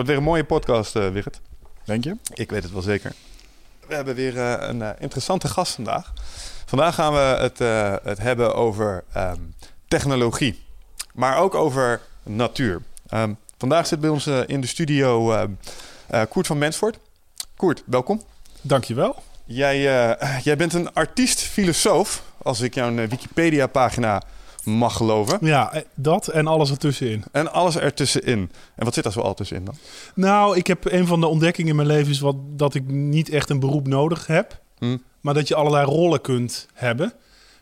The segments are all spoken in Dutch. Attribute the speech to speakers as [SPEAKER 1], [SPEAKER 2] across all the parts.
[SPEAKER 1] Wordt weer een mooie podcast, eh Wigert.
[SPEAKER 2] Denk je?
[SPEAKER 1] Ik weet het wel zeker. We hebben weer eh, een eh, interessante gast vandaag. Vandaag gaan we het, het hebben over ehm, technologie, maar ook over natuur. Ehm, vandaag zit bij ons in de studio Koert van Mensvoort. Koert, welkom.
[SPEAKER 3] Dankjewel.
[SPEAKER 1] Jij, jij bent een artiest-filosoof, als ik jouw Wikipedia-pagina mag geloven.
[SPEAKER 3] Ja, eh, dat en alles ertussenin.
[SPEAKER 1] En alles ertussenin. En wat zit daar zo al tussenin dan?
[SPEAKER 3] Nou, ik heb een van de ontdekkingen in mijn leven is wat, dat ik niet echt een beroep nodig heb.
[SPEAKER 1] Hm?
[SPEAKER 3] Maar dat je allerlei rollen kunt hebben.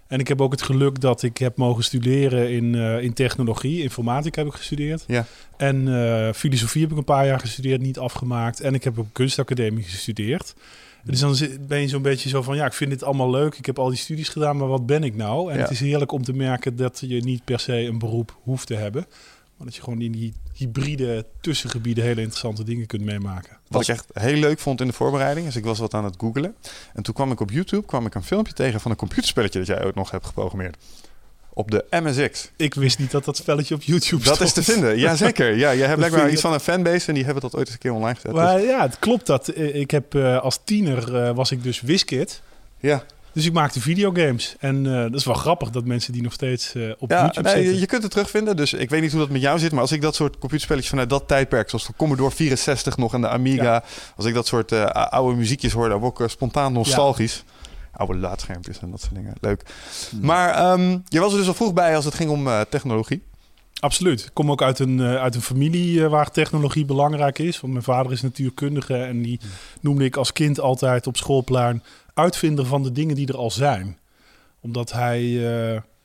[SPEAKER 3] En ik heb ook het geluk dat ik heb mogen studeren in, eh, in technologie. Informatica heb ik gestudeerd.
[SPEAKER 1] Ja.
[SPEAKER 3] En eh, filosofie heb ik een paar jaar gestudeerd, niet afgemaakt. En ik heb op kunstacademie gestudeerd. Dus dan ben je zo'n beetje zo van, ja, ik vind dit allemaal leuk. Ik heb al die studies gedaan, maar wat ben ik nou? En
[SPEAKER 1] Ja.
[SPEAKER 3] het is heerlijk om te merken dat je niet per se een beroep hoeft te hebben. Maar dat je gewoon in die hybride tussengebieden hele interessante dingen kunt meemaken.
[SPEAKER 1] Wat ik echt heel leuk vond in de voorbereiding, is ik was wat aan het googelen. En toen kwam ik op YouTube kwam ik een filmpje tegen van een computerspelletje dat jij ook nog hebt geprogrammeerd. Op de MSX.
[SPEAKER 3] Ik wist niet dat dat spelletje op YouTube
[SPEAKER 1] Dat
[SPEAKER 3] stond.
[SPEAKER 1] is te vinden, jazeker. Ja, jij hebt blijkbaar iets van een fanbase en die hebben dat ooit eens een keer online gezet. Dus-
[SPEAKER 3] Maar ja, het klopt dat. eh, Ik heb eh, als tiener eh, was ik dus WizKid.
[SPEAKER 1] ja,
[SPEAKER 3] Dus ik maakte videogames. En eh, dat is wel grappig dat mensen die nog steeds op
[SPEAKER 1] ja
[SPEAKER 3] YouTube
[SPEAKER 1] nee,
[SPEAKER 3] zitten.
[SPEAKER 1] je, je kunt het terugvinden. Dus ik weet niet hoe dat met jou zit. Maar als ik dat soort computerspelletjes vanuit dat tijdperk, zoals de Commodore 64 nog en de Amiga,
[SPEAKER 3] Ja.
[SPEAKER 1] als ik dat soort oude muziekjes hoor, dan word ik spontaan nostalgisch. Oude laadschermpjes en dat soort dingen. Leuk. Maar ehm, je was er dus al vroeg bij als het ging om eh, technologie.
[SPEAKER 3] Absoluut. Ik kom ook uit een, eh, uit een familie eh, waar technologie belangrijk is. Want mijn vader is natuurkundige en die noemde ik als kind altijd op schoolplein uitvinder van de dingen die er al zijn. Omdat hij,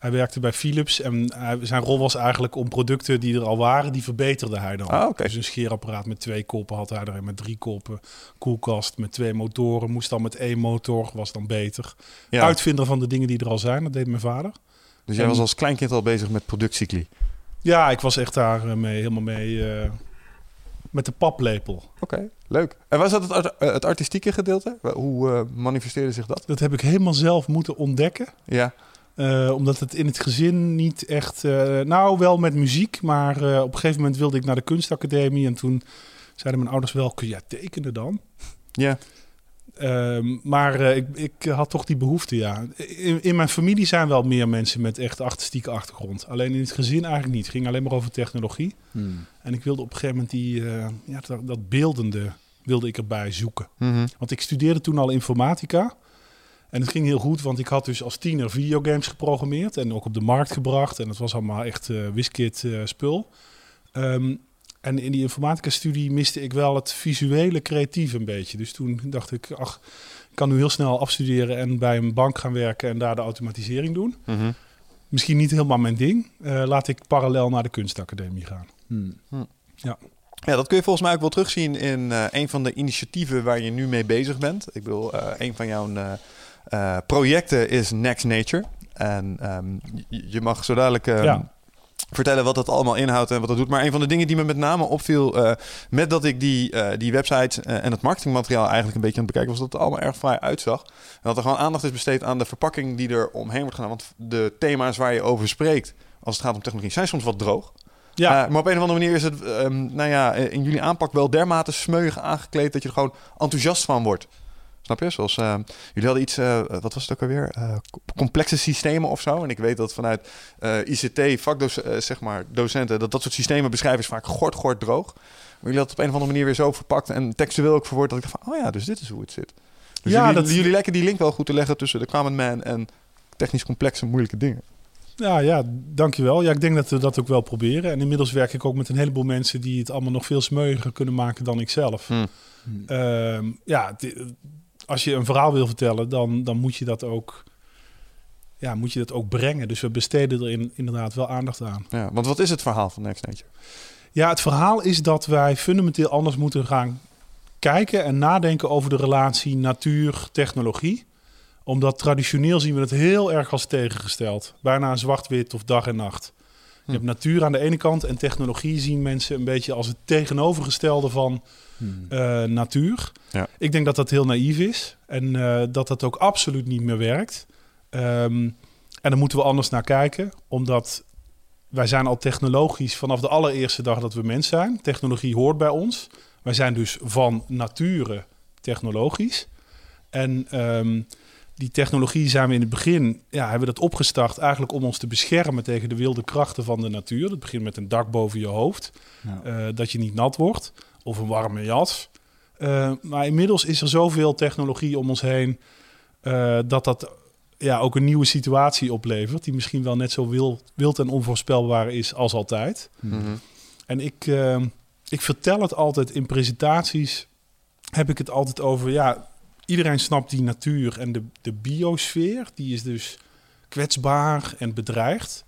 [SPEAKER 3] hij werkte bij Philips en hij, zijn rol was eigenlijk om producten die er al waren, die verbeterde hij dan.
[SPEAKER 1] Ah.
[SPEAKER 3] Dus een scheerapparaat met twee koppen had hij er met drie koppen. Koelkast met twee motoren, moest dan met één motor, was dan beter.
[SPEAKER 1] Ja.
[SPEAKER 3] Uitvinder van de dingen die er al zijn, dat deed mijn vader.
[SPEAKER 1] Dus jij
[SPEAKER 3] En-
[SPEAKER 1] was als kleinkind al bezig met productcycli.
[SPEAKER 3] Ja, ik was echt daar eh, mee, helemaal mee eh, met de paplepel.
[SPEAKER 1] Oké, leuk. En was dat het, art- eh, het artistieke gedeelte? Hoe eh, manifesteerde zich dat?
[SPEAKER 3] Dat heb ik helemaal zelf moeten ontdekken.
[SPEAKER 1] Ja,
[SPEAKER 3] Eh, omdat het in het gezin niet echt... eh, nou, wel met muziek, maar eh, op een gegeven moment wilde ik naar de kunstacademie. En toen zeiden mijn ouders wel, kun jij tekenen dan?
[SPEAKER 1] ja.
[SPEAKER 3] Ehm, maar ik, ik had toch die behoefte, ja. In, in mijn familie zijn wel meer mensen met echt artistieke achtergrond. Alleen in het gezin eigenlijk niet. Het ging alleen maar over technologie. En ik wilde op een gegeven moment die, ja, dat, dat beeldende wilde ik erbij zoeken.
[SPEAKER 1] Mhm.
[SPEAKER 3] Want ik studeerde toen al informatica. En het ging heel goed, want ik had dus als tiener videogames geprogrammeerd en ook op de markt gebracht. En het was allemaal echt eh WizKid eh, spul. Ehm, en in die informatica-studie miste ik wel het visuele creatief een beetje. Dus toen dacht ik, ach, ik kan nu heel snel afstuderen en bij een bank gaan werken en daar de automatisering doen.
[SPEAKER 1] Mhm.
[SPEAKER 3] Misschien niet helemaal mijn ding. Eh, laat ik parallel naar de kunstacademie gaan.
[SPEAKER 1] Ja, dat kun je volgens mij ook wel terugzien in eh, een van de initiatieven waar je nu mee bezig bent. Ik bedoel, eh, een van jouw eh, projecten is Next Nature. En ehm, je, mag zo dadelijk ehm,
[SPEAKER 3] Ja.
[SPEAKER 1] vertellen wat dat allemaal inhoudt en wat dat doet. Maar een van de dingen die me met name opviel, eh, met dat ik die, eh, die website en het marketingmateriaal eigenlijk een beetje aan het bekijken was, dat het allemaal erg vrij uitzag. En dat er gewoon aandacht is besteed aan de verpakking die er omheen wordt gedaan. Want de thema's waar je over spreekt, als het gaat om technologie, zijn soms wat droog.
[SPEAKER 3] Ja,
[SPEAKER 1] maar op een of andere manier is het, ehm, nou ja, in jullie aanpak wel dermate smeuig aangekleed dat je er gewoon enthousiast van wordt. Snap je? Zoals ehm, jullie hadden iets, eh, wat was het ook alweer? Eh, co- complexe systemen of zo. En ik weet dat vanuit eh, ICT, vakdocenten, zeg maar, docenten, dat dat soort systemen beschrijven is vaak gort, gort droog. Maar jullie hadden het op een of andere manier weer zo verpakt en textueel ook verwoord dat ik dacht van, oh ja, dus dit is hoe het zit. Dus
[SPEAKER 3] Ja,
[SPEAKER 1] jullie,
[SPEAKER 3] dat-
[SPEAKER 1] jullie lijken die link wel goed te leggen tussen de common man en technisch complexe, moeilijke dingen.
[SPEAKER 3] Ja, ja, dankjewel. Ja, ik denk dat we dat ook wel proberen. En inmiddels werk ik ook met een heleboel mensen die het allemaal nog veel smeuiger kunnen maken dan ik zelf.
[SPEAKER 1] Hmm.
[SPEAKER 3] Ehm, ja, als je een verhaal wil vertellen, dan, dan moet je dat ook. Ja, moet je dat ook brengen. Dus we besteden er in, inderdaad wel aandacht aan.
[SPEAKER 1] Ja, want wat is het verhaal van Next Nature?
[SPEAKER 3] Ja, het verhaal is dat wij fundamenteel anders moeten gaan kijken en nadenken over de relatie natuur-technologie. Omdat traditioneel zien we het heel erg als tegengesteld. Bijna zwart-wit of dag en nacht. Je hebt natuur aan de ene kant en technologie zien mensen een beetje als het tegenovergestelde van eh, natuur.
[SPEAKER 1] Ja.
[SPEAKER 3] Ik denk dat dat heel naïef is en eh, dat dat ook absoluut niet meer werkt. Ehm, en daar moeten we anders naar kijken, omdat wij zijn al technologisch vanaf de allereerste dag dat we mens zijn. Technologie hoort bij ons. Wij zijn dus van nature technologisch. En ehm, die technologie zijn we in het begin, ja, hebben we dat opgestart eigenlijk om ons te beschermen tegen de wilde krachten van de natuur. Dat begint met een dak boven je hoofd,
[SPEAKER 2] Ja.
[SPEAKER 3] eh, dat je niet nat wordt, of een warme jas. Eh, maar inmiddels is er zoveel technologie om ons heen eh, dat dat ja, ook een nieuwe situatie oplevert, die misschien wel net zo wild, wild en onvoorspelbaar is als altijd.
[SPEAKER 1] Mhm.
[SPEAKER 3] En ik, ik vertel het altijd in presentaties, heb ik het altijd over, ja, iedereen snapt die natuur en de, de biosfeer, die is dus kwetsbaar en bedreigd.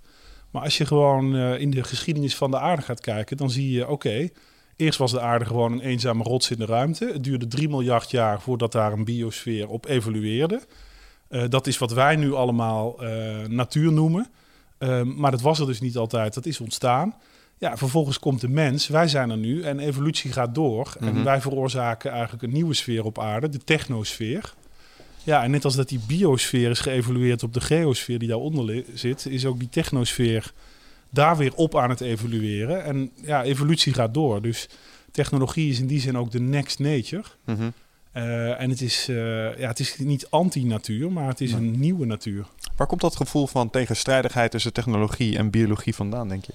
[SPEAKER 3] Maar als je gewoon eh, in de geschiedenis van de aarde gaat kijken, dan zie je, oké, eerst was de aarde gewoon een eenzame rots in de ruimte. Het duurde 3 miljard jaar voordat daar een biosfeer op evolueerde. Eh, dat is wat wij nu allemaal eh, natuur noemen. Maar dat was er dus niet altijd. Dat is ontstaan. Ja, vervolgens komt de mens. Wij zijn er nu en evolutie gaat door.
[SPEAKER 1] Mhm.
[SPEAKER 3] En wij veroorzaken eigenlijk een nieuwe sfeer op aarde, de technosfeer. Ja, en net als dat die biosfeer is geëvolueerd op de geosfeer die daaronder zit, is ook die technosfeer daar weer op aan het evolueren. En ja, evolutie gaat door. Dus technologie is in die zin ook de next nature.
[SPEAKER 1] Mhm.
[SPEAKER 3] Eh, en het is, eh, ja, het is niet anti-natuur, maar het is
[SPEAKER 2] Nee.
[SPEAKER 3] een nieuwe natuur.
[SPEAKER 1] Waar komt dat gevoel van tegenstrijdigheid tussen technologie en biologie vandaan, denk je?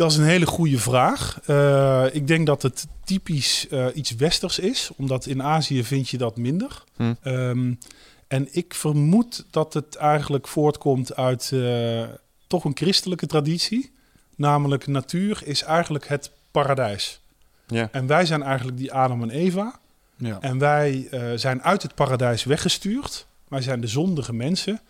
[SPEAKER 3] Dat is een hele goede vraag. Eh, ik denk dat het typisch eh, iets westers is, omdat in Azië vind je dat minder.
[SPEAKER 1] Hm.
[SPEAKER 3] Ehm, en ik vermoed dat het eigenlijk voortkomt uit eh, toch een christelijke traditie. Namelijk natuur is eigenlijk het paradijs.
[SPEAKER 1] Ja.
[SPEAKER 3] En wij zijn eigenlijk die Adam en Eva.
[SPEAKER 2] Ja.
[SPEAKER 3] En wij eh, zijn uit het paradijs weggestuurd. Wij zijn de zondige mensen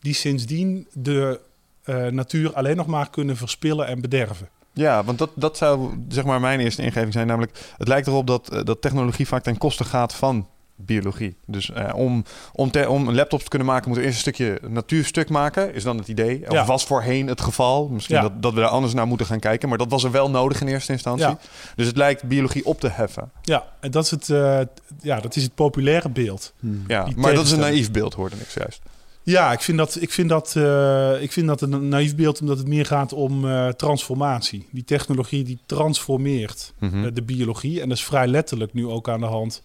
[SPEAKER 3] die sindsdien de eh, natuur alleen nog maar kunnen verspillen en bederven.
[SPEAKER 1] Ja, want dat, dat zou zeg maar mijn eerste ingeving zijn. Namelijk, het lijkt erop dat, eh, dat technologie vaak ten koste gaat van biologie. Dus eh, om, om, te, om een laptop te kunnen maken, moeten we eerst een stukje natuurstuk maken. Is dan het idee. Of
[SPEAKER 3] Ja.
[SPEAKER 1] was voorheen het geval. Misschien
[SPEAKER 3] Ja.
[SPEAKER 1] dat, dat we daar anders naar moeten gaan kijken. Maar dat was er wel nodig in eerste instantie.
[SPEAKER 3] Ja.
[SPEAKER 1] Dus het lijkt biologie op te heffen.
[SPEAKER 3] Ja, en dat is het, eh, ja, dat is het populaire beeld.
[SPEAKER 1] Ja,
[SPEAKER 3] Die
[SPEAKER 1] maar dat is een naïef beeld, hoorde ik zojuist.
[SPEAKER 3] Ja, ik vind dat, ik vind dat, eh, ik vind dat een naïef beeld omdat het meer gaat om eh, transformatie. Die technologie die transformeert
[SPEAKER 1] Mhm.
[SPEAKER 3] eh, de biologie. En dat is vrij letterlijk nu ook aan de hand.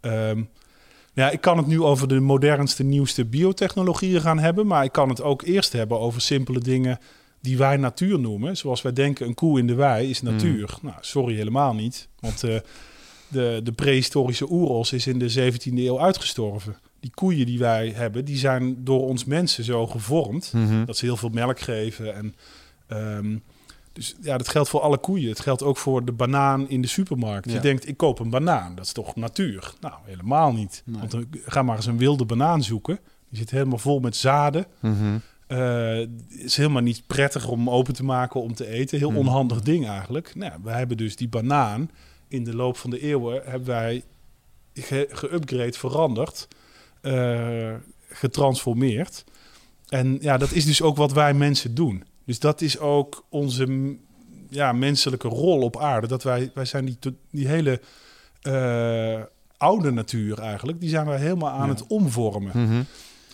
[SPEAKER 3] Ehm, ja, ik kan het nu over de modernste, nieuwste biotechnologieën gaan hebben. Maar ik kan het ook eerst hebben over simpele dingen die wij natuur noemen. Zoals wij denken, een koe in de wei is natuur. Nou, sorry, helemaal niet. Want de, de prehistorische oeros is in de 17e eeuw uitgestorven. Die koeien die wij hebben, die zijn door ons mensen zo gevormd...
[SPEAKER 1] Mhm.
[SPEAKER 3] dat ze heel veel melk geven. En, ehm, dus ja, dat geldt voor alle koeien. Het geldt ook voor de banaan in de supermarkt.
[SPEAKER 2] Ja.
[SPEAKER 3] Je denkt, ik koop een banaan. Dat is toch natuur? Nou, helemaal niet.
[SPEAKER 2] Nee.
[SPEAKER 3] Want dan, ga maar eens een wilde banaan zoeken. Die zit helemaal vol met zaden.
[SPEAKER 1] Mhm.
[SPEAKER 3] Eh, is helemaal niet prettig om open te maken om te eten. Heel
[SPEAKER 1] Mhm.
[SPEAKER 3] onhandig ding eigenlijk. Nou, wij hebben dus die banaan in de loop van de eeuwen hebben wij ge- geüpgrade, veranderd, eh, getransformeerd. En ja, dat is dus ook wat wij mensen doen. Dus dat is ook onze ja, menselijke rol op aarde. Dat wij, wij zijn die, die hele eh, oude natuur eigenlijk, die zijn wij helemaal aan
[SPEAKER 2] Ja.
[SPEAKER 3] het omvormen.
[SPEAKER 1] Mhm.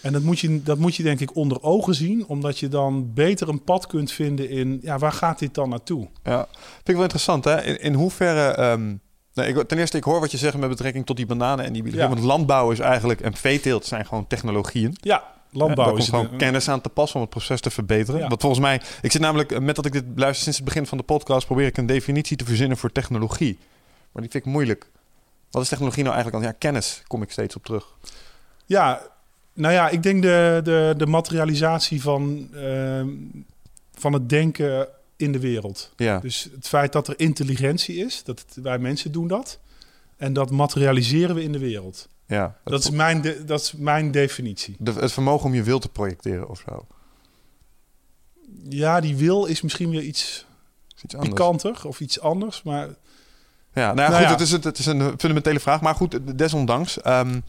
[SPEAKER 3] En dat moet, je, dat moet je denk ik onder ogen zien, omdat je dan beter een pad kunt vinden in, ja, waar gaat dit dan naartoe?
[SPEAKER 1] Ja, vind ik wel interessant. Hè? In, in hoeverre... ehm, nou, ik, ten eerste, ik hoor wat je zegt met betrekking tot die bananen en die biologie.
[SPEAKER 3] Ja.
[SPEAKER 1] Want landbouw is eigenlijk... En veeteelt zijn gewoon technologieën.
[SPEAKER 3] Ja, landbouw
[SPEAKER 1] daar
[SPEAKER 3] is
[SPEAKER 1] komt gewoon
[SPEAKER 3] een-
[SPEAKER 1] kennis aan te passen om het proces te verbeteren.
[SPEAKER 3] Ja.
[SPEAKER 1] Want volgens mij... Ik zit namelijk... eh, Met dat ik dit luister sinds het begin van de podcast... probeer ik een definitie te verzinnen voor technologie. Maar die vind ik moeilijk Wat is technologie nou eigenlijk? Ja, kennis kom ik steeds op terug.
[SPEAKER 3] Ja, nou ja, ik denk de, de, de materialisatie van, ehm, van het denken in de wereld.
[SPEAKER 1] Ja,
[SPEAKER 3] Dus het feit dat er intelligentie is, dat het- wij mensen doen dat. En dat materialiseren we in de wereld.
[SPEAKER 1] ja.
[SPEAKER 3] Dat is mijn, de- dat is mijn definitie.
[SPEAKER 1] De- het vermogen om je wil te projecteren of zo.
[SPEAKER 3] Ja, die wil is misschien weer iets
[SPEAKER 1] iets
[SPEAKER 3] pikanter of iets anders. Maar
[SPEAKER 1] Ja, nou ja,
[SPEAKER 3] Nou
[SPEAKER 1] goed,
[SPEAKER 3] ja.
[SPEAKER 1] Het, is, het, het is een fundamentele vraag. Maar goed, desondanks. ehm,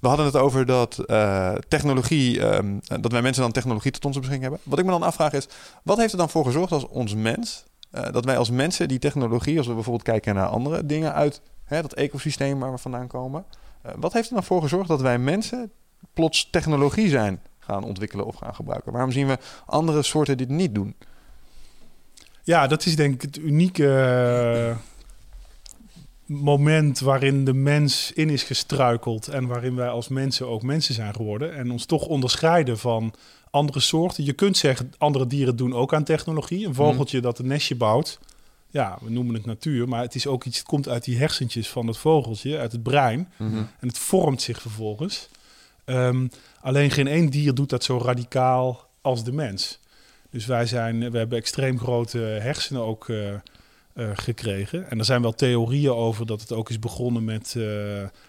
[SPEAKER 1] we hadden het over dat eh, technologie, ehm, dat wij mensen dan technologie tot onze beschikking hebben. Wat ik me dan afvraag is, wat heeft er dan voor gezorgd als ons mens, eh, dat wij als mensen die technologie, als we bijvoorbeeld kijken naar andere dingen uit hè, dat ecosysteem waar we vandaan komen, eh, wat heeft er dan voor gezorgd dat wij mensen plots technologie zijn gaan ontwikkelen of gaan gebruiken? Waarom zien we andere soorten dit niet doen?
[SPEAKER 3] ja, dat is denk ik het unieke moment waarin de mens in is gestruikeld. En waarin wij als mensen ook mensen zijn geworden. En ons toch onderscheiden van andere soorten. Je kunt zeggen, andere dieren doen ook aan technologie. Een vogeltje dat een nestje bouwt. Ja, we noemen het natuur, maar het is ook iets, het komt uit die hersentjes van het vogeltje, uit het brein. En het vormt zich vervolgens. Ehm, alleen geen één dier doet dat zo radicaal als de mens. Dus wij zijn, we hebben extreem grote hersenen ook eh, eh, gekregen. En er zijn wel theorieën over dat het ook is begonnen met eh,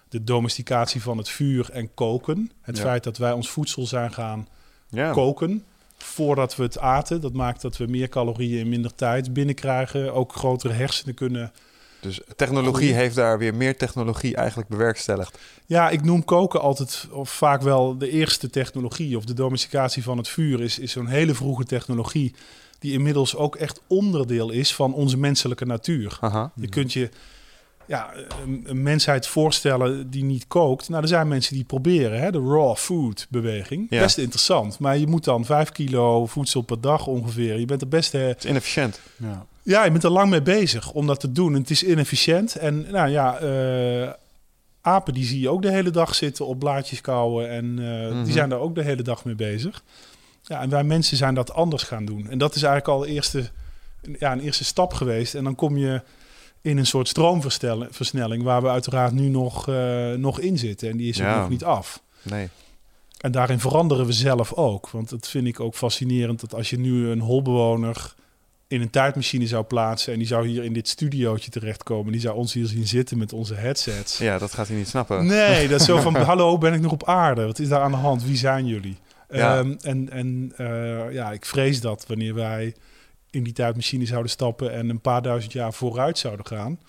[SPEAKER 3] de domesticatie van het vuur en koken. Het
[SPEAKER 1] Ja.
[SPEAKER 3] feit dat wij ons voedsel zijn gaan
[SPEAKER 1] Ja,
[SPEAKER 3] koken voordat we het aten. Dat maakt dat we meer calorieën in minder tijd binnenkrijgen. Ook grotere hersenen kunnen
[SPEAKER 1] dus technologie heeft daar weer meer technologie eigenlijk bewerkstelligd.
[SPEAKER 3] Ja, ik noem koken altijd of vaak wel de eerste technologie of de domesticatie van het vuur is, is zo'n hele vroege technologie die inmiddels ook echt onderdeel is van onze menselijke natuur.
[SPEAKER 1] Aha.
[SPEAKER 3] Je kunt je ja, een, een mensheid voorstellen die niet kookt. Nou, er zijn mensen die proberen, hè, de raw food beweging.
[SPEAKER 1] Ja.
[SPEAKER 3] Best interessant, maar je moet dan vijf kilo voedsel per dag ongeveer. Je bent er best...
[SPEAKER 1] Het is inefficiënt.
[SPEAKER 2] Ja.
[SPEAKER 3] ja, je bent er lang mee bezig om dat te doen. En het is inefficiënt. En nou ja, eh, apen die zie je ook de hele dag zitten op blaadjes kauwen. En eh,
[SPEAKER 1] Mhm.
[SPEAKER 3] die zijn daar ook de hele dag mee bezig. Ja, en wij mensen zijn dat anders gaan doen. En dat is eigenlijk al de eerste, ja, een eerste stap geweest. En dan kom je in een soort stroomversnelling... waar we uiteraard nu nog, eh, nog in zitten. En die is
[SPEAKER 1] Ja.
[SPEAKER 3] ook nog niet af.
[SPEAKER 1] Nee.
[SPEAKER 3] En daarin veranderen we zelf ook. Want dat vind ik ook fascinerend dat als je nu een holbewoner in een tijdmachine zou plaatsen en die zou hier in dit studiootje terechtkomen, die zou ons hier zien zitten met onze headsets.
[SPEAKER 1] Ja, dat gaat hij niet snappen.
[SPEAKER 3] Nee, dat is zo van hallo, ben ik nog op aarde? Wat is daar aan de hand? Wie zijn jullie?
[SPEAKER 1] Ja.
[SPEAKER 3] Ehm, en en eh, ja, ik vrees dat wanneer wij in die tijdmachine zouden stappen en een paar duizend jaar vooruit zouden gaan.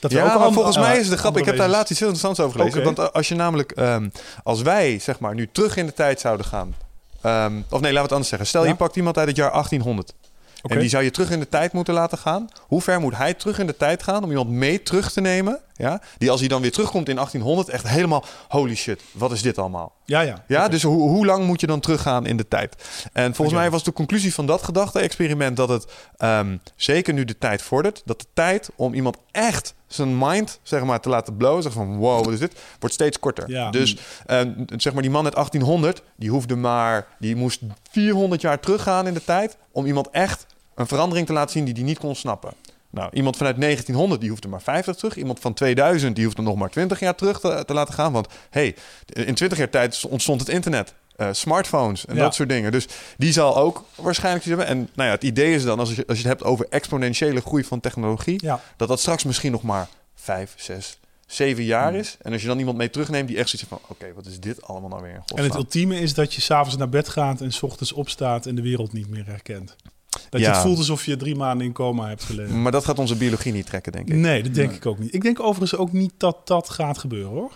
[SPEAKER 3] Dat
[SPEAKER 1] ja,
[SPEAKER 3] ook
[SPEAKER 1] maar volgens mij is het de grap. Ik heb daar laatst iets heel interessants over gelezen. Want eh, als je namelijk, ehm, als wij zeg maar nu terug in de tijd zouden gaan. ehm, of nee, laten we het anders zeggen. Stel
[SPEAKER 3] Ja.
[SPEAKER 1] je pakt iemand uit het jaar 1800.
[SPEAKER 3] Oké.
[SPEAKER 1] En die zou je terug in de tijd moeten laten gaan. Hoe ver moet hij terug in de tijd gaan om iemand mee terug te nemen? Ja? Die als hij dan weer terugkomt in 1800 echt helemaal... Holy shit, wat is dit allemaal?
[SPEAKER 3] Ja, ja.
[SPEAKER 1] Ja, dus hoe, hoe lang moet je dan teruggaan in de tijd? En volgens mij was de conclusie van dat gedachte-experiment dat het ehm, zeker nu de tijd vordert, dat de tijd om iemand echt zijn mind zeg maar te laten blowen, zeg van wow, wat is dit, wordt steeds korter.
[SPEAKER 3] Ja.
[SPEAKER 1] Dus eh, zeg maar die man uit 1800, die hoefde maar, die moest 400 jaar teruggaan in de tijd om iemand echt een verandering te laten zien die hij niet kon snappen. Nou, iemand vanuit 1900 die hoefde maar 50 terug. Iemand van 2000 die hoefde nog maar 20 jaar terug te, te laten gaan. Want hey, in 20 jaar tijd ontstond het internet. eh, smartphones en
[SPEAKER 3] Ja.
[SPEAKER 1] dat soort dingen. Dus die zal ook waarschijnlijk iets hebben. En nou ja, het idee is dan, als je, als je het hebt over exponentiële groei van technologie,
[SPEAKER 3] Ja.
[SPEAKER 1] dat dat straks misschien nog maar 5, 6, 7 jaar is. En als je dan iemand mee terugneemt die echt zoiets van, oké, wat is dit allemaal nou weer?
[SPEAKER 3] En het ultieme is dat je s'avonds naar bed gaat en s ochtends opstaat en de wereld niet meer herkent. Dat
[SPEAKER 1] Ja.
[SPEAKER 3] je het voelt alsof je drie maanden in coma hebt gelegen.
[SPEAKER 1] Maar dat gaat onze biologie niet trekken, denk ik.
[SPEAKER 3] Nee, dat denk
[SPEAKER 2] Nee.
[SPEAKER 3] ik ook niet. Ik denk overigens ook niet dat dat gaat gebeuren hoor.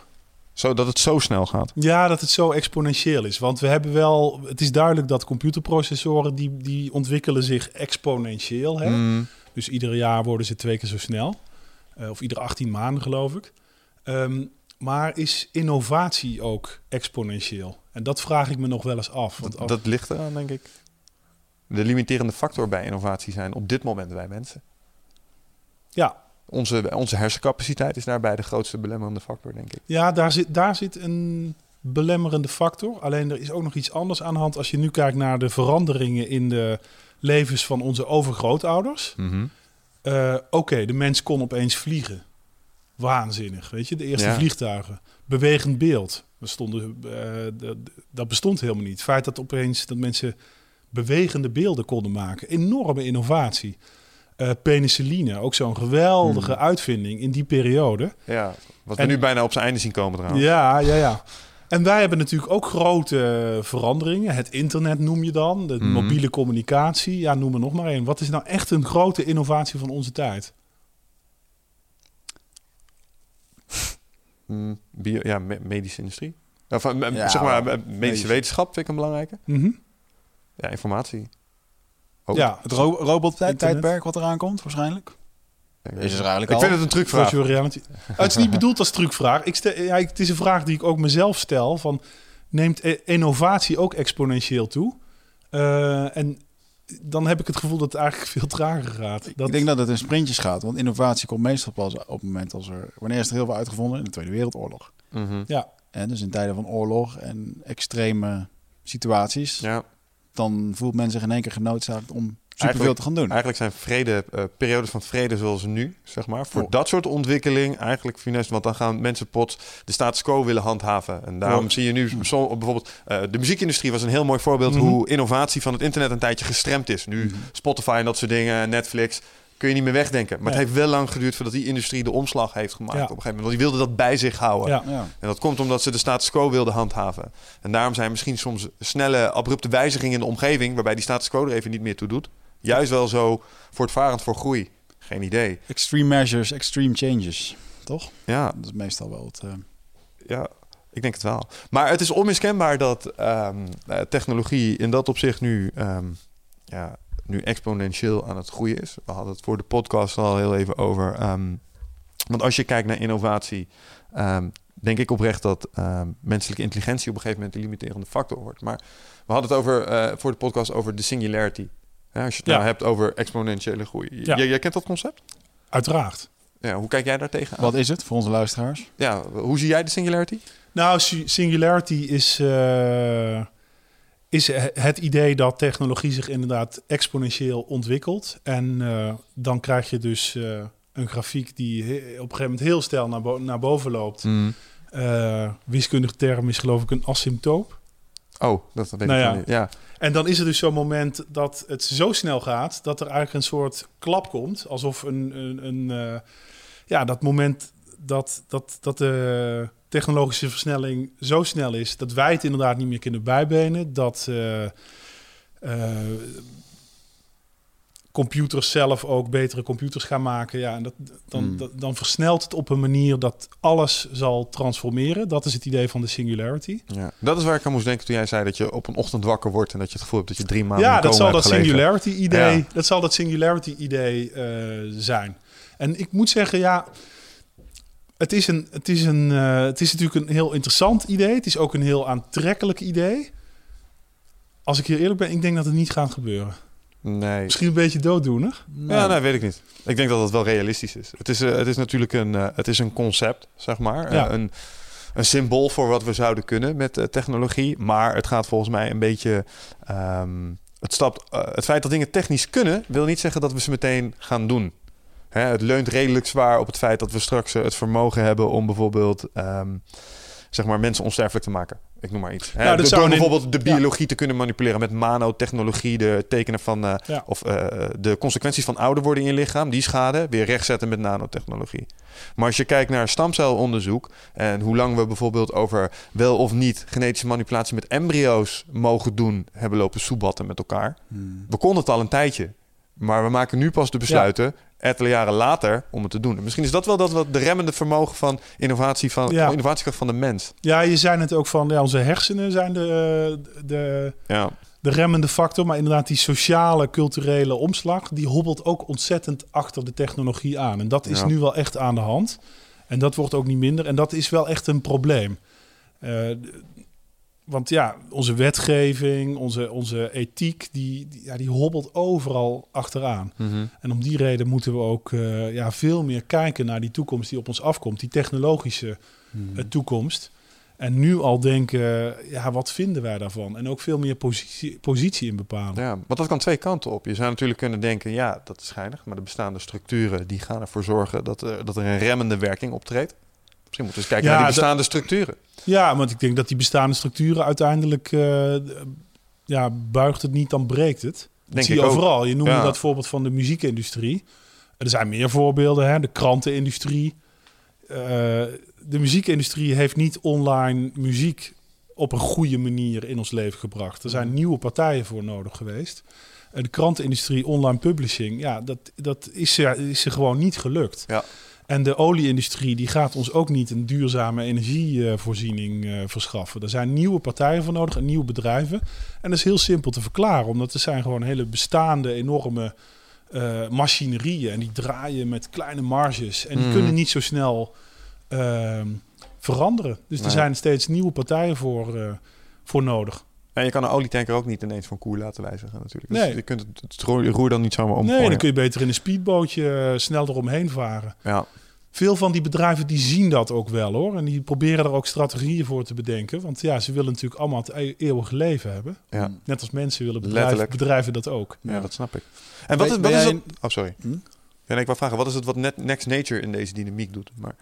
[SPEAKER 1] Zodat het zo snel gaat.
[SPEAKER 3] Ja, dat het zo exponentieel is. Want we hebben wel. Het is duidelijk dat computerprocessoren die, die ontwikkelen zich exponentieel. Hè?
[SPEAKER 1] Mm,
[SPEAKER 3] Dus ieder jaar worden ze twee keer zo snel. Eh, of iedere 18 maanden, geloof ik. Ehm, maar is innovatie ook exponentieel? En dat vraag ik me nog wel eens af. Want
[SPEAKER 1] dat, dat ligt eraan, denk ik. De limiterende factor bij innovatie zijn op dit moment wij mensen.
[SPEAKER 3] ja,
[SPEAKER 1] Onze, onze hersencapaciteit is daarbij de grootste belemmerende factor, denk ik.
[SPEAKER 3] Ja, daar zit, daar zit een belemmerende factor. Alleen er is ook nog iets anders aan de hand. Als je nu kijkt naar de veranderingen in de levens van onze overgrootouders.
[SPEAKER 1] Mhm.
[SPEAKER 3] Eh, Oké, de mens kon opeens vliegen. waanzinnig. Weet je, de eerste
[SPEAKER 1] Ja.
[SPEAKER 3] vliegtuigen, bewegend beeld. Dat, stonden, eh, dat, dat bestond helemaal niet. Het feit dat opeens dat mensen bewegende beelden konden maken, enorme innovatie. Eh, penicilline, ook zo'n geweldige
[SPEAKER 1] Hmm.
[SPEAKER 3] uitvinding in die periode.
[SPEAKER 1] Ja, wat we
[SPEAKER 3] En-
[SPEAKER 1] nu bijna op zijn einde zien komen trouwens.
[SPEAKER 3] Ja, ja, ja. En wij hebben natuurlijk ook grote veranderingen. Het internet noem je dan, de
[SPEAKER 1] Mhm.
[SPEAKER 3] mobiele communicatie. Ja, noem er nog maar één. Wat is nou echt een grote innovatie van onze tijd?
[SPEAKER 1] Mm, bio, ja, me- medische industrie. Of, eh,
[SPEAKER 2] Ja,
[SPEAKER 1] zeg maar, eh, medische
[SPEAKER 2] Medische.
[SPEAKER 1] wetenschap vind ik een belangrijke.
[SPEAKER 3] Mhm.
[SPEAKER 1] Ja, informatie. Ook.
[SPEAKER 3] Ja,
[SPEAKER 2] Het ro robot-tijdperk wat eraan komt, waarschijnlijk. Is er eigenlijk
[SPEAKER 1] ik
[SPEAKER 2] al.
[SPEAKER 1] vind het een trucvraag.
[SPEAKER 3] reality. Oh, het is niet bedoeld als trucvraag. Ik stel, ja, ik- het is een vraag die ik ook mezelf stel. Van, neemt e- innovatie ook exponentieel toe? Eh, en dan heb ik het gevoel dat het eigenlijk veel trager gaat. Dat,
[SPEAKER 2] Ik denk dat het in sprintjes gaat, want innovatie komt meestal pas op het moment als er... Wanneer is er heel veel uitgevonden? In de Tweede Wereldoorlog.
[SPEAKER 1] Mhm.
[SPEAKER 3] Ja,
[SPEAKER 2] En dus in tijden van oorlog en extreme situaties,
[SPEAKER 1] Ja,
[SPEAKER 2] dan voelt men zich in één keer genoodzaakt om superveel te gaan doen.
[SPEAKER 1] eigenlijk zijn vrede, eh, periodes van vrede zoals nu, zeg maar, voor
[SPEAKER 2] Oh.
[SPEAKER 1] dat soort ontwikkeling eigenlijk funest. Want dan gaan mensen pot de status quo willen handhaven. En daarom
[SPEAKER 2] Oh.
[SPEAKER 1] zie je nu bijvoorbeeld, eh, de muziekindustrie was een heel mooi voorbeeld
[SPEAKER 3] Mhm.
[SPEAKER 1] hoe innovatie van het internet een tijdje gestremd is. Nu
[SPEAKER 2] Mhm.
[SPEAKER 1] Spotify en dat soort dingen, Netflix, kun je niet meer wegdenken. Maar
[SPEAKER 3] Nee.
[SPEAKER 1] het heeft wel lang geduurd voordat die industrie de omslag heeft gemaakt
[SPEAKER 3] Ja.
[SPEAKER 1] op een gegeven moment. Want die wilde dat bij zich houden.
[SPEAKER 3] ja.
[SPEAKER 2] Ja.
[SPEAKER 1] En dat komt omdat ze de status quo wilden handhaven. En daarom zijn misschien soms snelle, abrupte wijzigingen in de omgeving, waarbij die status quo er even niet meer toe doet, juist wel zo voortvarend voor groei. Geen idee.
[SPEAKER 2] Extreme measures, extreme changes. Toch?
[SPEAKER 1] Ja,
[SPEAKER 2] Dat is meestal wel het... eh,
[SPEAKER 1] ja, ik denk het wel. Maar het is onmiskenbaar dat ehm, eh, technologie in dat opzicht nu, ehm, ja, nu exponentieel aan het groeien is. We hadden het voor de podcast al heel even over. ehm, want als je kijkt naar innovatie, ehm, denk ik oprecht dat ehm, menselijke intelligentie op een gegeven moment de limiterende factor wordt. Maar we hadden het over, eh, voor de podcast over de singularity. Ja, als je het
[SPEAKER 3] Ja.
[SPEAKER 1] nou hebt over exponentiële groei.
[SPEAKER 3] Ja.
[SPEAKER 1] Jij, jij kent dat concept?
[SPEAKER 3] Uiteraard.
[SPEAKER 1] Ja, hoe kijk jij daar tegenaan?
[SPEAKER 2] wat is het voor onze luisteraars?
[SPEAKER 1] Ja, hoe zie jij de singularity?
[SPEAKER 3] Nou, si- singularity is, eh, is he- het idee dat technologie zich inderdaad exponentieel ontwikkelt. En eh, dan krijg je dus eh, een grafiek die op een gegeven moment heel snel naar, bo- naar boven loopt.
[SPEAKER 1] Mm.
[SPEAKER 3] Eh, wiskundige term is geloof ik een asymptoot.
[SPEAKER 1] Oh, dat weet
[SPEAKER 3] Nou
[SPEAKER 1] ik
[SPEAKER 3] ja.
[SPEAKER 1] wel niet. Ja.
[SPEAKER 3] En dan is er dus zo'n moment dat het zo snel gaat dat er eigenlijk een soort klap komt. Alsof een, een, een ja, dat moment dat, dat, dat de technologische versnelling zo snel is dat wij het inderdaad niet meer kunnen bijbenen. Dat eh, eh, computers zelf ook betere computers gaan maken. Ja, en dat, dan,
[SPEAKER 2] Hmm.
[SPEAKER 3] dat- dan versnelt het op een manier dat alles zal transformeren. Dat is het idee van de singularity.
[SPEAKER 1] Ja, dat is waar ik aan moest denken toen jij zei dat je op een ochtend wakker wordt en dat je het gevoel hebt dat je drie maanden
[SPEAKER 3] Ja, dat zal dat singularity idee.
[SPEAKER 1] Ja.
[SPEAKER 3] Dat zal dat singularity idee zijn. En ik moet zeggen, ja, het is een, het is een, eh, het is natuurlijk een heel interessant idee. Het is ook een heel aantrekkelijk idee. Als ik hier eerlijk ben, ik denk dat het niet gaat gebeuren.
[SPEAKER 1] Nee.
[SPEAKER 3] Misschien een beetje dooddoener.
[SPEAKER 1] Ja, nee, weet ik niet. Ik denk dat het wel realistisch is. Het is, eh, het is natuurlijk een, eh, het is een concept, zeg maar.
[SPEAKER 3] Ja.
[SPEAKER 1] Eh, een, een symbool voor wat we zouden kunnen met technologie. Maar het gaat volgens mij een beetje. ehm, het, stapt, het feit dat dingen technisch kunnen, wil niet zeggen dat we ze meteen gaan doen. Hè, het leunt redelijk zwaar op het feit dat we straks eh, het vermogen hebben om bijvoorbeeld. ehm, zeg maar mensen onsterfelijk te maken. Ik noem maar iets. Hè,
[SPEAKER 3] dat
[SPEAKER 1] door
[SPEAKER 3] zou
[SPEAKER 1] door
[SPEAKER 3] in-
[SPEAKER 1] bijvoorbeeld de
[SPEAKER 3] ja.
[SPEAKER 1] biologie te kunnen manipuleren met nanotechnologie, de tekenen van eh,
[SPEAKER 3] Ja.
[SPEAKER 1] of eh, de consequenties van ouder worden in je lichaam, die schade, weer rechtzetten met nanotechnologie. Maar als je kijkt naar stamcelonderzoek en hoe lang we bijvoorbeeld over wel of niet genetische manipulatie met embryo's mogen doen, hebben lopen soebatten met elkaar.
[SPEAKER 2] Hmm.
[SPEAKER 1] We konden het al een tijdje, maar we maken nu pas de besluiten, ettelijke jaren later, om het te doen. En misschien is dat wel dat wat de remmende vermogen van innovatie van
[SPEAKER 3] Ja.
[SPEAKER 1] innovatiekracht van de mens.
[SPEAKER 3] Ja, je zei het ook van, ja, onze hersenen zijn de, de,
[SPEAKER 1] Ja,
[SPEAKER 3] de remmende factor. Maar inderdaad, die sociale, culturele omslag, die hobbelt ook ontzettend achter de technologie aan. En dat is
[SPEAKER 1] Ja.
[SPEAKER 3] nu wel echt aan de hand. En dat wordt ook niet minder. En dat is wel echt een probleem. Eh, want ja, onze wetgeving, onze, onze ethiek, die, die, ja, die hobbelt overal achteraan. En om die reden moeten we ook eh, ja, veel meer kijken naar die toekomst die op ons afkomt. Die technologische
[SPEAKER 2] Hmm.
[SPEAKER 3] eh, toekomst. En nu al denken, ja, wat vinden wij daarvan? En ook veel meer positie, positie in bepalen.
[SPEAKER 1] Ja, want dat kan twee kanten op. Je zou natuurlijk kunnen denken, ja, dat is schijnig. Maar de bestaande structuren die gaan ervoor zorgen dat er, dat er een remmende werking optreedt. Misschien moeten we eens kijken
[SPEAKER 3] Ja,
[SPEAKER 1] naar die bestaande structuren.
[SPEAKER 3] Ja, want ik denk dat die bestaande structuren uiteindelijk, eh, ja, buigt het niet, dan breekt het. Dat
[SPEAKER 1] Denk
[SPEAKER 3] zie je
[SPEAKER 1] ook.
[SPEAKER 3] overal. Je noemde
[SPEAKER 1] Ja.
[SPEAKER 3] dat voorbeeld van de muziekindustrie. Er zijn meer voorbeelden, hè? de krantenindustrie. Eh, de muziekindustrie heeft niet online muziek op een goede manier in ons leven gebracht. Er zijn nieuwe partijen voor nodig geweest. De krantenindustrie, online publishing, ja, dat, dat is, er, is er gewoon niet gelukt.
[SPEAKER 1] Ja.
[SPEAKER 3] En de olieindustrie die gaat ons ook niet een duurzame energievoorziening eh, verschaffen. Er zijn nieuwe partijen voor nodig en nieuwe bedrijven. En dat is heel simpel te verklaren, omdat er zijn gewoon hele bestaande enorme eh, machinerieën. En die draaien met kleine marges. En die
[SPEAKER 1] Mhm.
[SPEAKER 3] kunnen niet zo snel ehm, veranderen. Dus er zijn steeds nieuwe partijen voor, eh, voor nodig.
[SPEAKER 1] En je kan een olietanker ook niet ineens van koer laten wijzigen natuurlijk. Dus
[SPEAKER 3] Nee.
[SPEAKER 1] je kunt het, het roer roer dan niet zomaar omgooien.
[SPEAKER 3] Nee, dan kun je beter in een speedbootje eh, snel eromheen varen.
[SPEAKER 1] Ja,
[SPEAKER 3] Veel van die bedrijven die zien dat ook wel hoor. En die proberen er ook strategieën voor te bedenken. Want ja, ze willen natuurlijk allemaal het e- eeuwige leven hebben.
[SPEAKER 1] ja.
[SPEAKER 3] Net als mensen willen bedrijven,
[SPEAKER 1] Letterlijk.
[SPEAKER 3] bedrijven dat ook.
[SPEAKER 1] ja,
[SPEAKER 2] Ja.
[SPEAKER 1] dat snap ik. En wat
[SPEAKER 2] Ben-
[SPEAKER 1] is,
[SPEAKER 2] ben
[SPEAKER 1] wat is
[SPEAKER 2] jij
[SPEAKER 1] het... Oh, sorry.
[SPEAKER 2] Hm?
[SPEAKER 1] Ja, nee, ik wou vragen, wat is het wat net Next Nature in deze dynamiek doet? Maar,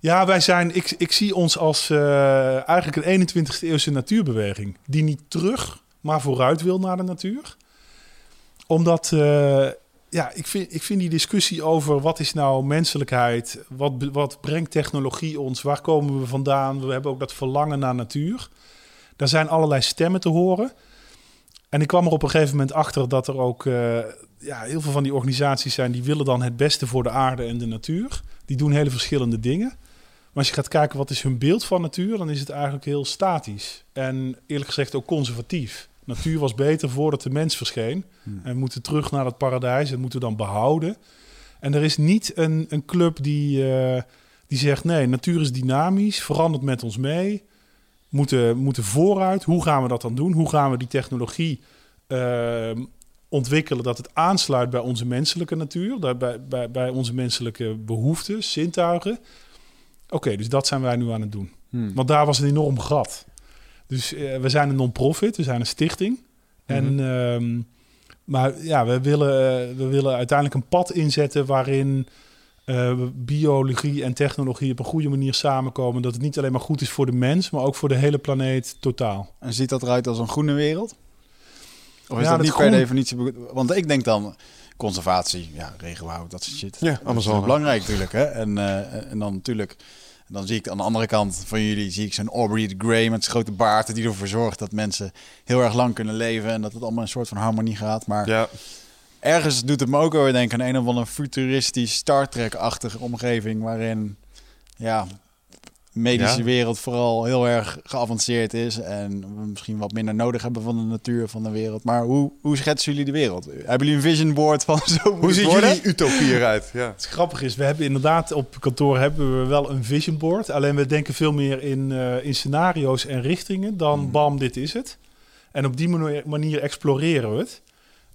[SPEAKER 3] Ja, wij zijn, ik, ik zie ons als eh, eigenlijk een 21ste eeuwse natuurbeweging. Die niet terug, maar vooruit wil naar de natuur. Omdat, eh, ja, ik vind, ik vind die discussie over wat is nou menselijkheid? Wat, wat brengt technologie ons? Waar komen we vandaan? We hebben ook dat verlangen naar natuur. Daar zijn allerlei stemmen te horen. En ik kwam er op een gegeven moment achter dat er ook eh, ja, heel veel van die organisaties zijn die willen dan het beste voor de aarde en de natuur. Die doen hele verschillende dingen. Maar als je gaat kijken wat is hun beeld van natuur, dan is het eigenlijk heel statisch. En eerlijk gezegd ook conservatief. Natuur was beter voordat de mens verscheen.
[SPEAKER 2] Hmm.
[SPEAKER 3] En we moeten terug naar het paradijs en moeten we dan behouden. En er is niet een, een club die, eh, die zegt: nee, natuur is dynamisch, verandert met ons mee. Moeten, moeten vooruit. Hoe gaan we dat dan doen? Hoe gaan we die technologie eh, ontwikkelen dat het aansluit bij onze menselijke natuur, bij, bij, bij onze menselijke behoeften, zintuigen? Oké, dus dat zijn wij nu aan het doen.
[SPEAKER 2] Hmm.
[SPEAKER 3] Want daar was een enorm gat. Dus eh, we zijn een non-profit, we zijn een stichting. En, ehm, maar ja, we willen, eh, we willen uiteindelijk een pad inzetten waarin eh, biologie en technologie op een goede manier samenkomen. Dat het niet alleen maar goed is voor de mens, maar ook voor de hele planeet totaal.
[SPEAKER 2] En ziet dat eruit als een groene wereld? Of is
[SPEAKER 3] Ja,
[SPEAKER 2] dat niet per definitie... Want ik denk dan conservatie, ja, regenwoud, dat soort shit.
[SPEAKER 1] Ja,
[SPEAKER 2] Dat is belangrijk natuurlijk, hè. En, eh, en dan natuurlijk... Dan zie ik aan de andere kant van jullie zie ik zo'n Aubrey de Grey met zijn grote baard die ervoor zorgt dat mensen heel erg lang kunnen leven en dat het allemaal een soort van harmonie gaat. Maar
[SPEAKER 1] ja,
[SPEAKER 2] ergens doet het me ook weer denken aan een of andere futuristisch Star Trek-achtige omgeving waarin ja, medische
[SPEAKER 1] Ja.
[SPEAKER 2] wereld vooral heel erg geavanceerd is en we misschien wat minder nodig hebben van de natuur van de wereld. Maar hoe, hoe schetsen jullie de wereld? Hebben jullie een vision board van zo moet
[SPEAKER 1] hoe ziet
[SPEAKER 2] worden?
[SPEAKER 1] jullie utopie eruit? Ja.
[SPEAKER 3] Het grappige is, we hebben inderdaad op kantoor hebben we wel een vision board. Alleen we denken veel meer in, eh, in scenario's en richtingen dan bam, dit is het. En op die manier, manier exploreren we het.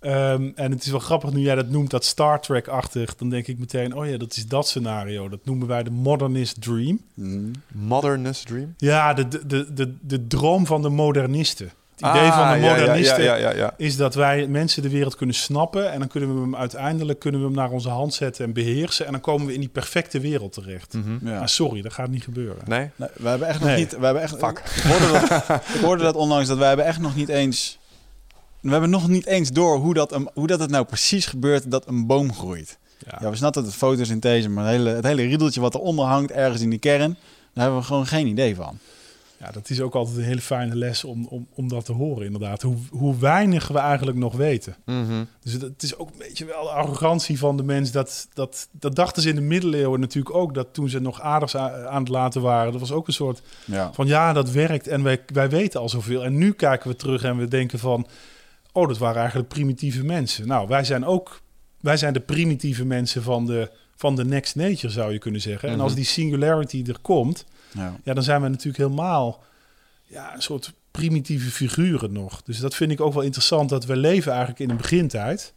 [SPEAKER 3] Ehm, en het is wel grappig nu jij dat noemt, dat Star Trek-achtig. Dan denk ik meteen, oh ja, dat is dat scenario. Dat noemen wij de modernist dream.
[SPEAKER 2] Mhm.
[SPEAKER 1] Modernist dream?
[SPEAKER 3] Ja, de, de, de, de, de droom van de modernisten. Het idee
[SPEAKER 1] Ah,
[SPEAKER 3] van de
[SPEAKER 1] ja, ja,
[SPEAKER 3] modernisten
[SPEAKER 1] Ja, ja, ja, ja.
[SPEAKER 3] is dat wij mensen de wereld kunnen snappen. En dan kunnen we hem uiteindelijk kunnen we hem naar onze hand zetten en beheersen. En dan komen we in die perfecte wereld terecht.
[SPEAKER 2] Ja.
[SPEAKER 3] Maar sorry, dat gaat niet gebeuren.
[SPEAKER 1] Nee?
[SPEAKER 2] Nee, we hebben echt nog
[SPEAKER 3] Nee.
[SPEAKER 2] niet. We hebben echt.
[SPEAKER 1] Fuck.
[SPEAKER 2] Ik hoorde, dat, ik hoorde dat onlangs dat wij hebben echt nog niet eens. We hebben nog niet eens door hoe dat, een, hoe dat het nou precies gebeurt dat een boom groeit.
[SPEAKER 3] Ja.
[SPEAKER 2] Ja, we snappen het fotosynthese, maar het hele, het hele riedeltje wat eronder hangt, ergens in die kern, daar hebben we gewoon geen idee van.
[SPEAKER 3] Ja, dat is ook altijd een hele fijne les om, om, om dat te horen, inderdaad. Hoe, hoe weinig we eigenlijk nog weten.
[SPEAKER 1] Mhm.
[SPEAKER 3] Dus het, het is ook een beetje wel de arrogantie van de mens. Dat, dat, dat dachten ze in de middeleeuwen natuurlijk ook. Dat toen ze nog aders a- aan het laten waren. Dat was ook een soort
[SPEAKER 2] Ja.
[SPEAKER 3] van ja, dat werkt en wij, wij weten al zoveel. En nu kijken we terug en we denken van... oh, dat waren eigenlijk primitieve mensen. Nou, wij zijn ook... wij zijn de primitieve mensen van de, van de next nature, zou je kunnen zeggen. En
[SPEAKER 1] Mhm.
[SPEAKER 3] als die singularity er komt...
[SPEAKER 2] Ja.
[SPEAKER 3] ja, dan zijn we natuurlijk helemaal ja, een soort primitieve figuren nog. Dus dat vind ik ook wel interessant, dat we leven eigenlijk in een begintijd.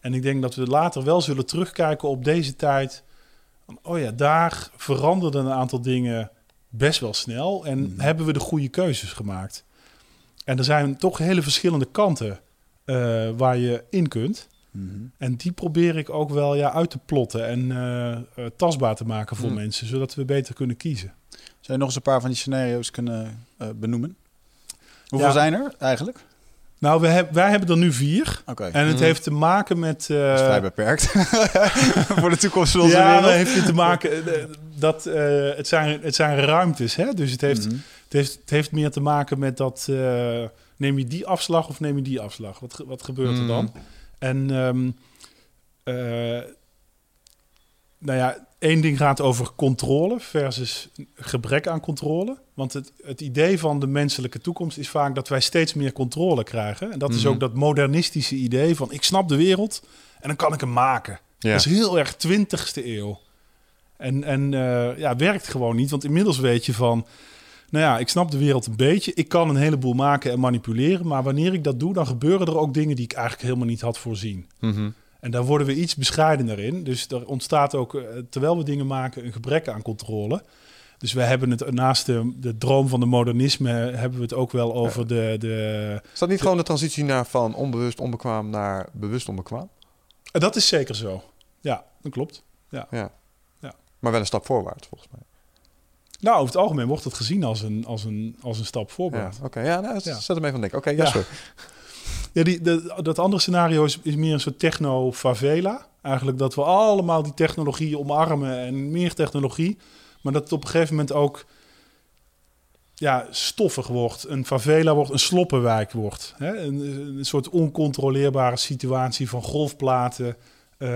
[SPEAKER 3] En ik denk dat we later wel zullen terugkijken op deze tijd. Oh ja, daar veranderden een aantal dingen best wel snel en
[SPEAKER 2] Mhm.
[SPEAKER 3] hebben we de goede keuzes gemaakt. En er zijn toch hele verschillende kanten eh, waar je in kunt.
[SPEAKER 2] Mhm.
[SPEAKER 3] En die probeer ik ook wel ja, uit te plotten en eh, eh, tastbaar te maken voor
[SPEAKER 1] Hmm.
[SPEAKER 3] mensen, zodat we beter kunnen kiezen.
[SPEAKER 2] Zou je nog eens een paar van die scenario's kunnen eh, benoemen? Hoeveel
[SPEAKER 3] Ja.
[SPEAKER 2] zijn er eigenlijk?
[SPEAKER 3] Nou, we heb, wij hebben er nu vier.
[SPEAKER 2] Oké,
[SPEAKER 3] En het
[SPEAKER 1] Mhm.
[SPEAKER 3] heeft te maken met. eh,
[SPEAKER 2] dat is vrij beperkt. voor de toekomst van onze
[SPEAKER 3] ja,
[SPEAKER 2] wereld.
[SPEAKER 3] dat heeft te maken dat eh, het, zijn, het zijn ruimtes. Hè? Dus het heeft,
[SPEAKER 2] Mhm.
[SPEAKER 3] het, heeft, het heeft meer te maken met dat. eh, neem je die afslag of neem je die afslag? Wat, wat gebeurt er
[SPEAKER 1] Mhm.
[SPEAKER 3] dan? En. ehm, eh, nou ja, één ding gaat over controle versus gebrek aan controle. Want het, het idee van de menselijke toekomst is vaak dat wij steeds meer controle krijgen. En dat is ook dat modernistische idee van ik snap de wereld en dan kan ik hem maken.
[SPEAKER 1] Ja.
[SPEAKER 3] Dat is heel erg 20ste eeuw. En, en eh, ja, werkt gewoon niet. Want inmiddels weet je van... Nou ja, ik snap de wereld een beetje. Ik kan een heleboel maken en manipuleren. Maar wanneer ik dat doe, dan gebeuren er ook dingen die ik eigenlijk helemaal niet had voorzien.
[SPEAKER 1] Mhm.
[SPEAKER 3] En daar worden we iets bescheidener in. Dus er ontstaat ook, eh, terwijl we dingen maken, een gebrek aan controle. Dus we hebben het naast de, de droom van de modernisme, hebben we het ook wel over de, de...
[SPEAKER 1] Is dat niet gewoon de transitie naar van onbewust onbekwaam naar bewust onbekwaam?
[SPEAKER 3] Eh, Dat is zeker zo. Ja, dat klopt.
[SPEAKER 1] Ja.
[SPEAKER 3] Ja.
[SPEAKER 1] Maar wel een stap voorwaarts, volgens mij.
[SPEAKER 3] Nou, over het algemeen wordt het gezien als een, als een, als een stap
[SPEAKER 1] Ja,
[SPEAKER 3] voorwaarts.
[SPEAKER 1] oké. Ja, nou,
[SPEAKER 3] Ja.
[SPEAKER 1] zet hem even van denken. Oké,
[SPEAKER 3] Ja.
[SPEAKER 1] ja, sorry.
[SPEAKER 3] Ja, die, de, dat andere scenario is, is meer een soort techno-favela. Eigenlijk dat we allemaal die technologie omarmen en meer technologie. Maar dat het op een gegeven moment ook ja, stoffig wordt. Een favela wordt, een sloppenwijk wordt. Hè? Een, een soort oncontroleerbare situatie van golfplaten... eh,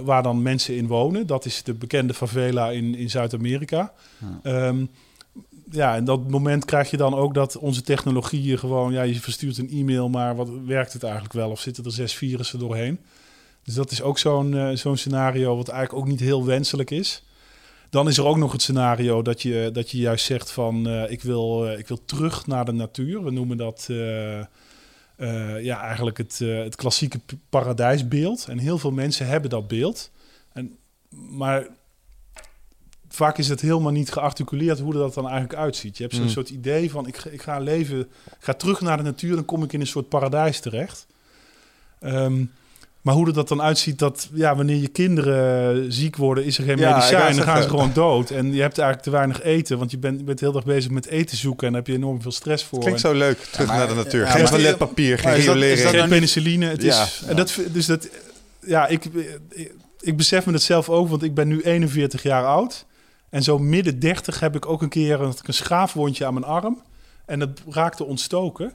[SPEAKER 3] waar dan mensen in wonen. Dat is de bekende favela in, in Zuid-Amerika.
[SPEAKER 2] Ja.
[SPEAKER 3] Ehm, ja, en dat moment krijg je dan ook dat onze technologieën gewoon... Ja, je verstuurt een e-mail, maar wat werkt het eigenlijk wel? Of zitten er zes virussen doorheen? Dus dat is ook zo'n eh, zo'n scenario wat eigenlijk ook niet heel wenselijk is. Dan is er ook nog het scenario dat je, dat je juist zegt van... eh, ik, wil, ik wil terug naar de natuur. We noemen dat eh, ja, eigenlijk het, eh, het klassieke paradijsbeeld. En heel veel mensen hebben dat beeld. En, maar vaak is het helemaal niet gearticuleerd hoe dat dan eigenlijk uitziet. Je hebt zo'n
[SPEAKER 1] Mm.
[SPEAKER 3] soort idee van ik, ga- ik ga leven, ik ga terug naar de natuur, dan kom ik in een soort paradijs terecht. Ehm, maar hoe dat dan uitziet, dat ja, wanneer je kinderen ziek worden, is er geen
[SPEAKER 1] Ja,
[SPEAKER 3] medicijn, dan gaan ze gewoon dood. En je hebt eigenlijk te weinig eten, want je bent, je bent heel erg bezig met eten zoeken en daar heb je enorm veel stress voor.
[SPEAKER 1] Klinkt
[SPEAKER 3] En
[SPEAKER 1] zo leuk. Terug
[SPEAKER 2] maar-
[SPEAKER 1] naar de natuur.
[SPEAKER 2] ja,
[SPEAKER 1] geen
[SPEAKER 2] maar-
[SPEAKER 1] toiletpapier, geen
[SPEAKER 2] maar is dat- is
[SPEAKER 1] riolering.
[SPEAKER 2] dat
[SPEAKER 3] geen penicilline. Het
[SPEAKER 1] Ja.
[SPEAKER 3] is, en dat, dus dat, ja, ik, ik, ik besef me dat zelf ook, want ik ben nu 41 jaar oud. En zo midden 30 heb ik ook een keer een, een schaafwondje aan mijn arm. En dat raakte ontstoken.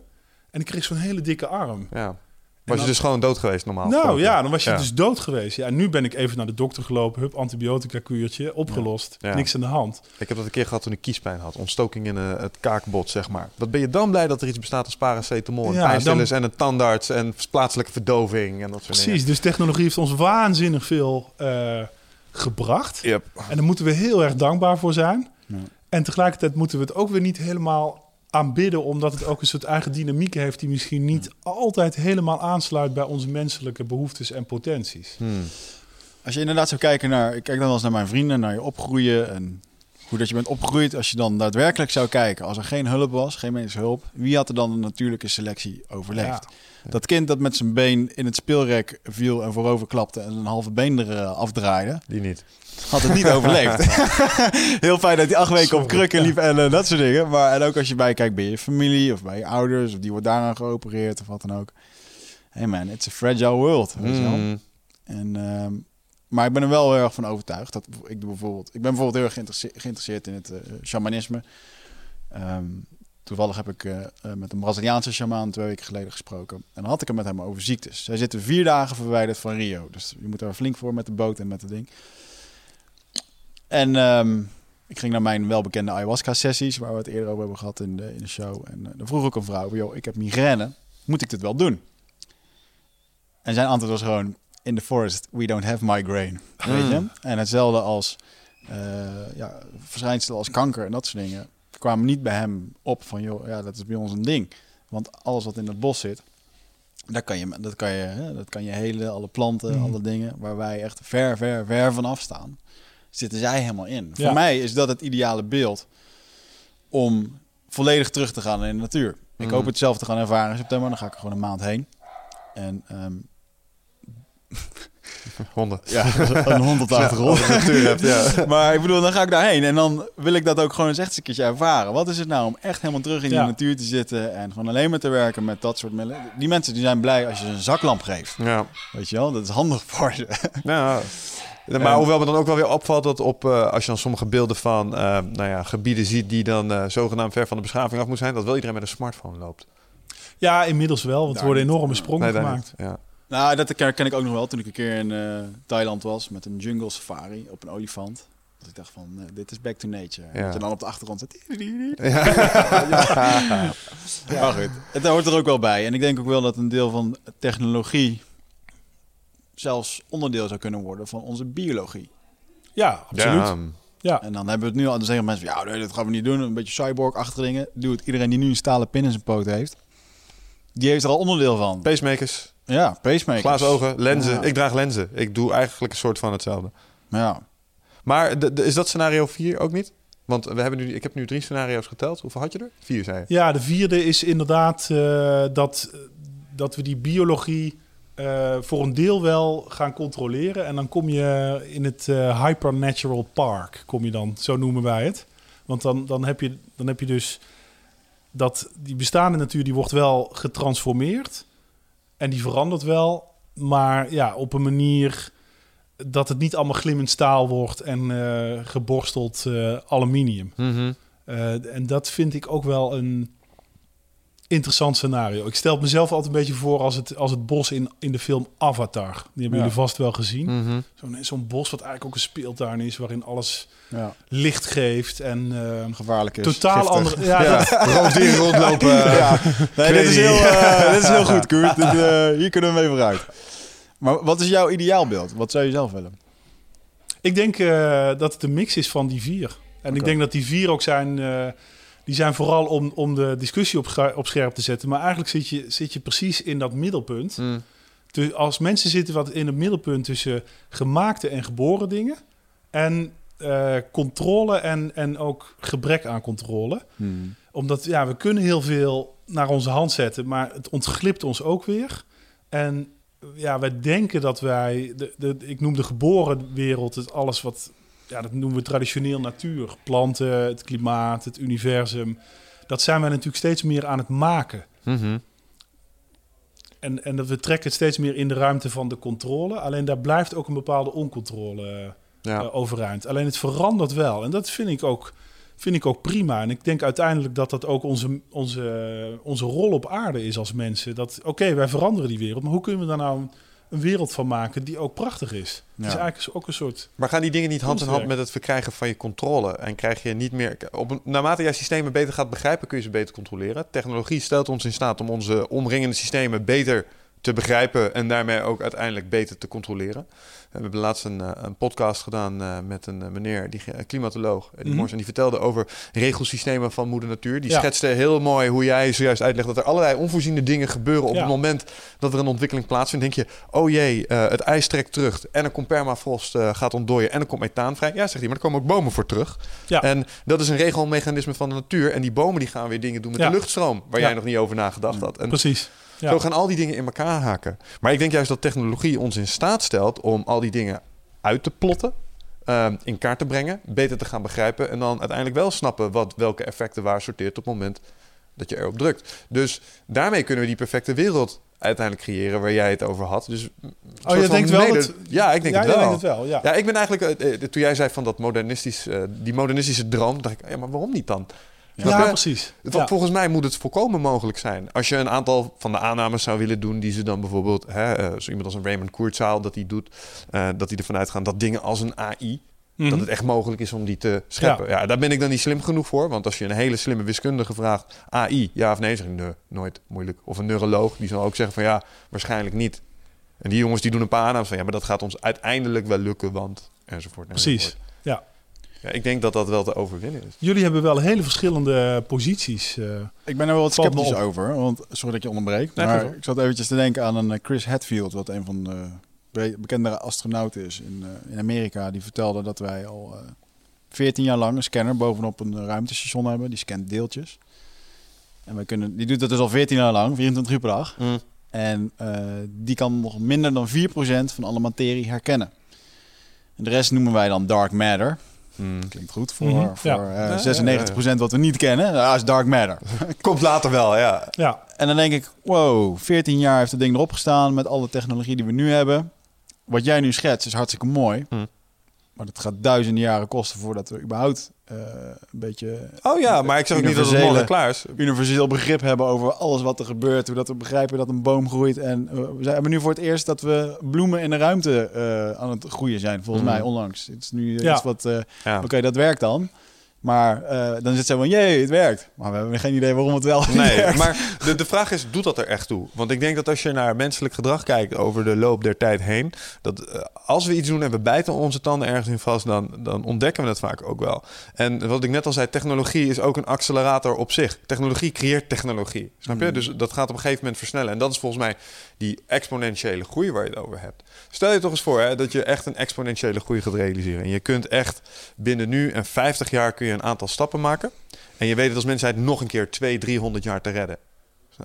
[SPEAKER 3] En ik kreeg zo'n hele dikke arm.
[SPEAKER 1] Ja. Was je
[SPEAKER 3] dan-
[SPEAKER 1] dus gewoon dood geweest normaal?
[SPEAKER 3] nou
[SPEAKER 1] gesproken?
[SPEAKER 3] ja, dan was je
[SPEAKER 1] Ja.
[SPEAKER 3] dus dood geweest. Ja, nu ben ik even naar de dokter gelopen. Hup, antibiotica kuurtje, opgelost.
[SPEAKER 1] Ja.
[SPEAKER 3] Niks aan de hand.
[SPEAKER 1] Ik heb dat een keer gehad toen ik kiespijn had. Ontstoking in eh, het kaakbot, zeg maar. Wat ben je dan blij dat er iets bestaat als paracetamol, en
[SPEAKER 3] Ja,
[SPEAKER 1] pijnstillers en een tandarts en plaatselijke verdoving en dat soort
[SPEAKER 3] Precies, dus technologie heeft ons waanzinnig veel eh, gebracht.
[SPEAKER 1] Yep.
[SPEAKER 3] En daar moeten we heel erg dankbaar voor zijn.
[SPEAKER 2] Ja.
[SPEAKER 3] En tegelijkertijd moeten we het ook weer niet helemaal aanbidden, omdat het ook een soort eigen dynamiek heeft die misschien niet altijd helemaal aansluit bij onze menselijke behoeftes en potenties.
[SPEAKER 1] Hmm.
[SPEAKER 2] Als je inderdaad zou kijken naar... Ik kijk dan wel eens naar mijn vrienden, naar je opgroeien en hoe dat je bent opgegroeid. Als je dan daadwerkelijk zou kijken, als er geen hulp was, geen medische hulp, wie had er dan de natuurlijke selectie overleefd?
[SPEAKER 3] Ja.
[SPEAKER 2] Dat kind dat met zijn been in het speelrek viel en voorover klapte en een halve been er eh, afdraaide,
[SPEAKER 1] Die niet.
[SPEAKER 2] Had het niet overleefd. Heel fijn dat hij acht weken op krukken liep en eh, dat soort dingen. Maar en ook als je bijkijkt bij je familie of bij je ouders, of die wordt daaraan geopereerd of wat dan ook. Hey man, it's a fragile world. Weet je wel?
[SPEAKER 1] Hmm.
[SPEAKER 2] En, ehm, maar ik ben er wel heel erg van overtuigd. Dat ik doe bijvoorbeeld. Ik ben bijvoorbeeld heel erg geïnteresse- geïnteresseerd in het eh, shamanisme. Ehm, toevallig heb ik eh, met een Braziliaanse shamaan twee weken geleden gesproken. En dan had ik het met hem over ziektes. Zij zitten vier dagen verwijderd van Rio. Dus je moet daar flink voor met de boot en met het ding. En ehm, ik ging naar mijn welbekende ayahuasca-sessies, waar we het eerder over hebben gehad in de, in de show. En eh, dan vroeg ik een vrouw, joh, ik heb migraine. Moet ik dit wel doen? En zijn antwoord was gewoon, in the forest, we don't have migraine. Weet je? En hetzelfde als eh, ja, verschijnselen als kanker en dat soort dingen kwamen niet bij hem op van, joh, ja, dat is bij ons een ding. Want alles wat in het bos zit, daar kan je, dat kan je, hè, dat kan je helen, alle planten,
[SPEAKER 3] Mhm.
[SPEAKER 2] alle dingen waar wij echt ver, ver, ver van afstaan, zitten zij helemaal in.
[SPEAKER 3] Ja.
[SPEAKER 2] Voor mij is dat het ideale beeld om volledig terug te gaan in de natuur. Ik
[SPEAKER 1] Mhm.
[SPEAKER 2] hoop het zelf te gaan ervaren in september. Dan ga ik er gewoon een maand heen. En ehm,
[SPEAKER 1] Honden.
[SPEAKER 2] ja, een hond op de achtergrond.
[SPEAKER 1] Ja, ja.
[SPEAKER 2] Maar ik bedoel, dan ga ik daarheen en dan wil ik dat ook gewoon eens echt eens een keertje ervaren. Wat is het nou om echt helemaal terug in die
[SPEAKER 3] Ja.
[SPEAKER 2] natuur te zitten en gewoon alleen maar te werken met dat soort middelen? Die mensen die zijn blij als je ze een zaklamp geeft.
[SPEAKER 1] Ja.
[SPEAKER 2] Weet je wel, dat is handig voor ze.
[SPEAKER 1] Ja. Maar hoewel me dan ook wel weer opvalt dat op, eh, als je dan sommige beelden van eh, nou ja, gebieden ziet die dan eh, zogenaamd ver van de beschaving af moeten zijn, dat wel iedereen met een smartphone loopt.
[SPEAKER 3] Ja, inmiddels wel, want er worden enorme sprongen
[SPEAKER 1] Nee, daar
[SPEAKER 3] gemaakt.
[SPEAKER 1] niet. Ja.
[SPEAKER 2] Nou, dat ken ik ook nog wel toen ik een keer in eh, Thailand was met een jungle safari op een olifant. Dat ik dacht van, dit is back to nature.
[SPEAKER 1] Ja.
[SPEAKER 2] Dat je dan op de achtergrond zit.
[SPEAKER 1] Ja.
[SPEAKER 2] Maar goed, het hoort er ook wel bij. En ik denk ook wel dat een deel van technologie zelfs onderdeel zou kunnen worden van onze biologie.
[SPEAKER 3] Ja, absoluut.
[SPEAKER 1] Ja.
[SPEAKER 3] Ja,
[SPEAKER 2] En dan hebben we het nu al, dan zeggen mensen, ja, nee, dat gaan we niet doen. Een beetje cyborg-achtige dingen. Doe het. Iedereen die nu een stalen pin in zijn poot heeft, die heeft er al onderdeel van.
[SPEAKER 1] Pacemakers,
[SPEAKER 2] Ja, pacemakers.
[SPEAKER 1] glazen ogen, lenzen.
[SPEAKER 2] Ja.
[SPEAKER 1] Ik draag lenzen. Ik doe eigenlijk een soort van hetzelfde.
[SPEAKER 2] Ja.
[SPEAKER 1] Maar de, de- is dat scenario 4 ook niet? Want we hebben nu, ik heb nu drie scenario's geteld. Hoeveel had je er? Vier, zei je.
[SPEAKER 3] ja de vierde is inderdaad eh, dat, dat we die biologie eh, voor een deel wel gaan controleren. En dan kom je in het eh, Hypernatural Park, kom je dan, zo noemen wij het. Want dan, dan, heb, je, dan heb je dus dat die bestaande natuur die wordt wel getransformeerd. En die verandert wel, maar ja, op een manier dat het niet allemaal glimmend staal wordt en eh, geborsteld aluminium. Eh, en dat vind ik ook wel een interessant scenario. Ik stel het mezelf altijd een beetje voor als het, als het bos in, in de film Avatar. Die hebben
[SPEAKER 2] Ja.
[SPEAKER 3] jullie vast wel gezien.
[SPEAKER 1] Mhm.
[SPEAKER 3] Zo'n zo'n bos wat eigenlijk ook een speeltuin is... waarin alles
[SPEAKER 2] ja.
[SPEAKER 3] licht geeft en... eh,
[SPEAKER 2] Gevaarlijk is.
[SPEAKER 3] totaal
[SPEAKER 2] giftig.
[SPEAKER 3] andere... Ja,
[SPEAKER 1] Ja,
[SPEAKER 3] dat-
[SPEAKER 1] rondlopen.
[SPEAKER 2] ja. Nee, dit is, heel, eh, dit is heel goed, Koert. Dit, eh, hier kunnen we mee vooruit. Maar wat is jouw ideaalbeeld? Wat zou je zelf willen?
[SPEAKER 3] Ik denk eh, dat het een mix is van die vier. En ik denk dat die vier ook zijn... die zijn vooral om, om de discussie op, op scherp te zetten. Maar eigenlijk zit je, zit je precies in dat middelpunt.
[SPEAKER 1] Mm.
[SPEAKER 3] Dus als mensen zitten wat in het middelpunt tussen gemaakte en geboren dingen en eh, controle en, en ook gebrek aan controle. Omdat ja, we kunnen heel veel naar onze hand zetten, maar het ontglipt ons ook weer. En ja, wij denken dat wij, de, de, ik noem de geboren wereld, het alles wat, ja, dat noemen we traditioneel natuur. Planten, het klimaat, het universum. Dat zijn wij natuurlijk steeds meer aan het maken.
[SPEAKER 1] Mhm.
[SPEAKER 3] En, en dat we trekken het steeds meer in de ruimte van de controle. Alleen daar blijft ook een bepaalde oncontrole eh,
[SPEAKER 1] Ja.
[SPEAKER 3] overeind. Alleen het verandert wel. En dat vind ik ook, vind ik ook prima. En ik denk uiteindelijk dat dat ook onze, onze, onze rol op aarde is als mensen. Dat oké, wij veranderen die wereld. Maar hoe kunnen we daar nou een, wereld van maken die ook prachtig is? Het is eigenlijk ook een soort...
[SPEAKER 1] Maar gaan die dingen niet hand in hand met het verkrijgen van je controle? En krijg je niet meer. Op, een- naarmate jij systemen beter gaat begrijpen, kun je ze beter controleren. Technologie stelt ons in staat om onze omringende systemen beter te begrijpen en daarmee ook uiteindelijk beter te controleren. We hebben laatst een, eh, een podcast gedaan eh, met een eh, meneer, die een klimatoloog, die. Mors, en die vertelde over regelsystemen van moeder natuur. Die
[SPEAKER 3] Ja.
[SPEAKER 1] schetste heel mooi hoe jij zojuist uitlegt dat er allerlei onvoorziene dingen gebeuren op
[SPEAKER 3] Ja.
[SPEAKER 1] het moment dat er een ontwikkeling plaatsvindt. Denk je, oh jee, het ijs trekt terug en er komt permafrost gaat ontdooien en er komt methaan vrij. Ja, zegt hij, maar er komen ook bomen voor terug.
[SPEAKER 3] Ja.
[SPEAKER 1] En dat is een regelmechanisme van de natuur. En die bomen die gaan weer dingen doen met de luchtstroom, waar jij nog niet over nagedacht had. En
[SPEAKER 3] Precies. Ja.
[SPEAKER 1] zo gaan al die dingen in elkaar haken. Maar ik denk juist dat technologie ons in staat stelt om al die dingen uit te plotten. ehm, in kaart te brengen, beter te gaan begrijpen en dan uiteindelijk wel snappen wat welke effecten waar sorteert op het moment dat je erop drukt. Dus daarmee kunnen we die perfecte wereld uiteindelijk creëren waar jij het over had. Dus
[SPEAKER 3] Oh, je denkt wel dat...
[SPEAKER 1] Ja, ik denk
[SPEAKER 3] ja,
[SPEAKER 1] het wel.
[SPEAKER 3] denkt het wel, ja.
[SPEAKER 1] Ja, ik ben eigenlijk, eh, eh, toen jij zei van dat modernistisch, eh, die modernistische droom, dacht ik, ja, maar waarom niet dan?
[SPEAKER 3] Ja, precies.
[SPEAKER 1] Het-
[SPEAKER 3] Ja.
[SPEAKER 1] Volgens mij moet het volkomen mogelijk zijn. Als je een aantal van de aannames zou willen doen, die ze dan bijvoorbeeld, hè, eh, zo iemand als een Raymond Kurzweil, dat hij doet, eh, dat hij ervan uitgaan dat dingen als een AI,
[SPEAKER 3] Mhm.
[SPEAKER 1] dat het echt mogelijk is om die te scheppen. Ja. daar ben ik dan niet slim genoeg voor, want als je een hele slimme wiskundige vraagt, AI, ja of nee, zeg ik nee, nooit, moeilijk. Of een neuroloog, die zal ook zeggen van ja, waarschijnlijk niet. En die jongens die doen een paar aannames van ja, maar dat gaat ons uiteindelijk wel lukken, want enzovoort.
[SPEAKER 3] Precies.
[SPEAKER 1] enzovoort.
[SPEAKER 3] Ja.
[SPEAKER 1] Ja, ik denk dat dat wel te overwinnen is.
[SPEAKER 3] Jullie hebben wel hele verschillende posities. eh.
[SPEAKER 2] Ik ben er wel wat sceptisch
[SPEAKER 3] op.
[SPEAKER 2] over, want sorry dat ik je onderbreek.
[SPEAKER 1] Nee,
[SPEAKER 2] maar ik zat eventjes te denken aan een eh, Chris Hadfield, wat een van de be- bekendere astronauten is in, eh, in Amerika. Die vertelde dat wij al eh, 14 jaar lang een scanner bovenop een ruimtestation hebben. Die scant deeltjes. En wij kunnen, die doet dat dus al 14 jaar lang, 24 uur per dag.
[SPEAKER 1] Mm.
[SPEAKER 2] En eh, die kan nog minder dan 4% van alle materie herkennen. En de rest noemen wij dan dark matter.
[SPEAKER 1] Mm.
[SPEAKER 2] Klinkt goed voor,
[SPEAKER 3] Mhm,
[SPEAKER 2] voor
[SPEAKER 3] ja.
[SPEAKER 2] eh,
[SPEAKER 1] Ja,
[SPEAKER 2] 96% wat we niet kennen. Dat is dark matter.
[SPEAKER 1] Komt later wel, ja.
[SPEAKER 3] Ja,
[SPEAKER 2] En dan denk ik, wow, 14 jaar heeft het ding erop gestaan met alle technologie die we nu hebben. Wat jij nu schetst is hartstikke mooi.
[SPEAKER 1] Hm.
[SPEAKER 2] Maar dat gaat duizenden jaren kosten voordat we überhaupt eh, een beetje
[SPEAKER 1] Oh ja, maar ik zeg ook niet dat het morgen klaar is.
[SPEAKER 2] universeel begrip hebben over alles wat er gebeurt. Hoe dat we begrijpen dat een boom groeit. En we hebben nu voor het eerst dat we bloemen in de ruimte eh, aan het groeien zijn. Volgens
[SPEAKER 1] Mhm.
[SPEAKER 2] mij onlangs. Het is nu
[SPEAKER 3] Ja.
[SPEAKER 2] iets wat... eh,
[SPEAKER 1] Ja.
[SPEAKER 2] Oké, dat werkt dan. Maar eh, dan het zo van, jee, het werkt. Maar we hebben geen idee waarom het wel
[SPEAKER 1] Nee,
[SPEAKER 2] werkt.
[SPEAKER 1] maar de, de vraag is, doet dat er echt toe? Want ik denk dat als je naar menselijk gedrag kijkt over de loop der tijd heen, dat eh, als we iets doen en we bijten onze tanden ergens in vast, dan, dan ontdekken we het vaak ook wel. En wat ik net al zei, technologie is ook een accelerator op zich. Technologie creëert technologie, snap je?
[SPEAKER 2] Mm.
[SPEAKER 1] Dus dat gaat op een gegeven moment versnellen. En dat is volgens mij die exponentiële groei waar je het over hebt. Stel je toch eens voor hè, dat je echt een exponentiële groei gaat realiseren. En je kunt echt binnen nu en 50 jaar kun je een aantal stappen maken. En je weet het als mensheid nog een keer 200, 300 jaar te redden.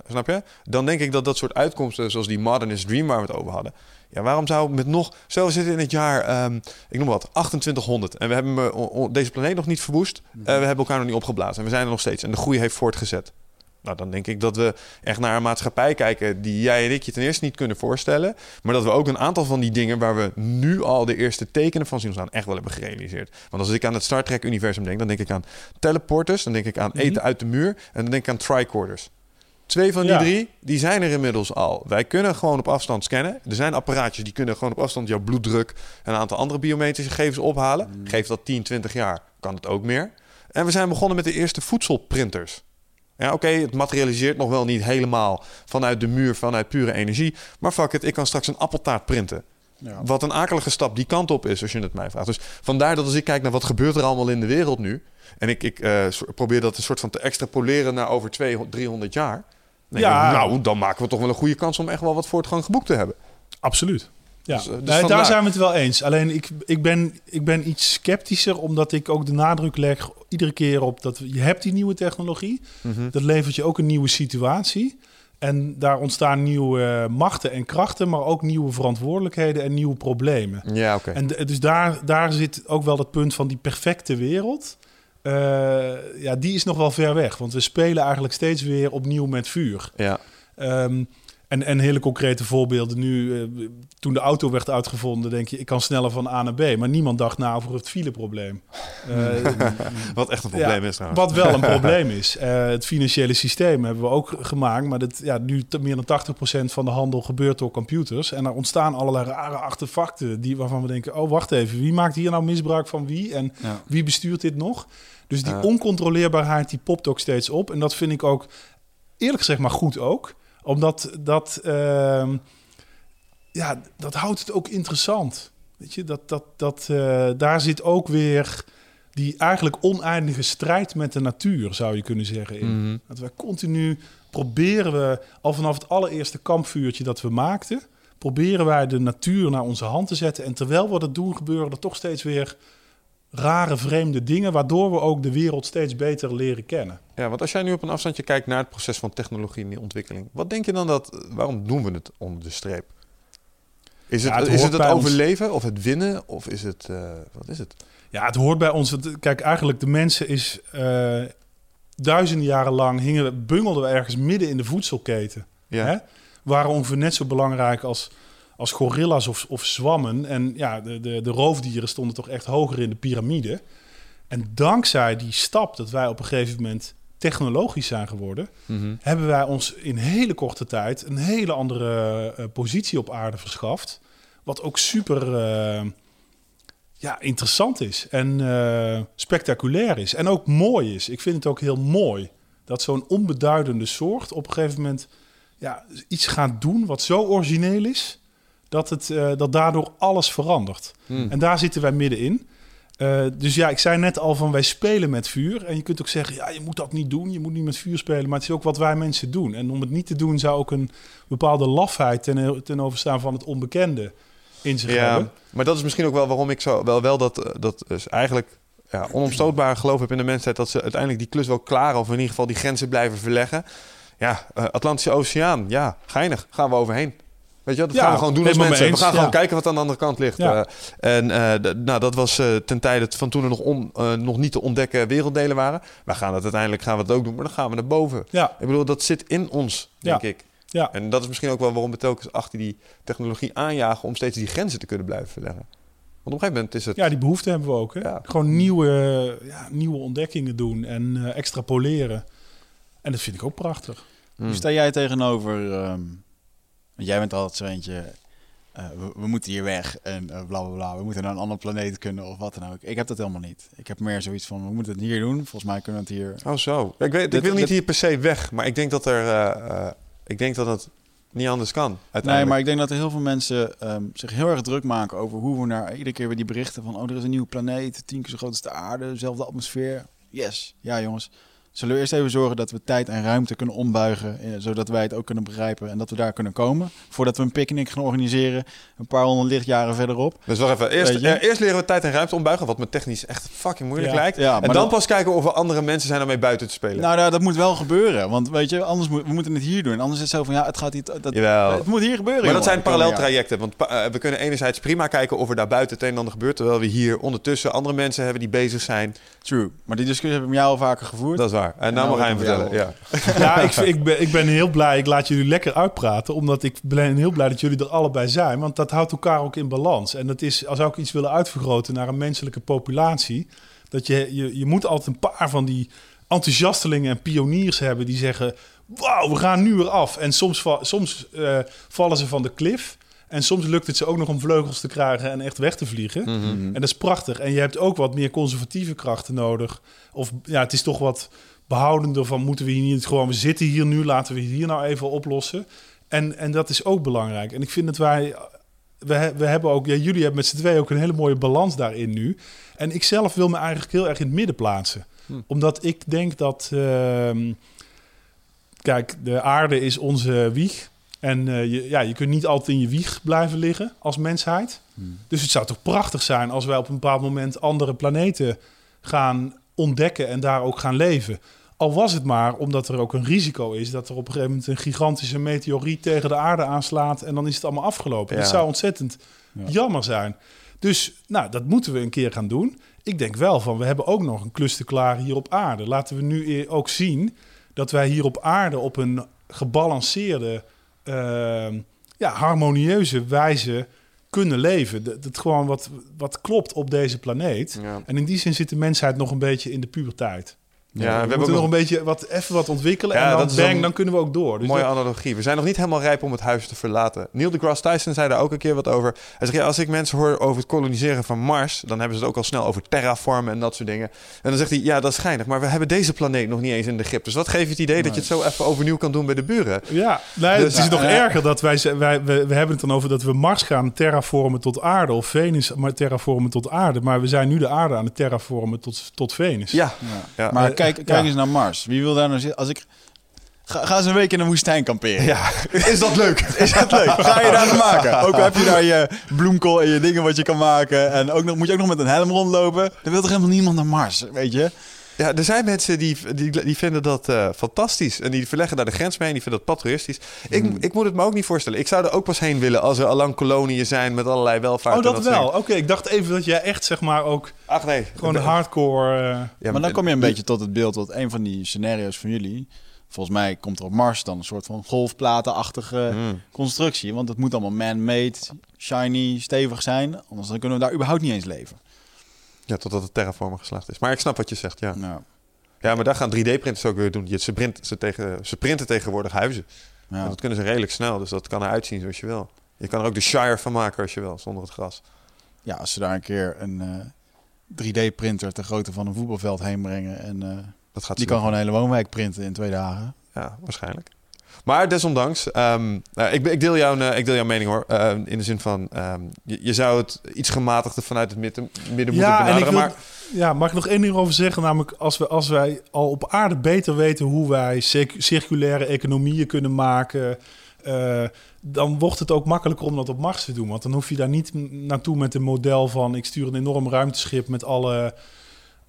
[SPEAKER 1] Snap je? Dan denk ik dat dat soort uitkomsten, zoals die Modernist Dream waar we het over hadden. Ja, waarom zou met nog... Stel, we zitten in het jaar, ehm, ik noem wat, 2800. En we hebben deze planeet nog niet verwoest. Eh, we hebben elkaar nog niet opgeblazen. En we zijn er nog steeds. En de groei heeft voortgezet. Nou, dan denk ik dat we echt naar een maatschappij kijken... die jij en ik je ten eerste niet kunnen voorstellen. Maar dat we ook een aantal van die dingen... waar we nu al de eerste tekenen van zien ontstaan... echt wel hebben gerealiseerd. Want als ik aan het Star Trek-universum denk... dan denk ik aan teleporters. Dan denk ik aan eten uit de muur. En dan denk ik aan tricorders. Twee van die
[SPEAKER 3] Ja.
[SPEAKER 1] drie, die zijn er inmiddels al. Wij kunnen gewoon op afstand scannen. Er zijn apparaatjes die kunnen gewoon op afstand jouw bloeddruk en een aantal andere biometrische gegevens ophalen. Geef dat 10, 20 jaar, kan het ook meer. En we zijn begonnen met de eerste voedselprinters. Ja, oké, het materialiseert nog wel niet helemaal vanuit de muur, vanuit pure energie. Maar fuck it, ik kan straks een appeltaart printen.
[SPEAKER 2] Ja.
[SPEAKER 1] Wat een akelige stap die kant op is, als je het mij vraagt. Dus vandaar dat als ik kijk naar wat gebeurt er allemaal in de wereld nu... en ik, ik eh, probeer dat een soort van te extrapoleren naar over 200, 300 jaar... Nou, dan maken we toch wel een goede kans om echt wel wat voortgang geboekt te hebben.
[SPEAKER 3] absoluut. Ja,
[SPEAKER 1] Dus, eh, dus
[SPEAKER 3] nee, daar zijn we het wel eens. Alleen ik, ik, ben, ik ben iets sceptischer, omdat ik ook de nadruk leg iedere keer op dat je hebt die nieuwe technologie. Dat levert je ook een nieuwe situatie. En daar ontstaan nieuwe eh, machten en krachten, maar ook nieuwe verantwoordelijkheden en nieuwe problemen.
[SPEAKER 1] Ja, oké.
[SPEAKER 3] En d- dus daar, daar zit ook wel het punt van die perfecte wereld. Eh, ja, die is nog wel ver weg. Want we spelen eigenlijk steeds weer opnieuw met vuur.
[SPEAKER 1] Ja.
[SPEAKER 3] Ehm, en, en hele concrete voorbeelden nu. eh, toen de auto werd uitgevonden, denk je, ik kan sneller van A naar B. Maar niemand dacht na over het fileprobleem. Eh,
[SPEAKER 1] Wat echt een probleem
[SPEAKER 3] ja,
[SPEAKER 1] is trouwens.
[SPEAKER 3] Wat wel een probleem is. Eh, het financiële systeem hebben we ook gemaakt. Maar dat, ja, nu meer dan 80% van de handel gebeurt door computers. En er ontstaan allerlei rare artefacten die, waarvan we denken... oh, wacht even, wie maakt hier nou misbruik van wie? En
[SPEAKER 2] Ja.
[SPEAKER 3] wie bestuurt dit nog? Dus die oncontroleerbaarheid die popt ook steeds op. En dat vind ik ook, eerlijk gezegd, maar goed ook. Omdat dat... ehm, ja, dat houdt het ook interessant. Weet je, dat, dat, dat, eh, daar zit ook weer die eigenlijk oneindige strijd met de natuur, zou je kunnen zeggen. In.
[SPEAKER 1] Mhm.
[SPEAKER 3] Dat wij continu proberen we, al vanaf het allereerste kampvuurtje dat we maakten, proberen wij de natuur naar onze hand te zetten. En terwijl we dat doen, gebeuren er toch steeds weer rare, vreemde dingen, waardoor we ook de wereld steeds beter leren kennen.
[SPEAKER 1] Ja, want als jij nu op een afstandje kijkt naar het proces van technologie en die ontwikkeling, wat denk je dan dat, waarom doen we het onder de streep? Is het
[SPEAKER 3] Ja, het
[SPEAKER 1] is het, het
[SPEAKER 3] ons.
[SPEAKER 1] overleven of het winnen of is het, eh, wat is het?
[SPEAKER 3] Ja, het hoort bij ons. Want, Kijk, eigenlijk de mensen is eh, duizenden jaren lang hingen, bungelden we ergens midden in de voedselketen.
[SPEAKER 1] Ja.
[SPEAKER 3] Hè? Waren ongeveer net zo belangrijk als, als gorilla's of, of zwammen. En ja, de, de, de roofdieren stonden toch echt hoger in de piramide. En dankzij die stap dat wij op een gegeven moment technologisch zijn geworden,
[SPEAKER 1] Mhm.
[SPEAKER 3] hebben wij ons in hele korte tijd een hele andere eh, positie op aarde verschaft. Wat ook super eh, ja, interessant is en eh, spectaculair is. En ook mooi is. Ik vind het ook heel mooi dat zo'n onbeduidende soort op een gegeven moment ja, iets gaat doen wat zo origineel is. Dat, het, eh, dat daardoor alles verandert.
[SPEAKER 1] Hmm.
[SPEAKER 3] En daar zitten wij middenin. Eh, dus ja, ik zei net al van wij spelen met vuur. En je kunt ook zeggen, ja, je moet dat niet doen. Je moet niet met vuur spelen. Maar het is ook wat wij mensen doen. En om het niet te doen zou ook een bepaalde lafheid ten, ten overstaan van het onbekende in zich
[SPEAKER 1] Ja,
[SPEAKER 3] hebben.
[SPEAKER 1] maar dat is misschien ook wel waarom ik zo wel, wel dat, eh, dat is eigenlijk ja, onomstootbare geloof heb in de mensheid dat ze uiteindelijk die klus wel klaren of in ieder geval die grenzen blijven verleggen. Ja, uh, Atlantische Oceaan, ja, geinig, gaan we overheen. Weet je, dat
[SPEAKER 3] Ja,
[SPEAKER 1] gaan we gewoon doen als mensen. We gaan gewoon kijken wat aan de andere kant ligt.
[SPEAKER 3] Ja.
[SPEAKER 1] Eh, en eh, nou, dat was eh, ten tijde van toen er nog, on, eh, nog niet te ontdekken werelddelen waren. Maar gaan het uiteindelijk gaan we het ook doen, maar dan gaan we naar boven.
[SPEAKER 3] Ja,
[SPEAKER 1] Ik bedoel, dat zit in ons, denk
[SPEAKER 3] Ja.
[SPEAKER 1] ik.
[SPEAKER 3] ja.
[SPEAKER 1] En dat is misschien ook wel waarom we telkens achter die technologie aanjagen om steeds die grenzen te kunnen blijven verleggen. Want op een gegeven moment is het.
[SPEAKER 3] ja, die behoefte hebben we ook. Hè?
[SPEAKER 1] Ja.
[SPEAKER 3] Gewoon nieuwe, ja, nieuwe ontdekkingen doen en eh, extrapoleren. En dat vind ik ook prachtig.
[SPEAKER 1] Hmm.
[SPEAKER 2] Hoe sta jij tegenover... ehm, want jij bent altijd zo eentje... eh, we, we moeten hier weg en eh, bla bla bla. We moeten naar een andere planeet kunnen of wat dan ook. Ik heb dat helemaal niet. Ik heb meer zoiets van, we moeten het hier doen. Volgens mij kunnen we het hier...
[SPEAKER 1] Oh, zo. Ik, weet, ik wil niet
[SPEAKER 2] dit-
[SPEAKER 1] hier per se weg, maar ik denk dat er. eh, ik denk dat het niet anders kan.
[SPEAKER 2] Nee, maar ik denk dat er heel veel mensen ehm, zich heel erg druk maken over hoe we naar iedere keer weer die berichten van oh, er is een nieuwe planeet, tien keer zo groot als de aarde, dezelfde atmosfeer. Yes, ja jongens. Zullen we eerst even zorgen dat we tijd en ruimte kunnen ombuigen, eh, zodat wij het ook kunnen begrijpen en dat we daar kunnen komen, voordat we een picknick gaan organiseren, een paar honderd lichtjaren verderop.
[SPEAKER 1] Dus wacht even. Eerst, eh, eerst leren we tijd en ruimte ombuigen, wat me technisch echt fucking moeilijk
[SPEAKER 3] Ja.
[SPEAKER 1] lijkt.
[SPEAKER 2] Ja,
[SPEAKER 1] en dan
[SPEAKER 2] dat-
[SPEAKER 1] pas kijken of er andere mensen zijn om mee buiten te spelen.
[SPEAKER 2] Nou, nou, dat moet wel gebeuren, want weet je, anders moet, we moeten het hier doen. Anders is het zo van ja, het gaat niet, dat,
[SPEAKER 1] Jawel.
[SPEAKER 2] het moet hier gebeuren.
[SPEAKER 1] Maar dat zijn
[SPEAKER 2] jongen, komende
[SPEAKER 1] paralleltrajecten. Want eh, we kunnen enerzijds prima kijken of er daar buiten het een en ander gebeurt. Terwijl we hier ondertussen andere mensen hebben die bezig zijn.
[SPEAKER 2] True, maar die discussie heb ik met jou al vaker gevoerd.
[SPEAKER 1] Dat is waar. En nou
[SPEAKER 2] Nou,
[SPEAKER 1] mag hij hem
[SPEAKER 2] ik-
[SPEAKER 1] vertellen. Ja.
[SPEAKER 3] Ja, ik, ik, ben, ik ben heel blij. Ik laat jullie lekker uitpraten. Omdat ik ben heel blij dat jullie er allebei zijn. Want dat houdt elkaar ook in balans. En dat is, als ik iets willen uitvergroten naar een menselijke populatie. Dat je, je, je moet altijd een paar van die enthousiastelingen en pioniers hebben die zeggen: Wauw, we gaan nu weer af. En soms, va- soms eh, vallen ze van de klif. En soms lukt het ze ook nog om vleugels te krijgen en echt weg te vliegen.
[SPEAKER 1] Mhm.
[SPEAKER 3] En dat is prachtig. En je hebt ook wat meer conservatieve krachten nodig. Of ja, het is toch wat behoudender van moeten we hier niet gewoon, we zitten hier nu, laten we hier nou even oplossen. En, en dat is ook belangrijk. En ik vind dat wij, we, we hebben ook, ja, jullie hebben met z'n tweeën ook een hele mooie balans daarin nu. En ik zelf wil me eigenlijk heel erg in het midden plaatsen.
[SPEAKER 1] Hm.
[SPEAKER 3] Omdat ik denk dat, ehm, kijk, de aarde is onze wieg. En eh, je, ja, je kunt niet altijd in je wieg blijven liggen als mensheid. Dus het zou toch prachtig zijn als wij op een bepaald moment andere planeten gaan ontdekken en daar ook gaan leven. Al was het maar omdat er ook een risico is dat er op een gegeven moment een gigantische meteoriet tegen de aarde aanslaat en dan is het allemaal afgelopen.
[SPEAKER 1] Ja.
[SPEAKER 3] Dat zou ontzettend
[SPEAKER 2] Ja.
[SPEAKER 3] jammer zijn. Dus nou, dat moeten we een keer gaan doen. Ik denk wel van, we hebben ook nog een klus te klaren hier op aarde. Laten we nu e- ook zien dat wij hier op aarde op een gebalanceerde, ehm, ja, harmonieuze wijze kunnen leven. Dat het gewoon wat, wat klopt op deze planeet.
[SPEAKER 1] Ja.
[SPEAKER 3] En in die zin zit de mensheid nog een beetje in de puberteit.
[SPEAKER 1] Ja, we
[SPEAKER 3] we,
[SPEAKER 1] hebben
[SPEAKER 3] moeten nog
[SPEAKER 1] nog
[SPEAKER 3] een beetje wat, even wat ontwikkelen
[SPEAKER 1] Ja,
[SPEAKER 3] en dan bang,
[SPEAKER 1] dan-
[SPEAKER 3] dan kunnen we ook door. Dus
[SPEAKER 1] Mooie
[SPEAKER 3] dat-
[SPEAKER 1] analogie. We zijn nog niet helemaal rijp om het huis te verlaten. Neil deGrasse Tyson zei daar ook een keer wat over. Hij zegt, ja, als ik mensen hoor over het koloniseren van Mars... dan hebben ze het ook al snel over terraformen en dat soort dingen. En dan zegt hij, ja, dat is schijnig. Maar we hebben deze planeet nog niet eens in de grip. Dus wat geeft je het idee dat je het zo even overnieuw kan doen bij de buren?
[SPEAKER 3] Ja, nee,
[SPEAKER 1] Dus-
[SPEAKER 3] het is nog
[SPEAKER 2] Ja,
[SPEAKER 3] erger dat wij, ze- wij we, we hebben het dan over dat we Mars gaan terraformen tot aarde of Venus maar terraformen tot aarde, maar we zijn nu de aarde aan het terraformen tot, tot Venus.
[SPEAKER 1] Ja,
[SPEAKER 2] Ja.
[SPEAKER 1] Ja.
[SPEAKER 2] Maar kijk, kijk
[SPEAKER 3] ja.
[SPEAKER 2] eens naar Mars. Wie wil daar nou zitten? Als ik... Ga, ga eens een week in een woestijn kamperen.
[SPEAKER 1] ja. is dat leuk?
[SPEAKER 2] Is dat leuk? Ga je daar maken? Ook heb je daar je bloemkool en je dingen wat je kan maken. En ook nog, moet je ook nog met een helm rondlopen. Dan wil toch helemaal niemand naar Mars, weet je?
[SPEAKER 1] Ja, er zijn mensen die, die, die vinden dat eh, fantastisch. En die verleggen daar de grens mee en die vinden dat patriotisch. Ik,
[SPEAKER 3] Hmm.
[SPEAKER 1] ik moet het me ook niet voorstellen. Ik zou er ook pas heen willen als er allang koloniën zijn met allerlei welvaart.
[SPEAKER 3] Oh, dat wel. Oké, ik dacht even dat jij echt zeg maar ook
[SPEAKER 1] Ach nee.
[SPEAKER 3] gewoon de hardcore. eh,
[SPEAKER 1] Ja,
[SPEAKER 2] maar dan kom je een beetje tot het beeld wat een van die scenario's van jullie... Volgens mij komt er op Mars dan een soort van golfplatenachtige
[SPEAKER 1] Mm.
[SPEAKER 2] constructie. Want het moet allemaal man-made, shiny, stevig zijn. Anders dan kunnen we daar überhaupt niet eens leven.
[SPEAKER 1] Ja, totdat het terraformen geslaagd is. Maar ik snap wat je zegt, ja.
[SPEAKER 2] Nou,
[SPEAKER 1] Ja, maar daar gaan 3D-printers ook weer doen. Ze, print, ze, tegen, ze printen tegenwoordig huizen.
[SPEAKER 2] ja.
[SPEAKER 1] En dat kunnen ze redelijk snel, dus dat kan eruit zien zoals je wil. Je kan er ook de Shire van maken als je wil, zonder het gras.
[SPEAKER 2] ja, als ze daar een keer een eh, 3D-printer ter grootte van een voetbalveld heen brengen... en eh,
[SPEAKER 1] Dat gaat
[SPEAKER 2] die kan gewoon een hele woonwijk printen in twee dagen.
[SPEAKER 1] Ja, waarschijnlijk. Maar desondanks, ehm, nou, ik, ik, deel jouw, eh, ik deel jouw mening hoor. Ehm, in de zin van, ehm, je, je zou het iets gematigder vanuit het midden, midden moeten
[SPEAKER 3] Ja,
[SPEAKER 1] benaderen.
[SPEAKER 3] wil,
[SPEAKER 1] Maar
[SPEAKER 3] ja, mag ik nog één ding over zeggen? Namelijk, als, we, als wij al op aarde beter weten hoe wij cir- circulaire economieën kunnen maken, eh, dan wordt het ook makkelijker om dat op Mars te doen. Want dan hoef je daar niet naartoe met een model van: ik stuur een enorm ruimteschip met alle,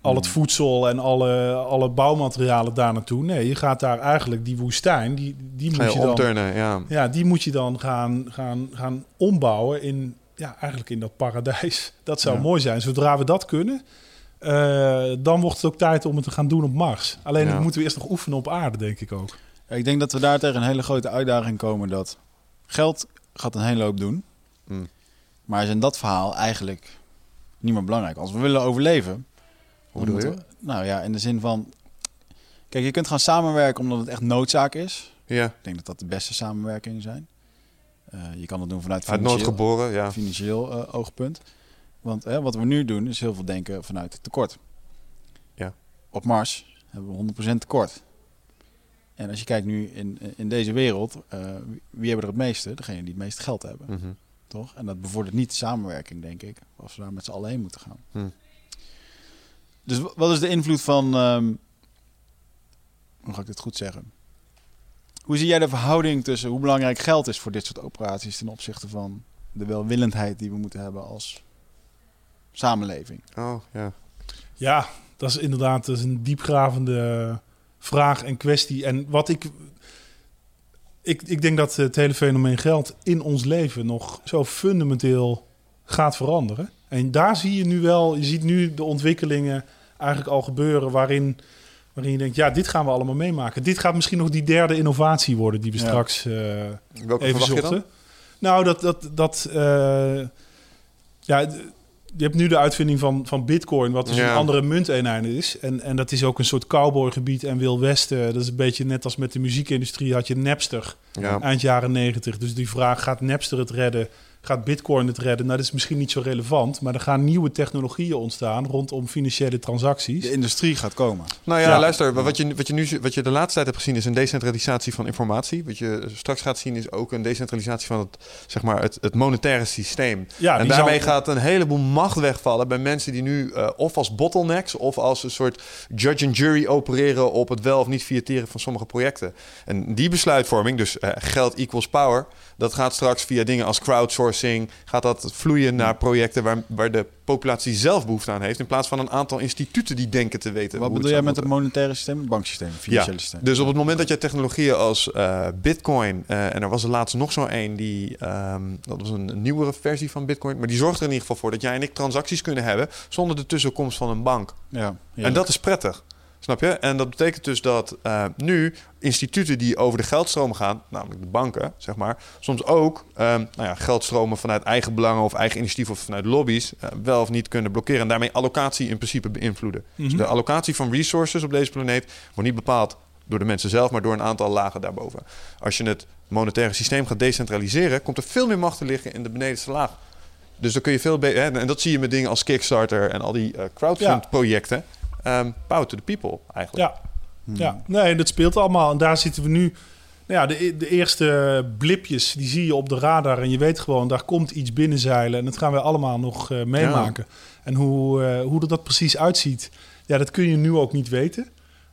[SPEAKER 3] al het voedsel en alle, alle bouwmaterialen daar naartoe. Nee, je gaat daar eigenlijk die woestijn, die, die moet
[SPEAKER 1] je
[SPEAKER 3] je dan,
[SPEAKER 1] omturnen, ja.
[SPEAKER 3] ja, die moet je dan gaan, gaan, gaan ombouwen in, ja, eigenlijk in dat paradijs. Dat zou
[SPEAKER 2] Ja.
[SPEAKER 3] mooi zijn. Zodra we dat kunnen, eh, dan wordt het ook tijd om het te gaan doen op Mars. Alleen
[SPEAKER 1] Ja.
[SPEAKER 3] dat moeten we eerst nog oefenen op aarde, denk ik ook.
[SPEAKER 2] Ik denk dat we daar tegen een hele grote uitdaging komen dat geld gaat een hele hoop doen.
[SPEAKER 1] Mm.
[SPEAKER 2] Maar is in dat verhaal eigenlijk niet meer belangrijk. Als we willen overleven.
[SPEAKER 1] Hoe bedoel
[SPEAKER 2] we- nou ja, in de zin van. Kijk, je kunt gaan samenwerken omdat het echt noodzaak is.
[SPEAKER 1] Ja,
[SPEAKER 2] Ik denk dat dat de beste samenwerkingen zijn. Eh, je kan het doen vanuit
[SPEAKER 1] uit
[SPEAKER 2] financieel,
[SPEAKER 1] geboren, ja.
[SPEAKER 2] financieel eh, oogpunt. Want hè, wat we nu doen is heel veel denken vanuit tekort.
[SPEAKER 1] Ja.
[SPEAKER 2] Op Mars hebben we 100% tekort. En als je kijkt nu in, in deze wereld, eh, wie- hebben er het meeste? Degene die het meeste geld hebben,
[SPEAKER 1] Mhm.
[SPEAKER 2] toch? En dat bevordert niet de samenwerking, denk ik, als we daar met z'n allen heen moeten gaan.
[SPEAKER 1] Hm.
[SPEAKER 2] Dus wat is de invloed van, ehm, hoe ga ik dit goed zeggen? Hoe zie jij de verhouding tussen hoe belangrijk geld is voor dit soort operaties ten opzichte van de welwillendheid die we moeten hebben als samenleving?
[SPEAKER 1] Oh, ja.
[SPEAKER 3] Ja, dat is inderdaad dat is een diepgravende vraag en kwestie. En wat ik. Ik, ik denk dat het hele fenomeen geld in ons leven nog zo fundamenteel gaat veranderen. En daar zie je nu wel, je ziet nu de ontwikkelingen eigenlijk al gebeuren waarin, waarin je denkt, ja, dit gaan we allemaal meemaken. Dit gaat misschien nog die derde innovatie worden die we
[SPEAKER 2] Ja.
[SPEAKER 3] straks eh,
[SPEAKER 1] Welke
[SPEAKER 3] even
[SPEAKER 1] verwacht je dan?
[SPEAKER 3] zochten. Nou, dat, dat, dat eh, ja, je hebt nu de uitvinding van, van Bitcoin, wat dus
[SPEAKER 1] Ja.
[SPEAKER 3] een andere munteenheid is. En, en dat is ook een soort cowboygebied en Wil Westen. Dat is een beetje net als met de muziekindustrie had je Napster
[SPEAKER 1] Ja.
[SPEAKER 3] eind jaren negentig. Dus die vraag, gaat Napster het redden? Gaat Bitcoin het redden? Nou, dat is misschien niet zo relevant, maar er gaan nieuwe technologieën ontstaan rondom financiële transacties.
[SPEAKER 2] De industrie gaat komen.
[SPEAKER 1] Nou ja,
[SPEAKER 3] Ja.
[SPEAKER 1] luister, wat je, wat, je nu, wat je de laatste tijd hebt gezien is een decentralisatie van informatie. Wat je straks gaat zien is ook een decentralisatie van het, zeg maar, het, het monetaire systeem.
[SPEAKER 3] Ja,
[SPEAKER 1] en daarmee
[SPEAKER 3] zal-
[SPEAKER 1] gaat een heleboel macht wegvallen bij mensen die nu eh, of als bottlenecks of als een soort judge and jury opereren op het wel of niet viateren van sommige projecten. En die besluitvorming, dus eh, geld equals power, dat gaat straks via dingen als crowdsourcing, gaat dat vloeien naar projecten waar, waar de populatie zelf behoefte aan heeft, in plaats van een aantal instituten die denken te weten.
[SPEAKER 2] Wat bedoel jij met het monetaire systeem, het banksysteem, financiële systeem?
[SPEAKER 1] Dus op het moment dat je technologieën als eh, Bitcoin, eh, en er was er laatst nog zo een die, ehm, dat was een, een nieuwere versie van Bitcoin, maar die zorgt er in ieder geval voor dat jij en ik transacties kunnen hebben zonder de tussenkomst van een bank.
[SPEAKER 2] Ja,
[SPEAKER 1] En dat is prettig. Snap je? En dat betekent dus dat eh, nu instituten die over de geldstromen gaan, namelijk de banken, zeg maar, soms ook ehm, nou ja, geldstromen vanuit eigen belangen of eigen initiatief of vanuit lobby's eh, wel of niet kunnen blokkeren en daarmee allocatie in principe beïnvloeden. Dus
[SPEAKER 3] Mhm.
[SPEAKER 1] de allocatie van resources op deze planeet wordt niet bepaald door de mensen zelf, maar door een aantal lagen daarboven. Als je het monetaire systeem gaat decentraliseren, komt er veel meer macht te liggen in de benedenste laag. Dus dan kun je veel beter. En dat zie je met dingen als Kickstarter en al die eh crowdfund-projecten. Ehm, power to the people, eigenlijk.
[SPEAKER 3] Ja, ja. nee, dat speelt allemaal. En daar zitten we nu. Nou ja, de, de eerste blipjes, die zie je op de radar. En je weet gewoon, daar komt iets binnenzeilen. En dat gaan we allemaal nog eh, meemaken. En hoe, eh, hoe er dat precies uitziet, ja, dat kun je nu ook niet weten.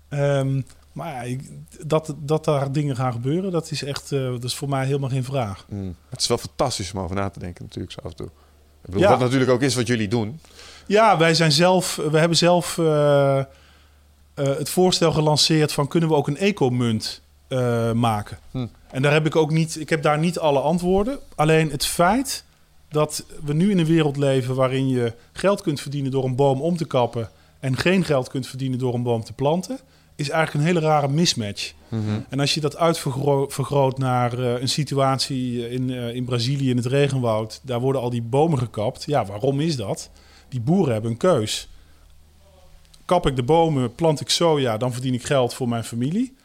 [SPEAKER 3] Ehm, maar ja, dat, dat daar dingen gaan gebeuren, dat is echt, eh, dat is voor mij helemaal geen vraag.
[SPEAKER 1] Mm. Het is wel fantastisch om over na te denken, natuurlijk, zo af en toe. Ik bedoel,
[SPEAKER 3] Ja.
[SPEAKER 1] Wat natuurlijk ook is wat jullie doen.
[SPEAKER 3] Ja, wij zijn zelf, we hebben zelf eh, eh, het voorstel gelanceerd van kunnen we ook een ecomunt eh maken.
[SPEAKER 1] Hm.
[SPEAKER 3] En daar heb ik ook niet, ik heb daar niet alle antwoorden. Alleen het feit dat we nu in een wereld leven waarin je geld kunt verdienen door een boom om te kappen en geen geld kunt verdienen door een boom te planten, is eigenlijk een hele rare mismatch. En als je dat uitvergroot naar een situatie in, in Brazilië in het regenwoud, daar worden al die bomen gekapt. Ja, waarom is dat? Die boeren hebben een keus. Kap ik de bomen, plant ik soja, dan verdien ik geld voor mijn familie.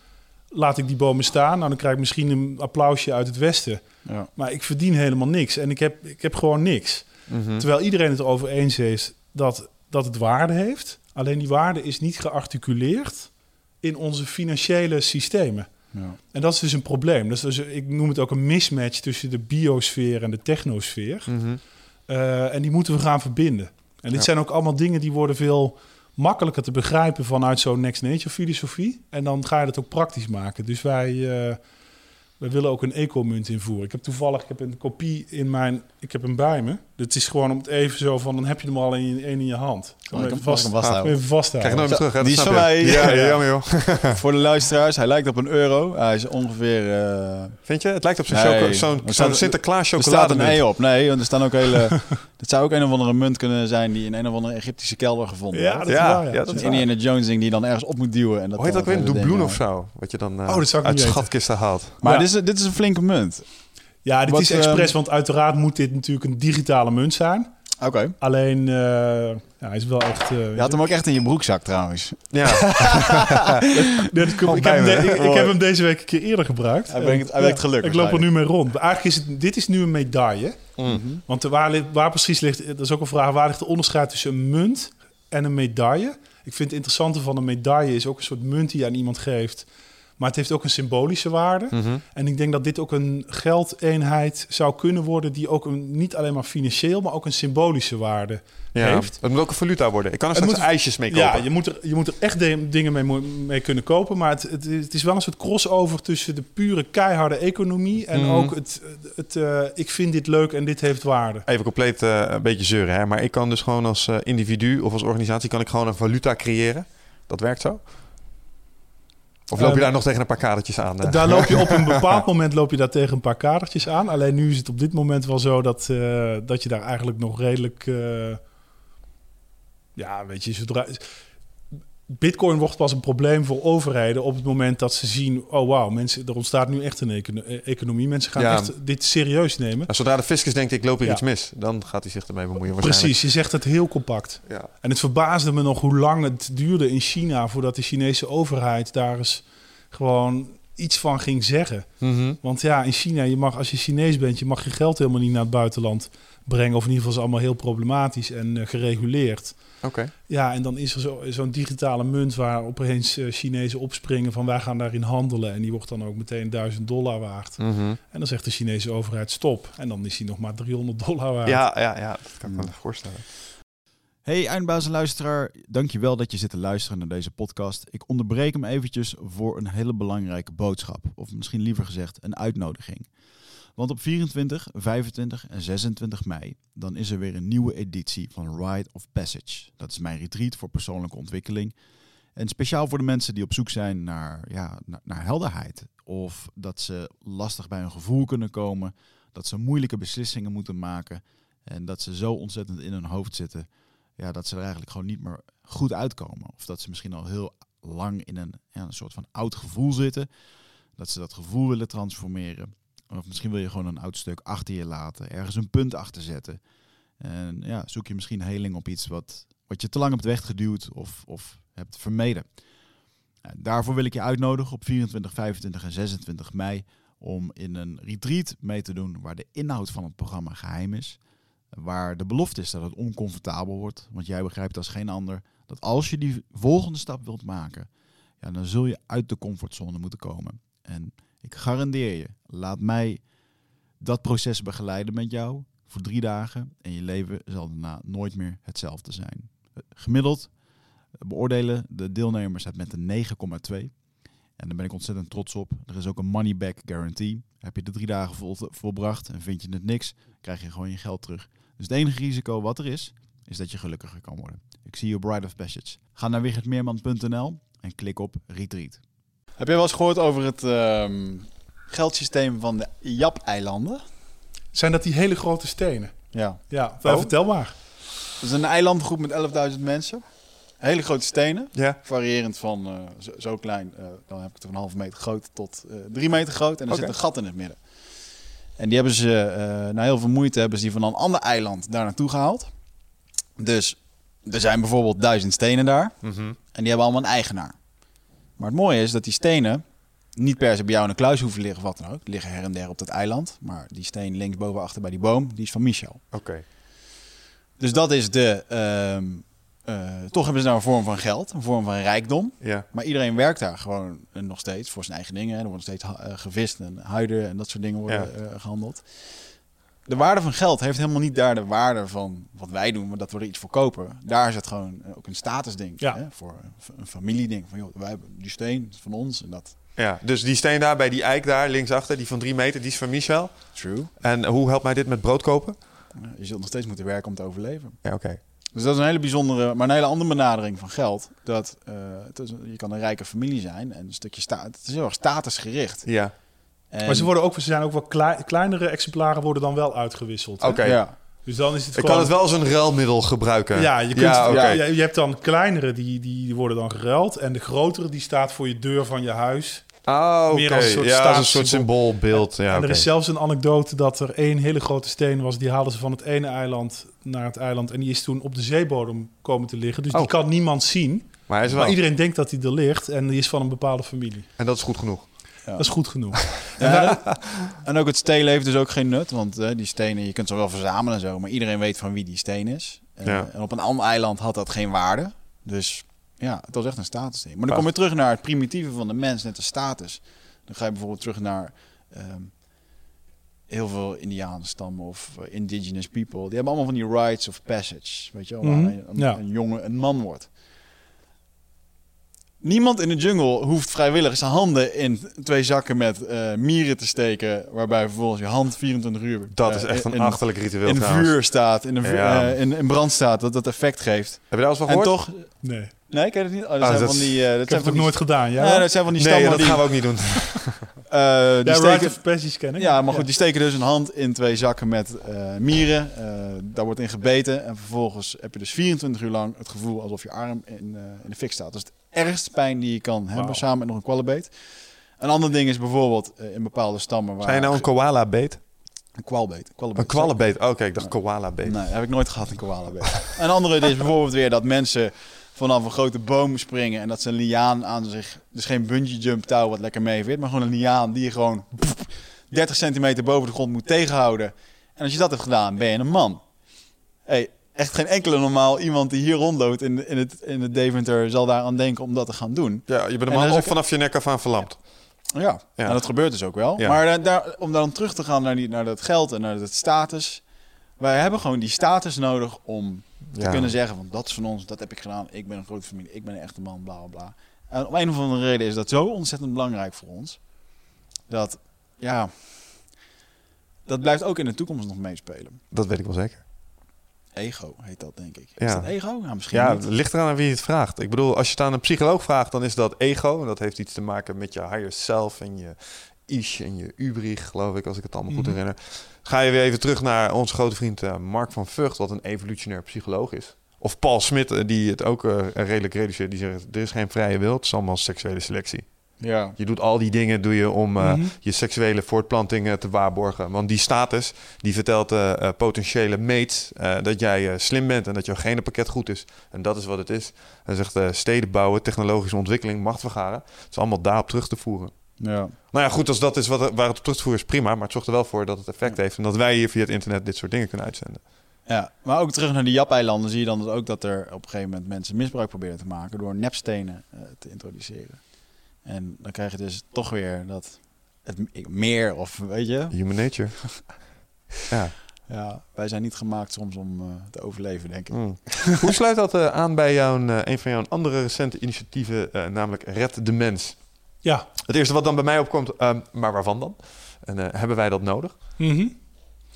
[SPEAKER 3] Laat ik die bomen staan, nou, dan krijg ik misschien een applausje uit het westen.
[SPEAKER 2] Ja.
[SPEAKER 3] Maar ik verdien helemaal niks en ik heb, ik heb gewoon niks.
[SPEAKER 1] Mhm.
[SPEAKER 3] Terwijl iedereen het erover eens is dat, dat het waarde heeft. Alleen die waarde is niet gearticuleerd in onze financiële systemen.
[SPEAKER 2] Ja.
[SPEAKER 3] En dat is dus een probleem. Dus, dus ik noem het ook een mismatch tussen de biosfeer en de technosfeer.
[SPEAKER 1] Mhm.
[SPEAKER 3] Eh, en die moeten we gaan verbinden. En dit
[SPEAKER 1] Ja.
[SPEAKER 3] zijn ook allemaal dingen die worden veel makkelijker te begrijpen vanuit zo'n Next Nature filosofie. En dan ga je dat ook praktisch maken. Dus wij, eh, we willen ook een eco-munt invoeren. Ik heb toevallig ik heb een kopie in mijn... Ik heb hem bij me. Het is gewoon om het even zo van... Dan heb je hem al in je, één in je hand.
[SPEAKER 2] Kan ik
[SPEAKER 3] even
[SPEAKER 2] hem-
[SPEAKER 3] vast,
[SPEAKER 2] mag ik hem vasthouden?
[SPEAKER 3] even vasthouden.
[SPEAKER 1] Krijg nooit meer terug, hè?
[SPEAKER 2] Die
[SPEAKER 1] Dat
[SPEAKER 2] is van mij,
[SPEAKER 1] Ja,
[SPEAKER 2] ja.
[SPEAKER 1] ja, jammer joh.
[SPEAKER 2] Voor de luisteraars, hij lijkt op een euro. Hij is ongeveer... eh,
[SPEAKER 1] Vind je? Het lijkt op zo'n
[SPEAKER 2] Nee,
[SPEAKER 1] choco- zo'n
[SPEAKER 2] er
[SPEAKER 1] zo'n
[SPEAKER 2] staat-
[SPEAKER 1] Sinterklaas
[SPEAKER 2] er staat een
[SPEAKER 1] chocolademunt.
[SPEAKER 2] E op. Nee, want er staan ook hele... Het zou ook een of andere munt kunnen zijn die in een of andere Egyptische kelder gevonden
[SPEAKER 3] Ja,
[SPEAKER 2] wordt.
[SPEAKER 3] dat is
[SPEAKER 1] Ja,
[SPEAKER 3] waar. Ja.
[SPEAKER 1] ja, dat
[SPEAKER 3] Dat
[SPEAKER 1] is
[SPEAKER 2] Indiana Jones ding die dan ergens op moet duwen. En dat
[SPEAKER 1] Hoe heet dat weer? Een doubloen of zo? Wat je dan eh,
[SPEAKER 3] Oh, dat zou ik
[SPEAKER 1] uit schatkisten haalt.
[SPEAKER 2] Maar
[SPEAKER 3] Ja.
[SPEAKER 2] dit, is, dit is een flinke munt.
[SPEAKER 3] Ja, dit
[SPEAKER 2] Wat,
[SPEAKER 3] is expres,
[SPEAKER 2] ehm,
[SPEAKER 3] want uiteraard moet dit natuurlijk een digitale munt zijn.
[SPEAKER 2] Oké.
[SPEAKER 3] Alleen, eh, ja, hij is wel echt... eh,
[SPEAKER 2] Je had hem ook echt in je broekzak trouwens.
[SPEAKER 1] Ja,
[SPEAKER 3] Nee, dat komt- ik,
[SPEAKER 1] bij
[SPEAKER 3] heb de- ik, ik heb hem deze week een keer eerder gebruikt.
[SPEAKER 2] Hij brengt- hij werkt geluk
[SPEAKER 3] Ik loop er nu mee rond. Maar Eigenlijk is het, dit is nu een medaille. Want waar, waar precies ligt, dat is ook een vraag, waar ligt de onderscheid tussen een munt en een medaille? Ik vind het interessante van een medaille is ook een soort munt die je aan iemand geeft. Maar het heeft ook een symbolische waarde.
[SPEAKER 1] Mhm.
[SPEAKER 3] En ik denk dat dit ook een geldeenheid zou kunnen worden... die ook een, niet alleen maar financieel, maar ook een symbolische waarde
[SPEAKER 1] ja.
[SPEAKER 3] heeft.
[SPEAKER 1] Het moet ook een valuta worden. Ik kan er straks
[SPEAKER 3] moet-
[SPEAKER 1] ijsjes mee kopen.
[SPEAKER 3] Ja, je moet er, je moet er echt de- dingen mee, mee kunnen kopen. Maar het, het, het is wel een soort crossover tussen de pure keiharde economie... en
[SPEAKER 1] Mhm.
[SPEAKER 3] ook het, het eh, ik vind dit leuk en dit heeft waarde.
[SPEAKER 1] Even compleet eh, een beetje zeuren, hè? maar ik kan dus gewoon als eh, individu of als organisatie kan ik gewoon een valuta creëren. Dat werkt zo? Of loop je
[SPEAKER 3] Ehm,
[SPEAKER 1] daar nog tegen een paar kadertjes aan? eh?
[SPEAKER 3] Daar loop je op een bepaald moment loop je daar tegen een paar kadertjes aan. Alleen nu is het op dit moment wel zo dat, eh, dat je daar eigenlijk nog redelijk... eh, ja, weet je, zodra... Bitcoin wordt pas een probleem voor overheden op het moment dat ze zien... oh wauw, mensen, er ontstaat nu echt een econo- eh, economie. Mensen gaan
[SPEAKER 1] Ja.
[SPEAKER 3] echt dit serieus nemen.
[SPEAKER 1] Nou, zodra de fiscus denkt, ik loop hier
[SPEAKER 3] Ja.
[SPEAKER 1] iets mis, dan gaat hij zich ermee bemoeien waarschijnlijk.
[SPEAKER 3] Precies, je zegt het heel compact.
[SPEAKER 1] Ja.
[SPEAKER 3] En het verbaasde me nog hoe lang het duurde in China... voordat de Chinese overheid daar eens gewoon iets van ging zeggen.
[SPEAKER 1] Mhm.
[SPEAKER 3] Want ja, in China, je mag, als je Chinees bent, je mag je geld helemaal niet naar het buitenland brengen. Of in ieder geval is het allemaal heel problematisch en eh, gereguleerd.
[SPEAKER 1] Oké.
[SPEAKER 3] Ja, en dan is er zo- zo'n digitale munt waar opeens eh, Chinezen opspringen van wij gaan daarin handelen. En die wordt dan ook meteen 1000 dollar waard.
[SPEAKER 1] Mhm.
[SPEAKER 3] En dan zegt de Chinese overheid stop. En dan is die nog maar 300 dollar waard.
[SPEAKER 1] Ja, ja, ja, dat kan ik me voorstellen.
[SPEAKER 2] Hey eindbaas en luisteraar, dankjewel dat je zit te luisteren naar deze podcast. Ik onderbreek hem eventjes voor een hele belangrijke boodschap. Of misschien liever gezegd een uitnodiging. Want op 24, 25 en 26 mei, dan is er weer een nieuwe editie van Ride of Passage. Dat is mijn retreat voor persoonlijke ontwikkeling. En speciaal voor de mensen die op zoek zijn naar, ja, naar, helderheid. Of dat ze lastig bij hun gevoel kunnen komen. Dat ze moeilijke beslissingen moeten maken. En dat ze zo ontzettend in hun hoofd zitten ja, dat ze er eigenlijk gewoon niet meer goed uitkomen. Of dat ze misschien al heel lang in een, ja, een soort van oud gevoel zitten. Dat ze dat gevoel willen transformeren. Of misschien wil je gewoon een oud stuk achter je laten. Ergens een punt achter zetten. En ja, zoek je misschien heling op iets wat, wat je te lang hebt weggeduwd of, of hebt vermeden. Daarvoor wil ik je uitnodigen op 24, 25 en 26 mei om in een retreat mee te doen waar de inhoud van het programma geheim is. Waar de belofte is dat het oncomfortabel wordt. Want jij begrijpt als geen ander dat als je die volgende stap wilt maken, ja, dan zul je uit de comfortzone moeten komen. En ik garandeer je, laat mij dat proces begeleiden met jou voor drie dagen. En je leven zal daarna nooit meer hetzelfde zijn. Gemiddeld beoordelen de deelnemers het met een 9,2. En daar ben ik ontzettend trots op. Er is ook een money back guarantee. Heb je de drie dagen vol, volbracht en vind je het niks, krijg je gewoon je geld terug. Dus het enige risico wat er is, is dat je gelukkiger kan worden. Ik zie je Bride of Passage. Ga naar wichertmeerman.nl en klik op Retreat. Heb je wel eens gehoord over het ehm, geldsysteem van de Jap-eilanden?
[SPEAKER 3] Zijn dat die hele grote stenen?
[SPEAKER 2] Ja.
[SPEAKER 3] Ja,
[SPEAKER 1] Oh.
[SPEAKER 3] vertel maar.
[SPEAKER 2] Dat is een eilandgroep met 11.000 mensen. Hele grote stenen.
[SPEAKER 1] Ja.
[SPEAKER 2] Variërend van eh, zo, zo klein, eh, dan heb ik het een halve meter groot, tot eh, drie meter groot. En er zit een gat in het midden. En die hebben ze, na heel veel moeite, hebben ze die van een ander eiland daar naartoe gehaald. Dus er zijn bijvoorbeeld duizend stenen daar.
[SPEAKER 1] Mhm.
[SPEAKER 2] En die hebben allemaal een eigenaar. Maar het mooie is dat die stenen niet per se bij jou in een kluis hoeven liggen of wat dan ook. Die liggen her en der op dat eiland. Maar die steen linksboven achter bij die boom, die is van Michel.
[SPEAKER 1] Oké.
[SPEAKER 2] Dus dat is de... ehm, eh, toch hebben ze daar een vorm van geld, een vorm van rijkdom.
[SPEAKER 1] Ja.
[SPEAKER 2] Maar iedereen werkt daar gewoon eh, nog steeds voor zijn eigen dingen. Er wordt nog steeds eh, gevist en huiden en dat soort dingen worden eh, gehandeld. De waarde van geld heeft helemaal niet daar de waarde van wat wij doen, maar dat we er iets voor kopen. Daar is het gewoon eh, ook een statusding.
[SPEAKER 3] Ja.
[SPEAKER 2] Hè? Voor een- familieding. Van joh, wij hebben die steen, dat is van ons. En dat
[SPEAKER 1] Ja, dus die steen daar bij die eik daar linksachter, die van drie meter, die is van Michel.
[SPEAKER 2] True.
[SPEAKER 1] En hoe helpt mij dit met brood kopen?
[SPEAKER 2] Je zult nog steeds moeten werken om te overleven.
[SPEAKER 1] Ja, oké.
[SPEAKER 2] Dus dat is een hele bijzondere, maar een hele andere benadering van geld. Dat eh, het is, je kan een rijke familie zijn en een stukje staat. Het is heel erg statusgericht.
[SPEAKER 1] Ja,
[SPEAKER 2] En,
[SPEAKER 3] Maar ze, worden ook, ze zijn ook wel klei- kleinere exemplaren worden dan wel uitgewisseld.
[SPEAKER 1] oké.
[SPEAKER 2] Ja.
[SPEAKER 3] Dus dan is het
[SPEAKER 1] Ik
[SPEAKER 3] gewoon...
[SPEAKER 1] kan het wel als een ruilmiddel gebruiken.
[SPEAKER 3] Ja, je, kunt,
[SPEAKER 1] Ja,
[SPEAKER 3] je hebt dan kleinere die, die worden dan geruild. En de grotere die staat voor je deur van je huis.
[SPEAKER 1] Ah, oké.
[SPEAKER 3] Meer als een soort
[SPEAKER 1] Ja, als een soort symboolbeeld. Ja,
[SPEAKER 3] en er is zelfs een anekdote dat er één hele grote steen was. Die haalden ze van het ene eiland naar het eiland. En die is toen op de zeebodem komen te liggen. Dus
[SPEAKER 1] Oh.
[SPEAKER 3] die kan niemand zien.
[SPEAKER 1] Maar hij is wel.
[SPEAKER 3] Maar iedereen denkt dat hij er ligt. En die is van een bepaalde familie.
[SPEAKER 1] En dat is goed genoeg.
[SPEAKER 3] Dat is goed genoeg.
[SPEAKER 2] Ja, en ook het stelen heeft dus ook geen nut. Want eh, die stenen, je kunt ze wel verzamelen en zo. Maar iedereen weet van wie die steen is. Eh,
[SPEAKER 1] Ja.
[SPEAKER 2] En op een ander eiland had dat geen waarde. Dus ja, het was echt een statusding. Maar dan kom je terug naar het primitieve van de mens, net de status. Dan ga je bijvoorbeeld terug naar ehm, heel veel Indianenstammen of eh, indigenous people. Die hebben allemaal van die rites of passage. Weet je wel, waar
[SPEAKER 3] Mhm,
[SPEAKER 2] een, een,
[SPEAKER 3] ja.
[SPEAKER 2] een jongen een man wordt. Niemand in de jungle hoeft vrijwillig zijn handen in twee zakken met eh, mieren te steken. Waarbij vervolgens je hand 24 uur
[SPEAKER 1] Dat
[SPEAKER 2] eh,
[SPEAKER 1] is echt een
[SPEAKER 2] in,
[SPEAKER 1] achterlijk ritueel
[SPEAKER 2] in
[SPEAKER 1] trouwens.
[SPEAKER 2] vuur staat, in, een vuur-
[SPEAKER 1] Ja.
[SPEAKER 2] eh, in, in brand staat. Dat dat effect geeft.
[SPEAKER 1] Heb je daar al eens van
[SPEAKER 2] En
[SPEAKER 1] gehoord?
[SPEAKER 2] toch...
[SPEAKER 3] Nee.
[SPEAKER 2] Nee, ken je het niet? Oh, dat
[SPEAKER 1] Ah,
[SPEAKER 2] zijn
[SPEAKER 1] dat
[SPEAKER 2] van die... eh, dat
[SPEAKER 3] Ik
[SPEAKER 2] zijn
[SPEAKER 3] heb het
[SPEAKER 2] van
[SPEAKER 3] ook
[SPEAKER 2] die-
[SPEAKER 3] nooit gedaan. Ja,
[SPEAKER 2] Ja, dat zijn van die
[SPEAKER 1] nee,
[SPEAKER 2] stammen
[SPEAKER 1] dat
[SPEAKER 2] die...
[SPEAKER 1] gaan we ook niet doen.
[SPEAKER 2] eh, die
[SPEAKER 3] ja
[SPEAKER 2] steken,
[SPEAKER 3] ken ik.
[SPEAKER 2] Ja, maar goed, die steken dus een hand in twee zakken met eh, mieren. Eh, daar wordt in gebeten. En vervolgens heb je dus 24 uur lang het gevoel alsof je arm in, eh, in de fik staat. Dat is het ergste pijn die je kan hebben, samen met nog een kwallenbeet. Een ander ding is bijvoorbeeld eh, in bepaalde stammen waar...
[SPEAKER 1] Zijn je nou een koala beet?
[SPEAKER 2] Een kwalbeet.
[SPEAKER 1] Een kwallenbeet. Oh, Oké, ik dacht koala beet.
[SPEAKER 2] Nee, heb ik nooit gehad, een koalabeet. een andere is bijvoorbeeld weer dat mensen vanaf een grote boom springen en dat ze een liaan aan zich... Dus geen bungee jump touw wat lekker meeveert, maar gewoon een liaan die je gewoon 30 centimeter boven de grond moet tegenhouden. En als je dat hebt gedaan, ben je een man. Hey, echt geen enkele normaal iemand die hier rondloopt in, in, het, in het Deventer zal daar aan denken om dat te gaan doen.
[SPEAKER 1] Ja, je bent
[SPEAKER 2] is
[SPEAKER 1] of
[SPEAKER 2] ook-
[SPEAKER 1] vanaf je nek af aan verlamd.
[SPEAKER 2] Ja,
[SPEAKER 1] Ja.
[SPEAKER 2] en dat gebeurt dus ook wel.
[SPEAKER 1] Ja.
[SPEAKER 2] Maar eh, daar, om dan terug te gaan naar, die, naar dat geld en naar dat status. Wij hebben gewoon die status nodig om te
[SPEAKER 1] Ja.
[SPEAKER 2] kunnen zeggen van dat is van ons, dat heb ik gedaan. Ik ben een grote familie, ik ben een echte man, bla bla bla. En om een of andere reden is dat zo ontzettend belangrijk voor ons. Dat, ja, dat blijft ook in de toekomst nog meespelen.
[SPEAKER 1] Dat weet ik wel zeker.
[SPEAKER 2] Ego heet dat, denk ik.
[SPEAKER 1] Ja.
[SPEAKER 2] Is dat ego? Ja, misschien
[SPEAKER 1] Ja,
[SPEAKER 2] niet.
[SPEAKER 1] het ligt eraan aan wie je het vraagt. Ik bedoel, als je het aan een psycholoog vraagt, dan is dat ego. En dat heeft iets te maken met je higher self en je ish en je ubrig, geloof ik, als ik het allemaal goed
[SPEAKER 3] Mhm.
[SPEAKER 1] herinner. Ga je weer even terug naar onze grote vriend eh, Mark van Vught, wat een evolutionair psycholoog is. Of Paul Smit, eh, die het ook eh, redelijk reduceert. Die zegt, er is geen vrije wil, het is allemaal seksuele selectie.
[SPEAKER 2] Ja.
[SPEAKER 1] Je doet al die dingen doe je om eh,
[SPEAKER 3] Mhm.
[SPEAKER 1] je seksuele voortplanting te waarborgen. Want die status, die vertelt eh, potentiële mates dat jij slim bent en dat jouw genenpakket goed is. En dat is wat het is. Hij zegt steden bouwen, technologische ontwikkeling, macht vergaren. Het is allemaal daarop terug te voeren.
[SPEAKER 2] ja.
[SPEAKER 1] Nou ja, goed, als dat is wat, waar het op terug te voeren is, prima. Maar het zorgt er wel voor dat het effect heeft. En dat wij hier via het internet dit soort dingen kunnen uitzenden.
[SPEAKER 2] Ja, maar ook terug naar die Jap-eilanden zie je dan dus ook dat er op een gegeven moment mensen misbruik proberen te maken door nepstenen te introduceren. En dan krijg je dus toch weer dat het meer of weet je,
[SPEAKER 1] Human nature. ja.
[SPEAKER 2] ja, wij zijn niet gemaakt soms om eh, te overleven, denk ik.
[SPEAKER 1] Mm. Hoe sluit dat eh, aan bij jouw, eh, een van jouw andere recente initiatieven, eh, namelijk Red de Mens?
[SPEAKER 3] Ja.
[SPEAKER 1] Het eerste wat dan bij mij opkomt, ehm, maar waarvan dan? En eh, hebben wij dat nodig?
[SPEAKER 3] Mhm.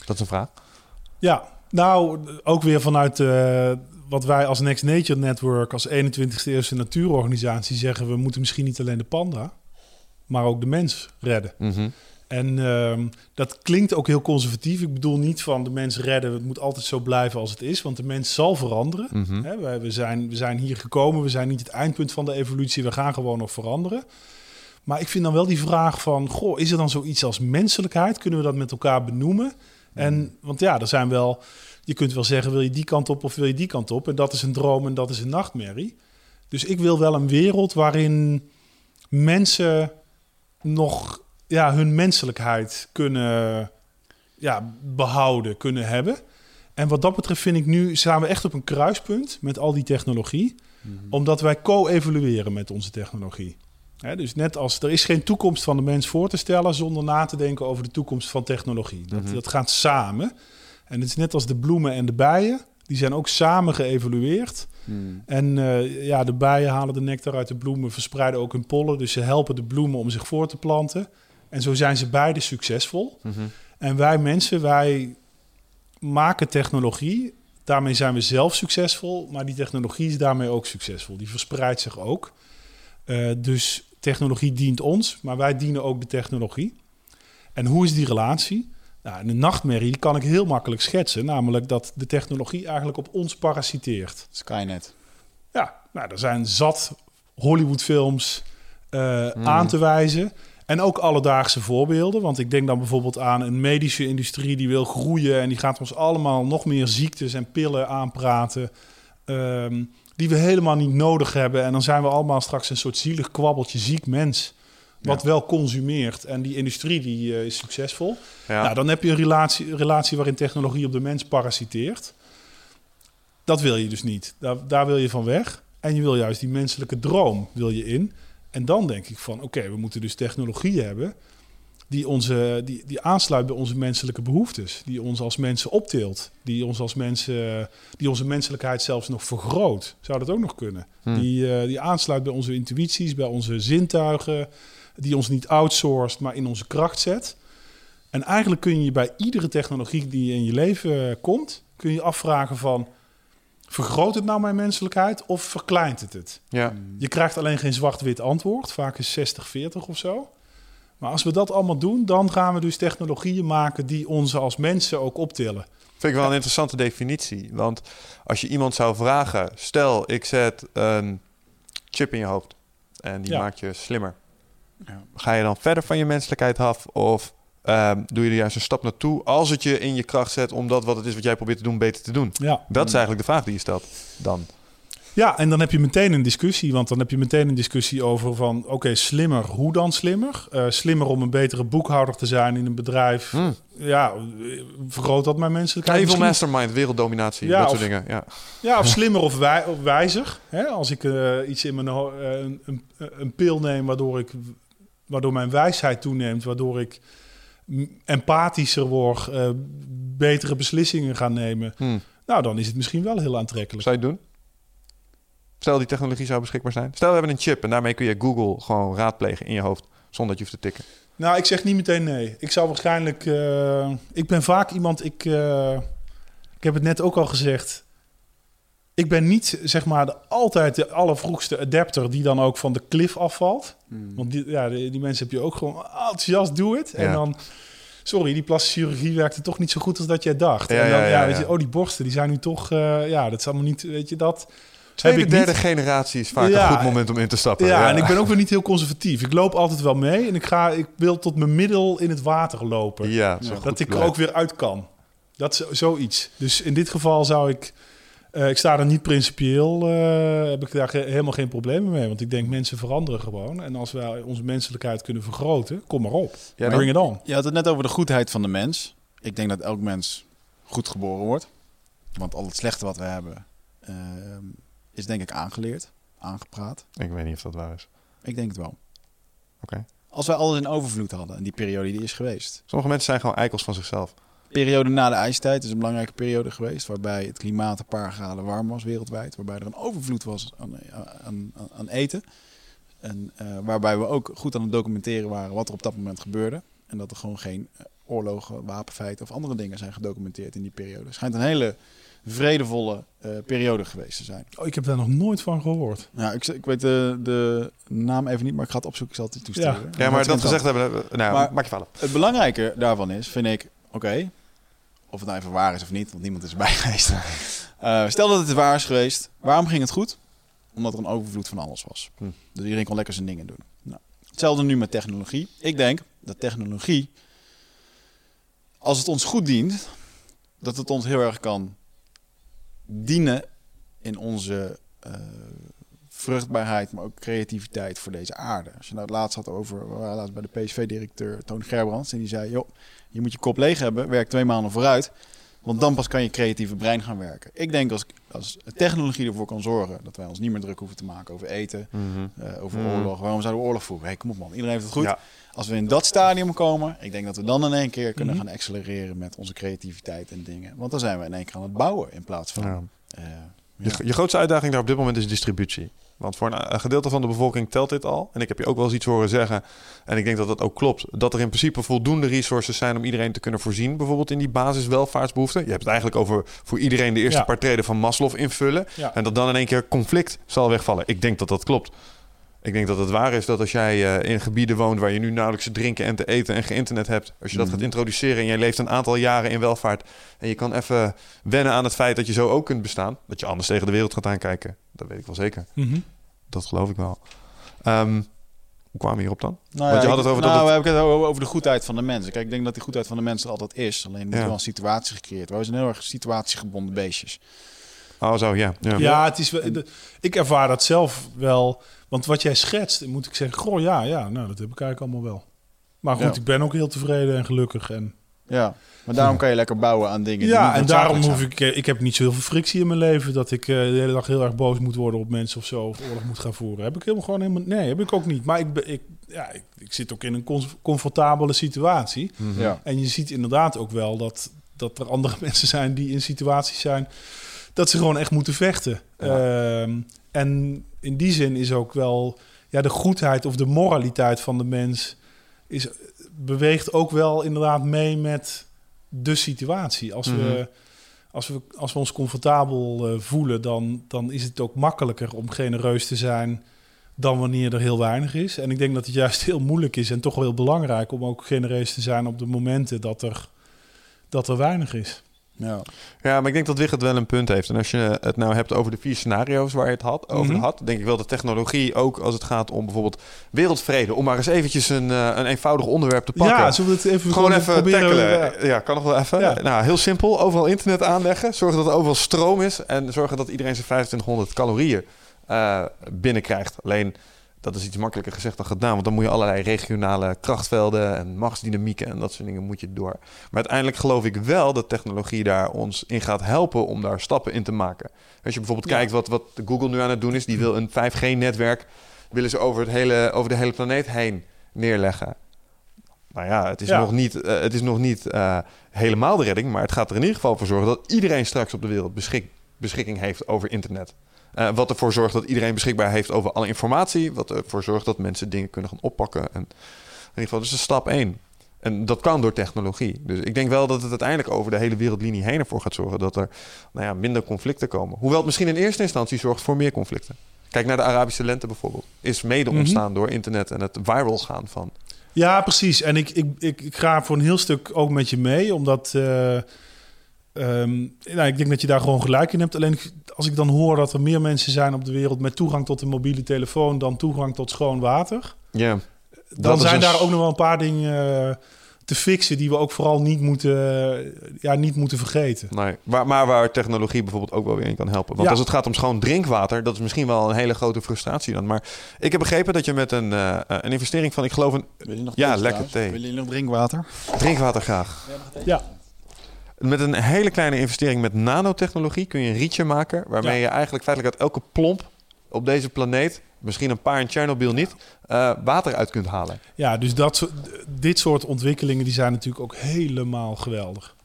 [SPEAKER 1] Dat is een vraag.
[SPEAKER 3] Ja, nou, ook weer vanuit eh, wat wij als Next Nature Network, als 21ste eeuwse natuurorganisatie zeggen, we moeten misschien niet alleen de panda, maar ook de mens redden.
[SPEAKER 1] Mhm.
[SPEAKER 3] En ehm, dat klinkt ook heel conservatief. Ik bedoel niet van de mens redden, het moet altijd zo blijven als het is, want de mens zal veranderen.
[SPEAKER 1] Mhm.
[SPEAKER 3] Wij- we, zijn, we zijn hier gekomen, we zijn niet het eindpunt van de evolutie, we gaan gewoon nog veranderen. Maar ik vind dan wel die vraag van, goh, is er dan zoiets als menselijkheid? Kunnen we dat met elkaar benoemen? En, want ja, er zijn wel, je kunt wel zeggen, wil je die kant op of wil je die kant op? En dat is een droom en dat is een nachtmerrie. Dus ik wil wel een wereld waarin mensen nog ja, hun menselijkheid kunnen ja, behouden, kunnen hebben. En wat dat betreft vind ik nu, staan we echt op een kruispunt met al die technologie. Omdat wij co-evolueren met onze technologie. Dus net als er is geen toekomst van de mens voor te stellen zonder na te denken over de toekomst van technologie. Dat,
[SPEAKER 1] Mhm.
[SPEAKER 3] dat gaat samen. En het is net als de bloemen en de bijen, die zijn ook samen geëvolueerd.
[SPEAKER 2] Hmm.
[SPEAKER 3] En eh, ja, de bijen halen de nectar uit de bloemen, verspreiden ook hun pollen. Dus ze helpen de bloemen om zich voor te planten. En zo zijn ze beide succesvol.
[SPEAKER 1] Mhm.
[SPEAKER 3] En wij mensen, wij maken technologie. Daarmee zijn we zelf succesvol, maar die technologie is daarmee ook succesvol. Die verspreidt zich ook. Eh, dus technologie dient ons, maar wij dienen ook de technologie. En hoe is die relatie? Nou, een nachtmerrie kan ik heel makkelijk schetsen. Namelijk dat de technologie eigenlijk op ons parasiteert.
[SPEAKER 2] Skynet.
[SPEAKER 3] Ja, nou, er zijn zat Hollywoodfilms
[SPEAKER 1] Hmm.
[SPEAKER 3] aan te wijzen. En ook alledaagse voorbeelden. Want ik denk dan bijvoorbeeld aan een medische industrie die wil groeien. En die gaat ons allemaal nog meer ziektes en pillen aanpraten. ehm, die we helemaal niet nodig hebben. En dan zijn we allemaal straks een soort zielig kwabbeltje ziek mens. Wat wel consumeert. En die industrie die, eh, is succesvol.
[SPEAKER 1] Ja.
[SPEAKER 3] Nou, dan heb je een relatie, relatie waarin technologie op de mens parasiteert. Dat wil je dus niet. Daar, daar wil je van weg. En je wil juist die menselijke droom wil je in. En dan denk ik van, oké, we moeten dus technologie hebben... Die, onze, die, die aansluit bij onze menselijke behoeftes. Die ons als mensen optilt. Die, ons als mensen, die onze menselijkheid zelfs nog vergroot. Zou dat ook nog kunnen?
[SPEAKER 1] Hmm.
[SPEAKER 3] Die, eh, die aansluit bij onze intuïties, bij onze zintuigen. Die ons niet outsourced, maar in onze kracht zet. En eigenlijk kun je bij iedere technologie die in je leven eh, komt... kun je afvragen van... vergroot het nou mijn menselijkheid of verkleint het het?
[SPEAKER 1] ja.
[SPEAKER 3] Je krijgt alleen geen zwart-wit antwoord. Vaak is 60-40 of zo. Maar als we dat allemaal doen, dan gaan we dus technologieën maken die ons als mensen ook optillen.
[SPEAKER 1] Vind ik wel een interessante definitie. Want als je iemand zou vragen... Stel, ik zet een chip in je hoofd. En die
[SPEAKER 3] Ja.
[SPEAKER 1] maakt je slimmer.
[SPEAKER 2] Ja.
[SPEAKER 1] Ga je dan verder van je menselijkheid af? Of ehm, doe je er juist een stap naartoe... als het je in je kracht zet... om dat wat het is wat jij probeert te doen beter te doen?
[SPEAKER 3] Ja.
[SPEAKER 1] Dat is eigenlijk de vraag die je stelt dan.
[SPEAKER 3] ja, en dan heb je meteen een discussie. Want dan heb je meteen een discussie over van... oké, slimmer, hoe dan slimmer? Eh, slimmer om een betere boekhouder te zijn in een bedrijf.
[SPEAKER 1] Hmm.
[SPEAKER 3] Ja, eh, vergroot dat mijn menselijkheid?
[SPEAKER 1] Evil
[SPEAKER 3] Misschien-
[SPEAKER 1] mastermind, werelddominatie,
[SPEAKER 3] Ja,
[SPEAKER 1] dat
[SPEAKER 3] of-
[SPEAKER 1] soort dingen. Ja.
[SPEAKER 3] Ja, of slimmer of, wij, of wijzer. Hè? Als ik eh, iets in mijn een, een, een pil neem waardoor, ik, waardoor mijn wijsheid toeneemt, waardoor ik empathischer word, eh, betere beslissingen ga nemen.
[SPEAKER 1] Hmm.
[SPEAKER 3] Nou, dan is het misschien wel heel aantrekkelijk.
[SPEAKER 1] Zou je het doen? Stel die technologie zou beschikbaar zijn. Stel we hebben een chip en daarmee kun je Google gewoon raadplegen in je hoofd. Zonder dat je hoeft te tikken.
[SPEAKER 3] Nou, ik zeg niet meteen nee. Ik zou waarschijnlijk. eh, ik ben vaak iemand. Ik, eh, ik heb het net ook al gezegd. Ik ben niet zeg maar de, altijd de allervroegste adapter die dan ook van de cliff afvalt.
[SPEAKER 2] Hmm.
[SPEAKER 3] Want die, ja, die, die mensen heb je ook gewoon enthousiast, doe het. En dan, sorry, die plastische chirurgie werkte toch niet zo goed als dat jij dacht.
[SPEAKER 1] Ja,
[SPEAKER 3] en dan,
[SPEAKER 1] ja,
[SPEAKER 3] ja,
[SPEAKER 1] ja,
[SPEAKER 3] weet je, oh, die borsten, die zijn nu toch, eh, ja, dat is allemaal niet, weet je, dat
[SPEAKER 1] Tweede,
[SPEAKER 3] heb ik
[SPEAKER 1] derde
[SPEAKER 3] niet.
[SPEAKER 1] generatie is vaak een goed moment om in te stappen.
[SPEAKER 3] Ja, en ik ben ook weer niet heel conservatief. Ik loop altijd wel mee en ik, ga, ik wil tot mijn middel in het water lopen.
[SPEAKER 1] Ja, goed
[SPEAKER 3] dat ik er ook weer uit kan. Dat is zo- zoiets. Dus in dit geval zou ik... eh, ik sta er niet principieel, eh, heb ik daar ge- helemaal geen problemen mee. Want ik denk, mensen veranderen gewoon. En als wij onze menselijkheid kunnen vergroten, kom maar op.
[SPEAKER 1] Ja,
[SPEAKER 3] Bring it on.
[SPEAKER 2] Je had het net over de goedheid van de mens. Ik denk dat elk mens goed geboren wordt. Want al het slechte wat we hebben, ehm, is denk ik aangeleerd, aangepraat.
[SPEAKER 1] Ik weet niet of dat waar is.
[SPEAKER 2] Ik denk het wel.
[SPEAKER 1] Oké.
[SPEAKER 2] Als wij alles in overvloed hadden, en die periode die is geweest.
[SPEAKER 1] Sommige mensen zijn gewoon eikels van zichzelf.
[SPEAKER 2] De periode na de ijstijd is een belangrijke periode geweest, waarbij het klimaat een paar graden warm was wereldwijd, waarbij er een overvloed was aan, aan, aan, aan eten. En eh, waarbij we ook goed aan het documenteren waren wat er op dat moment gebeurde. En dat er gewoon geen eh, oorlogen, wapenfeiten of andere dingen zijn gedocumenteerd in die periode. Het schijnt een hele vredevolle eh, periode geweest te zijn.
[SPEAKER 3] Oh, ik heb daar nog nooit van gehoord.
[SPEAKER 2] Nou, ik, ik weet de, de naam even niet, maar ik ga het opzoeken. Ik zal het toesturen.
[SPEAKER 1] Ja, maar dat gezegd hebben... eh, Nou,
[SPEAKER 2] Maar-
[SPEAKER 1] maak je vallen.
[SPEAKER 2] Het belangrijke daarvan is, vind ik, oké, of het nou even waar is of niet, want niemand is erbij geweest. Eh, stel dat het waar is geweest, waarom ging het goed? Omdat er een overvloed van alles was.
[SPEAKER 1] Hm.
[SPEAKER 2] Dus iedereen kon lekker zijn dingen doen. Nou, hetzelfde nu met technologie. Ik denk dat technologie, als het ons goed dient, dat het ons heel erg kan dienen in onze eh, vruchtbaarheid, maar ook creativiteit voor deze aarde. Als je nou het laatst had over, we laatst bij de PSV-directeur Toon Gerbrands en die zei, joh, je moet je kop leeg hebben, werk twee maanden vooruit, want dan pas kan je creatieve brein gaan werken. Ik denk als, als technologie ervoor kan zorgen dat wij ons niet meer druk hoeven te maken over eten, eh, over
[SPEAKER 1] Mhm.
[SPEAKER 2] oorlog. Waarom zouden we oorlog voeren? Hey, kom op man, iedereen heeft het goed.
[SPEAKER 1] Ja.
[SPEAKER 2] Als we in dat stadium komen, ik denk dat we dan in één keer kunnen
[SPEAKER 3] Mhm.
[SPEAKER 2] gaan accelereren met onze creativiteit en dingen. Want dan zijn we in één keer aan het bouwen in plaats van
[SPEAKER 1] Ja.
[SPEAKER 2] eh,
[SPEAKER 1] Je, je grootste uitdaging daar op dit moment is distributie. Want voor een, een gedeelte van de bevolking telt dit al. En ik heb je ook wel eens iets horen zeggen. En ik denk dat dat ook klopt. Dat er in principe voldoende resources zijn om iedereen te kunnen voorzien. Bijvoorbeeld in die basiswelvaartsbehoeften. Je hebt het eigenlijk over voor iedereen de eerste
[SPEAKER 3] Ja.
[SPEAKER 1] paar treden van Maslow invullen.
[SPEAKER 3] Ja.
[SPEAKER 1] En dat dan in één keer conflict zal wegvallen. Ik denk dat dat klopt. Ik denk dat het waar is dat als jij eh, in gebieden woont waar je nu nauwelijks te drinken en te eten en geen internet hebt, als je dat
[SPEAKER 2] Mhm.
[SPEAKER 1] gaat introduceren en jij leeft een aantal jaren in welvaart en je kan even wennen aan het feit dat je zo ook kunt bestaan, dat je anders tegen de wereld gaat aankijken. Dat weet ik wel zeker.
[SPEAKER 3] Mhm.
[SPEAKER 1] Dat geloof ik wel. Ehm, hoe kwamen we hierop dan?
[SPEAKER 2] Nou,
[SPEAKER 1] Want je
[SPEAKER 2] ja,
[SPEAKER 1] had het
[SPEAKER 2] ik-
[SPEAKER 1] over dat
[SPEAKER 2] nou,
[SPEAKER 1] het-
[SPEAKER 2] we hebben het over de goedheid van de mensen. Kijk, ik denk dat die goedheid van de mensen er altijd is. Alleen moet
[SPEAKER 1] Ja.
[SPEAKER 2] wel een situatie gecreëerd. We zijn heel erg situatiegebonden beestjes.
[SPEAKER 1] Oh, zo, ja. ja.
[SPEAKER 3] Ja, het is wel, de- ik ervaar dat zelf wel. Want wat jij schetst, moet ik zeggen, goh, ja, ja, nou, dat heb ik eigenlijk allemaal wel. Maar goed,
[SPEAKER 2] Ja.
[SPEAKER 3] ik ben ook heel tevreden en gelukkig. En,
[SPEAKER 2] Ja, maar daarom kan je lekker bouwen aan dingen. die
[SPEAKER 3] ja, en daarom hoef ik, eh, ik heb niet zoveel frictie in mijn leven dat ik eh, de hele dag heel erg boos moet worden op mensen of zo, of oorlog moet gaan voeren. Heb ik helemaal gewoon helemaal, nee, heb ik ook niet. Maar ik, ben- ik, ja, ik, ik zit ook in een comfortabele situatie.
[SPEAKER 1] Mhm.
[SPEAKER 2] Ja.
[SPEAKER 3] En je ziet inderdaad ook wel dat, dat er andere mensen zijn die in situaties zijn dat ze gewoon echt moeten vechten. Ehm, en in die zin is ook wel ja, de goedheid of de moraliteit van de mens is, beweegt ook wel inderdaad mee met de situatie. Als,
[SPEAKER 1] Mhm.
[SPEAKER 3] we, als, we, als we ons comfortabel eh, voelen, dan, dan is het ook makkelijker om genereus te zijn dan wanneer er heel weinig is. En ik denk dat het juist heel moeilijk is en toch wel heel belangrijk om ook genereus te zijn op de momenten dat er, dat er weinig is.
[SPEAKER 2] Ja.
[SPEAKER 1] Ja, maar ik denk dat Wigert wel een punt heeft. En als je het nou hebt over de vier scenario's waar je het had, over
[SPEAKER 3] Mhm.
[SPEAKER 1] had, denk ik wel dat technologie ook als het gaat om bijvoorbeeld wereldvrede, om maar eens eventjes een, eh, een eenvoudig onderwerp te pakken.
[SPEAKER 3] Ja, zullen we het even,
[SPEAKER 1] Gewoon even
[SPEAKER 3] proberen?
[SPEAKER 1] tackelen.
[SPEAKER 3] Ja.
[SPEAKER 1] Ja, kan nog wel even.
[SPEAKER 3] Ja.
[SPEAKER 1] Nou, heel simpel. Overal internet aanleggen. Zorgen dat er overal stroom is. En zorgen dat iedereen zijn 2500 calorieën eh, binnenkrijgt. Alleen, dat is iets makkelijker gezegd dan gedaan. Want dan moet je allerlei regionale krachtvelden en machtsdynamieken en dat soort dingen moet je door. Maar uiteindelijk geloof ik wel dat technologie daar ons in gaat helpen om daar stappen in te maken. Als je bijvoorbeeld
[SPEAKER 3] Ja.
[SPEAKER 1] kijkt wat, wat Google nu aan het doen is. Die wil een 5G-netwerk willen ze over, het hele, over de hele planeet heen neerleggen. Nou ja, het is
[SPEAKER 3] Ja.
[SPEAKER 1] nog niet, eh, het is nog niet eh, helemaal de redding, maar het gaat er in ieder geval voor zorgen dat iedereen straks op de wereld beschik, beschikking heeft over internet. Eh, wat ervoor zorgt dat iedereen beschikbaar heeft over alle informatie. Wat ervoor zorgt dat mensen dingen kunnen gaan oppakken. En in ieder geval, dus dat is stap één. En dat kan door technologie. Dus ik denk wel dat het uiteindelijk over de hele wereldlinie heen ervoor gaat zorgen dat er nou ja, minder conflicten komen. Hoewel het misschien in eerste instantie zorgt voor meer conflicten. Kijk naar de Arabische lente bijvoorbeeld. Is mede
[SPEAKER 3] Mhm.
[SPEAKER 1] ontstaan door internet en het viral gaan van.
[SPEAKER 3] Ja, precies. En ik, ik, ik, ik ga voor een heel stuk ook met je mee, omdat eh, ehm, nou, ik denk dat je daar gewoon gelijk in hebt. Alleen als ik dan hoor dat er meer mensen zijn op de wereld met toegang tot een mobiele telefoon dan toegang tot schoon water,
[SPEAKER 1] Ja,
[SPEAKER 3] dan zijn
[SPEAKER 1] een
[SPEAKER 3] daar ook nog wel een paar dingen eh, te fixen die we ook vooral niet moeten, ja, niet moeten vergeten.
[SPEAKER 1] Nee, maar, maar waar technologie bijvoorbeeld ook wel weer in kan helpen. Want
[SPEAKER 3] Ja.
[SPEAKER 1] als het gaat om schoon drinkwater, dat is misschien wel een hele grote frustratie dan. Maar ik heb begrepen dat je met een, eh, een investering van, ik geloof, een
[SPEAKER 2] Wil je nog
[SPEAKER 1] Ja,
[SPEAKER 2] thee
[SPEAKER 1] lekker thee.
[SPEAKER 2] Wil je nog drinkwater?
[SPEAKER 1] drinkwater graag.
[SPEAKER 3] Ja,
[SPEAKER 1] Met een hele kleine investering met nanotechnologie kun je een rietje maken. Waarmee
[SPEAKER 3] Ja.
[SPEAKER 1] je eigenlijk feitelijk uit elke plomp op deze planeet, misschien een paar in Tsjernobyl niet, eh, water uit kunt halen.
[SPEAKER 3] ja dus dat, dit soort ontwikkelingen die zijn natuurlijk ook helemaal geweldig.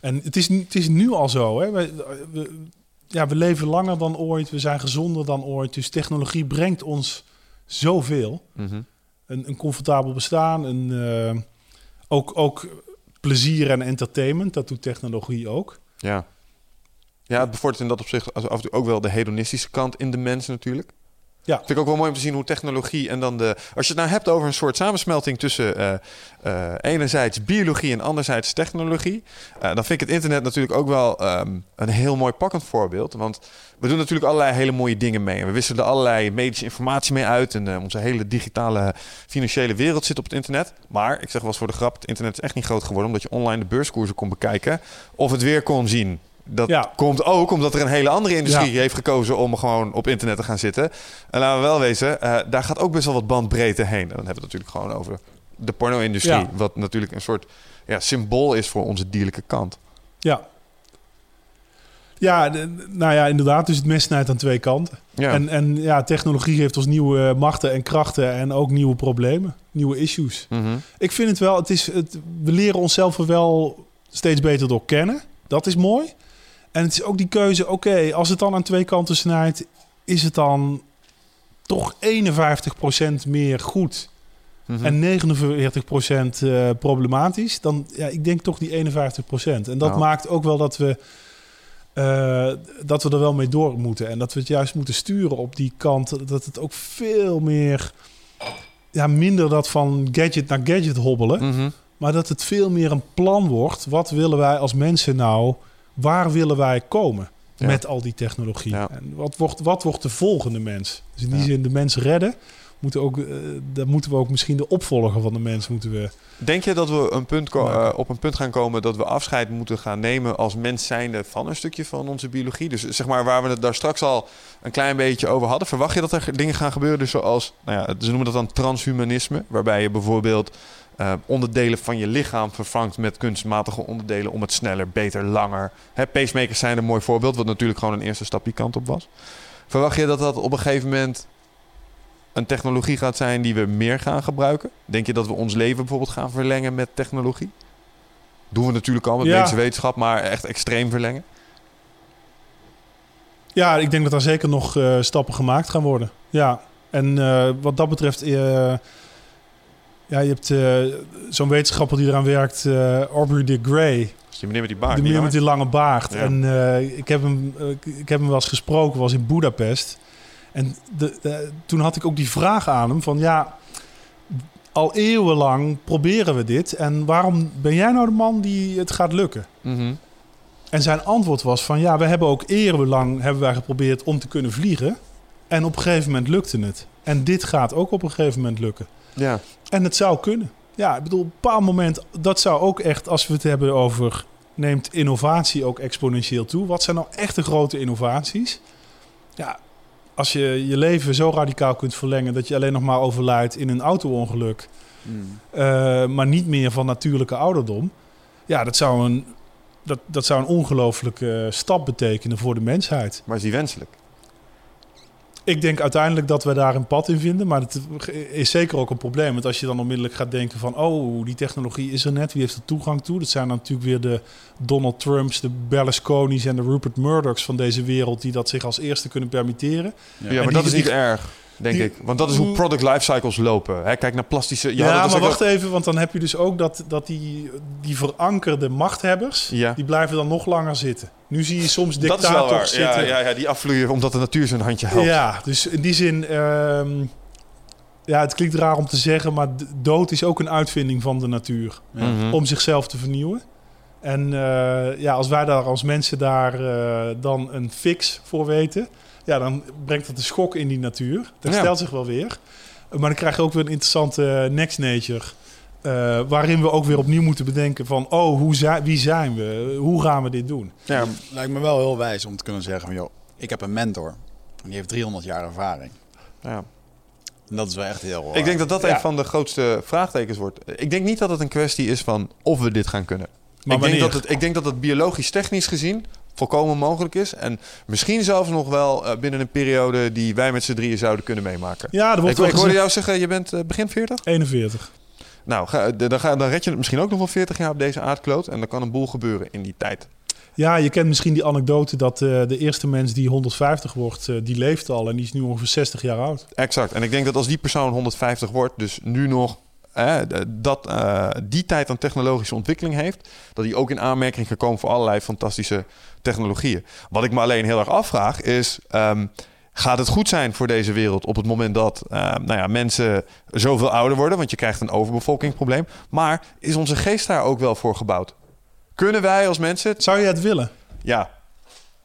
[SPEAKER 3] En het is, het is nu al zo. Hè? We, we- ja, we leven langer dan ooit. We zijn gezonder dan ooit. Dus technologie brengt ons zoveel.
[SPEAKER 1] Mhm.
[SPEAKER 3] Een, een comfortabel bestaan. Een, eh, ook, ook plezier en entertainment. Dat doet technologie ook.
[SPEAKER 1] Ja. Ja, het bevordert in dat opzicht af en toe ook wel de hedonistische kant in de mens natuurlijk.
[SPEAKER 3] Ja.
[SPEAKER 1] Vind ik ook wel mooi om te zien hoe technologie en dan de... Als je het nou hebt over een soort samensmelting tussen eh, eh, enerzijds biologie en anderzijds technologie... eh, dan vind ik het internet natuurlijk ook wel ehm, een heel mooi pakkend voorbeeld. Want we doen natuurlijk allerlei hele mooie dingen mee. En we wisselen allerlei medische informatie mee uit. En onze hele digitale financiële wereld zit op het internet. Maar, ik zeg wel eens voor de grap, het internet is echt niet groot geworden... omdat je online de beurskoersen kon bekijken of het weer kon zien. Dat
[SPEAKER 3] Ja.
[SPEAKER 1] komt ook omdat er een hele andere industrie
[SPEAKER 3] Ja.
[SPEAKER 1] heeft gekozen om gewoon op internet te gaan zitten. En laten we wel wezen, eh, daar gaat ook best wel wat bandbreedte heen. En dan hebben we het natuurlijk gewoon over de porno-industrie.
[SPEAKER 3] Ja.
[SPEAKER 1] Wat natuurlijk een soort ja, symbool is voor onze dierlijke kant.
[SPEAKER 3] Ja. Ja, de- nou ja, inderdaad. Dus het mes snijdt aan twee kanten. En, en ja, technologie geeft ons nieuwe machten en krachten en ook nieuwe problemen, nieuwe issues.
[SPEAKER 1] Mhm.
[SPEAKER 3] Ik vind het wel, het is, het, we leren onszelf er wel steeds beter door kennen. Dat is mooi. En het is ook die keuze, oké, als het dan aan twee kanten snijdt, is het dan toch 51% meer goed
[SPEAKER 1] Mhm.
[SPEAKER 3] en 49% eh problematisch, dan ja, ik denk toch die 51%. En dat
[SPEAKER 1] Nou.
[SPEAKER 3] maakt ook wel dat we, eh, dat we er wel mee door moeten. En dat we het juist moeten sturen op die kant. Dat het ook veel meer, ja, minder dat van gadget naar gadget hobbelen.
[SPEAKER 1] Mhm.
[SPEAKER 3] Maar dat het veel meer een plan wordt. Wat willen wij als mensen nou? Waar willen wij komen
[SPEAKER 1] Ja.
[SPEAKER 3] met al die technologie?
[SPEAKER 1] Ja.
[SPEAKER 3] En wat wordt, wat wordt de volgende mens? Dus in die zin de mens redden. Moeten ook, eh, dan moeten we ook misschien de opvolger van de mens moeten we.
[SPEAKER 1] Denk je dat we een punt eh, op een punt gaan komen dat we afscheid moeten gaan nemen als mens zijnde van een stukje van onze biologie? Dus zeg maar waar we het daar straks al een klein beetje over hadden. Verwacht je dat er dingen gaan gebeuren dus zoals, nou ja, ze noemen dat dan transhumanisme, waarbij je bijvoorbeeld eh, onderdelen van je lichaam vervangt met kunstmatige onderdelen om het sneller, beter, langer. Hè, pacemakers zijn een mooi voorbeeld, wat natuurlijk gewoon een eerste stap die kant op was. Verwacht je dat dat op een gegeven moment een technologie gaat zijn die we meer gaan gebruiken? Denk je dat we ons leven bijvoorbeeld gaan verlengen met technologie? Doen we natuurlijk al met
[SPEAKER 3] Ja.
[SPEAKER 1] medische wetenschap, maar echt extreem verlengen?
[SPEAKER 3] Ja, ik denk dat daar zeker nog eh, stappen gemaakt gaan worden. Ja, en eh, wat dat betreft, ja, je hebt eh, zo'n wetenschapper die eraan werkt, eh Aubrey de Grey.
[SPEAKER 1] Dus die meneer met die baard.
[SPEAKER 3] de
[SPEAKER 1] niet
[SPEAKER 3] meneer met
[SPEAKER 1] waar?
[SPEAKER 3] die lange baard.
[SPEAKER 1] Ja.
[SPEAKER 3] En eh, ik, heb hem, ik- heb hem wel eens gesproken, was in Budapest. En de, de- toen had ik ook die vraag aan hem van ja, al eeuwenlang proberen we dit. En waarom ben jij nou de man die het gaat lukken?
[SPEAKER 1] Mhm.
[SPEAKER 3] En zijn antwoord was van ja, we hebben ook eeuwenlang hebben wij geprobeerd om te kunnen vliegen. En op een gegeven moment lukte het. En dit gaat ook op een gegeven moment lukken.
[SPEAKER 1] Ja.
[SPEAKER 3] En het zou kunnen. Ja, ik bedoel, op een bepaald moment, dat zou ook echt, als we het hebben over, neemt innovatie ook exponentieel toe. Wat zijn nou echt de grote innovaties? Ja, als je je leven zo radicaal kunt verlengen dat je alleen nog maar overlijdt in een auto-ongeluk,
[SPEAKER 1] Mm.
[SPEAKER 3] eh, maar niet meer van natuurlijke ouderdom. Ja, dat zou een, dat, dat zou een ongelooflijke stap betekenen voor de mensheid.
[SPEAKER 1] Maar is die wenselijk?
[SPEAKER 3] Ik denk uiteindelijk dat we daar een pad in vinden, maar het is zeker ook een probleem. Want als je dan onmiddellijk gaat denken van, oh, die technologie is er net, wie heeft er toegang toe? Dat zijn dan natuurlijk weer de Donald Trumps, de Berlusconi's en de Rupert Murdochs van deze wereld die dat zich als eerste kunnen permitteren.
[SPEAKER 1] Ja,
[SPEAKER 3] En
[SPEAKER 1] maar dat is niet erg, denk
[SPEAKER 3] die-
[SPEAKER 1] ik. Want dat is hoe product lifecycles lopen. Hè, kijk naar plastische... je
[SPEAKER 3] Ja, maar wacht even, want dan heb je dus ook dat, dat die, die verankerde machthebbers,
[SPEAKER 1] Ja.
[SPEAKER 3] die blijven dan nog langer zitten. Nu zie je soms
[SPEAKER 1] Dat is wel waar.
[SPEAKER 3] dictators
[SPEAKER 1] Ja,
[SPEAKER 3] zitten.
[SPEAKER 1] ja, ja, die afvloeien omdat de natuur zijn handje helpt.
[SPEAKER 3] Ja, dus in die zin... ehm, ja, het klinkt raar om te zeggen, maar dood is ook een uitvinding van de natuur.
[SPEAKER 1] Mhm.
[SPEAKER 3] Om zichzelf te vernieuwen. En eh, ja, als wij daar als mensen daar eh, dan een fix voor weten... Ja, dan brengt dat een schok in die natuur. Dat
[SPEAKER 1] Ja.
[SPEAKER 3] stelt zich wel weer. Maar dan krijg je ook weer een interessante next nature... eh, waarin we ook weer opnieuw moeten bedenken van... oh, hoe zijn, wie zijn we? Hoe gaan we dit doen?
[SPEAKER 1] Ja,
[SPEAKER 4] Lijkt me wel heel wijs om te kunnen zeggen van... joh, ik heb een mentor. En die heeft 300 jaar ervaring.
[SPEAKER 1] ja.
[SPEAKER 4] En dat is wel echt heel...
[SPEAKER 1] Ik denk dat dat
[SPEAKER 3] Ja.
[SPEAKER 1] een van de grootste vraagtekens wordt. Ik denk niet dat het een kwestie is van of we dit gaan kunnen.
[SPEAKER 3] Maar
[SPEAKER 1] ik, denk dat het, ik denk dat het biologisch technisch gezien volkomen mogelijk is. En misschien zelfs nog wel eh, binnen een periode die wij met z'n drieën zouden kunnen meemaken.
[SPEAKER 3] Ja, er
[SPEAKER 1] Ik, ik hoorde jou zeggen, je bent eh, begin 40?
[SPEAKER 3] 41.
[SPEAKER 1] Nou, ga, dan, ga, dan red je het misschien ook nog wel 40 jaar op deze aardkloot. En dan kan een boel gebeuren in die tijd.
[SPEAKER 3] Ja, je kent misschien die anekdote dat eh, de eerste mens die 150 wordt, die leeft al en die is nu ongeveer 60 jaar oud.
[SPEAKER 1] Exact. En ik denk dat als die persoon 150 wordt, dus nu nog eh, dat, eh, die tijd aan technologische ontwikkeling heeft, dat hij ook in aanmerking kan komen voor allerlei fantastische technologieën. Wat ik me alleen heel erg afvraag is. ehm, Gaat het goed zijn voor deze wereld op het moment dat eh, nou ja, mensen zoveel ouder worden? Want je krijgt een overbevolkingprobleem. Maar is onze geest daar ook wel voor gebouwd? Kunnen wij als mensen...
[SPEAKER 3] Zou je het willen?
[SPEAKER 1] Ja,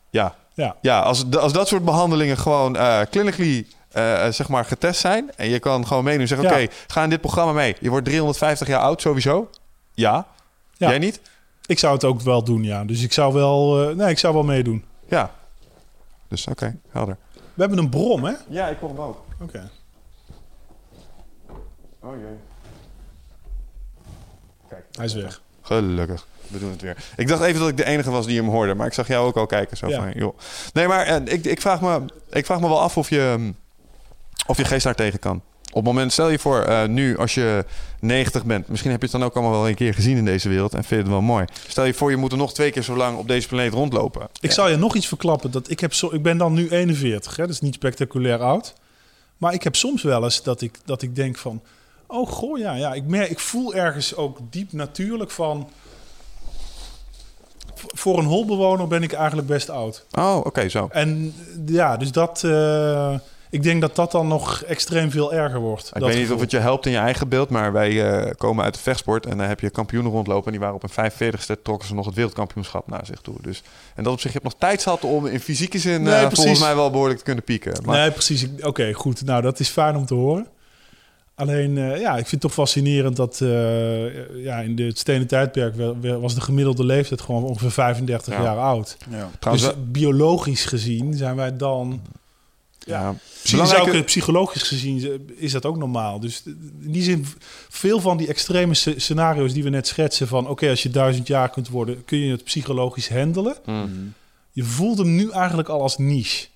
[SPEAKER 1] ja,
[SPEAKER 3] Ja.
[SPEAKER 1] ja, als, als dat soort behandelingen gewoon eh clinically eh, zeg maar getest zijn... en je kan gewoon meedoen en zeggen...
[SPEAKER 3] Ja.
[SPEAKER 1] oké, ga in dit programma mee. Je wordt 350 jaar oud sowieso. Ja.
[SPEAKER 3] Ja.
[SPEAKER 1] Jij niet?
[SPEAKER 3] Ik zou het ook wel doen, ja. Dus ik zou wel, eh, nee, ik zou wel meedoen.
[SPEAKER 1] Ja. Dus oké, helder.
[SPEAKER 3] We hebben een brom, hè?
[SPEAKER 1] Ja, ik kom hem ook.
[SPEAKER 3] Oké.
[SPEAKER 1] Oh jee. Kijk.
[SPEAKER 3] Hij is weg.
[SPEAKER 1] Gelukkig. We doen het weer. Ik dacht even dat ik de enige was die hem hoorde, maar ik zag jou ook al kijken. Zo
[SPEAKER 3] Ja.
[SPEAKER 1] van, joh. Nee, maar eh, ik, ik, vraag me, ik vraag me wel af of je, hm, of je geest daar tegen kan. Op het moment, stel je voor, eh, nu als je 90 bent, misschien heb je het dan ook allemaal wel een keer gezien in deze wereld en vind je het wel mooi. Stel je voor, je moet er nog twee keer zo lang op deze planeet rondlopen.
[SPEAKER 3] Ik zal je nog iets verklappen. Dat ik, heb zo, ik ben dan nu 41, hè? dat is niet spectaculair oud. Maar ik heb soms wel eens dat ik, dat ik denk van... Oh goh, ja, ja. Ik, merk, ik voel ergens ook diep natuurlijk van... Voor een holbewoner ben ik eigenlijk best oud.
[SPEAKER 1] Oh, oké, zo.
[SPEAKER 3] En ja, dus dat... eh, ik denk dat dat dan nog extreem veel erger wordt.
[SPEAKER 1] Ik weet niet
[SPEAKER 3] gevoel.
[SPEAKER 1] of het je helpt in je eigen beeld, maar wij eh, komen uit de vechtsport en dan heb je kampioenen rondlopen en die waren op een 45ste trokken ze nog het wereldkampioenschap naar zich toe. Dus en dat op zich je hebt nog tijd zat om in fysieke zin
[SPEAKER 3] Nee,
[SPEAKER 1] eh, volgens mij wel behoorlijk te kunnen pieken. Maar
[SPEAKER 3] Nee, precies. Ik- Oké, goed. Nou, dat is fijn om te horen. Alleen, eh, ja, ik vind het toch fascinerend dat eh, ja, in de- het stenen tijdperk was de gemiddelde leeftijd gewoon ongeveer 35
[SPEAKER 1] Ja.
[SPEAKER 3] jaar oud.
[SPEAKER 2] Ja.
[SPEAKER 1] trouwens,
[SPEAKER 3] dus biologisch gezien zijn wij dan...
[SPEAKER 1] ja,
[SPEAKER 3] Misschien
[SPEAKER 1] belangrijke-
[SPEAKER 3] zou ik, psychologisch gezien is dat ook normaal. Dus in die zin, veel van die extreme sce- scenario's die we net schetsen... van oké, als je duizend jaar kunt worden, kun je het psychologisch handelen.
[SPEAKER 1] Hmm.
[SPEAKER 3] Je voelt hem nu eigenlijk al als niche.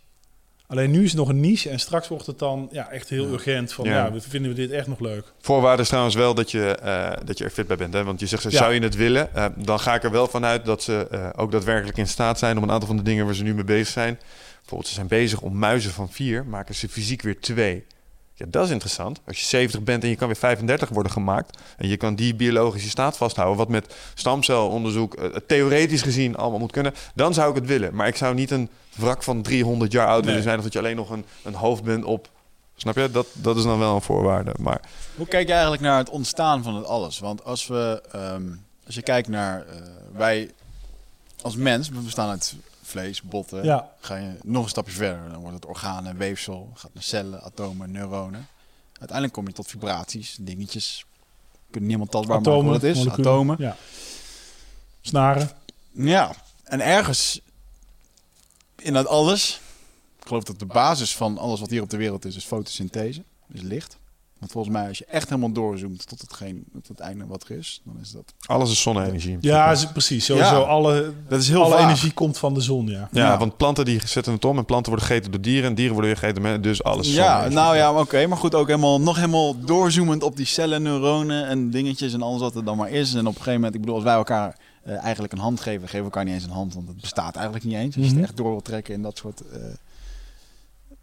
[SPEAKER 3] Alleen nu is het nog een niche en straks wordt het dan ja, echt heel urgent van...
[SPEAKER 1] Ja.
[SPEAKER 3] Ja. we vinden we dit echt nog leuk.
[SPEAKER 1] Voorwaarde is trouwens wel dat je, eh, dat je er fit bij bent. Hè? Want je zegt, zou je het willen? Eh, dan ga ik er wel vanuit dat ze eh, ook daadwerkelijk in staat zijn... om een aantal van de dingen waar ze nu mee bezig zijn... bijvoorbeeld ze zijn bezig om muizen van vier... maken ze fysiek weer twee. Ja, dat is interessant. Als je 70 bent en je kan weer 35 worden gemaakt... en je kan die biologische staat vasthouden... wat met stamcelonderzoek eh, theoretisch gezien allemaal moet kunnen... dan zou ik het willen. Maar ik zou niet een wrak van 300 jaar oud willen zijn... of dat je alleen nog een, een hoofd bent op... Snap je? Dat, dat is dan wel een voorwaarde. Maar
[SPEAKER 2] Hoe kijk je eigenlijk naar het ontstaan van het alles? Want als we, ehm, als je kijkt naar eh, wij als mens, we bestaan uit vlees, botten.
[SPEAKER 3] Ja.
[SPEAKER 2] Ga je nog een stapje verder, dan wordt het organen, weefsel, gaat naar cellen, atomen, neuronen. Uiteindelijk kom je tot vibraties, dingetjes. Kunnen niemand tastbaar maken
[SPEAKER 3] Atomen,
[SPEAKER 2] wat het is.
[SPEAKER 3] moleculen.
[SPEAKER 2] Atomen.
[SPEAKER 3] Ja. Snaren.
[SPEAKER 2] Ja, en ergens in dat alles, ik geloof dat de basis van alles wat hier op de wereld is, is fotosynthese, is licht. Want volgens mij, als je echt helemaal doorzoomt tot hetgeen, tot het einde wat er is, dan is dat.
[SPEAKER 1] alles is zonne-energie.
[SPEAKER 3] Ja, is- precies. Sowieso
[SPEAKER 2] Ja.
[SPEAKER 3] alle,
[SPEAKER 2] Dat is heel
[SPEAKER 3] alle
[SPEAKER 2] vaag.
[SPEAKER 3] energie komt van de zon, ja.
[SPEAKER 1] Ja,
[SPEAKER 2] Ja.
[SPEAKER 1] want planten die zetten het om en planten worden gegeten door dieren en dieren worden weer gegeten mensen. Dus alles
[SPEAKER 2] Ja, nou ja, maar oké. maar goed, ook helemaal, nog helemaal doorzoomend op die cellen, neuronen en dingetjes en alles wat er dan maar is. En op een gegeven moment, ik bedoel, als wij elkaar eh, eigenlijk een hand geven, geven we elkaar niet eens een hand, want het bestaat eigenlijk niet eens. Als je
[SPEAKER 3] Mhm.
[SPEAKER 2] het echt door wil trekken in dat soort eh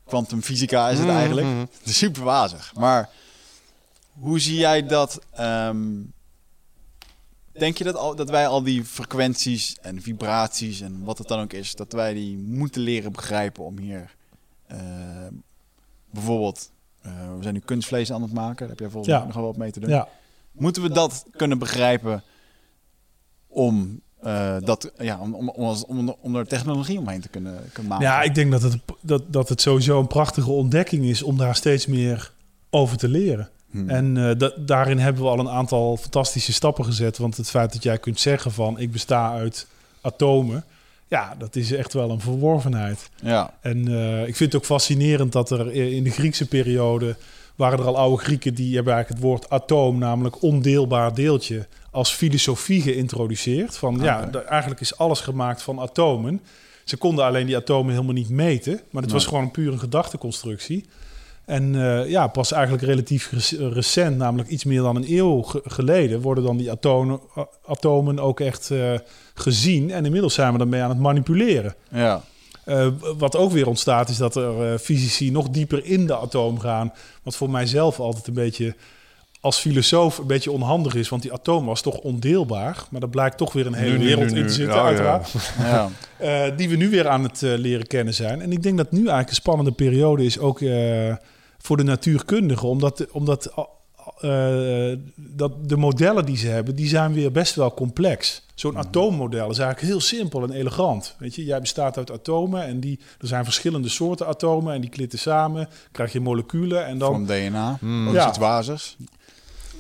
[SPEAKER 2] kwantumfysica is het
[SPEAKER 1] Mhm,
[SPEAKER 2] eigenlijk.
[SPEAKER 1] mhm.
[SPEAKER 2] Het is super wazig. Maar hoe zie jij dat? ehm, denk je dat, al, dat wij al die frequenties en vibraties en wat het dan ook is, dat wij die moeten leren begrijpen om hier eh, bijvoorbeeld, eh, we zijn nu kunstvlees aan het maken, daar heb jij volgens
[SPEAKER 3] Ja.
[SPEAKER 2] mij nog wel wat mee te doen.
[SPEAKER 3] Ja,
[SPEAKER 2] Moeten we dat kunnen begrijpen om, eh, dat, ja, om, om, om, als- om, om er technologie omheen te kunnen, kunnen maken?
[SPEAKER 3] ja ik denk dat het, dat, dat het sowieso een prachtige ontdekking is om daar steeds meer over te leren.
[SPEAKER 2] Hmm.
[SPEAKER 3] En eh, da- daarin hebben we al een aantal fantastische stappen gezet. Want het feit dat jij kunt zeggen van ik besta uit atomen, ja, dat is echt wel een verworvenheid.
[SPEAKER 2] ja.
[SPEAKER 3] En eh, ik vind het ook fascinerend dat er in de Griekse periode waren er al oude Grieken die hebben eigenlijk het woord atoom, namelijk ondeelbaar deeltje, als filosofie geïntroduceerd. Van ja, da- eigenlijk is alles gemaakt van atomen. Ze konden alleen die atomen helemaal niet meten, maar het was gewoon een pure gedachteconstructie. En eh, ja, pas eigenlijk relatief rec- recent, namelijk iets meer dan een eeuw ge- geleden, worden dan die atomen, atomen ook echt eh, gezien. En inmiddels zijn we ermee aan het manipuleren.
[SPEAKER 2] ja.
[SPEAKER 3] Eh, wat ook weer ontstaat, is dat er fysici nog dieper in de atoom gaan. Wat voor mijzelf altijd een beetje als filosoof een beetje onhandig is. Want die atoom was toch ondeelbaar. Maar er blijkt toch weer een hele
[SPEAKER 1] Nu,
[SPEAKER 3] wereld
[SPEAKER 1] nu,
[SPEAKER 3] in te zitten,
[SPEAKER 1] Ja,
[SPEAKER 3] uiteraard.
[SPEAKER 2] ja.
[SPEAKER 3] Die we nu weer aan het leren kennen zijn. En ik denk dat nu eigenlijk een spannende periode is, ook voor de natuurkundigen. Omdat, omdat eh, dat de modellen die ze hebben, die zijn weer best wel complex. Zo'n
[SPEAKER 1] Hmm.
[SPEAKER 3] atoommodel is eigenlijk heel simpel en elegant. Weet je, jij bestaat uit atomen en die, er zijn verschillende soorten atomen en die klitten samen. krijg je moleculen en dan
[SPEAKER 2] Van DNA. Dat
[SPEAKER 3] Ja.
[SPEAKER 2] wazigs.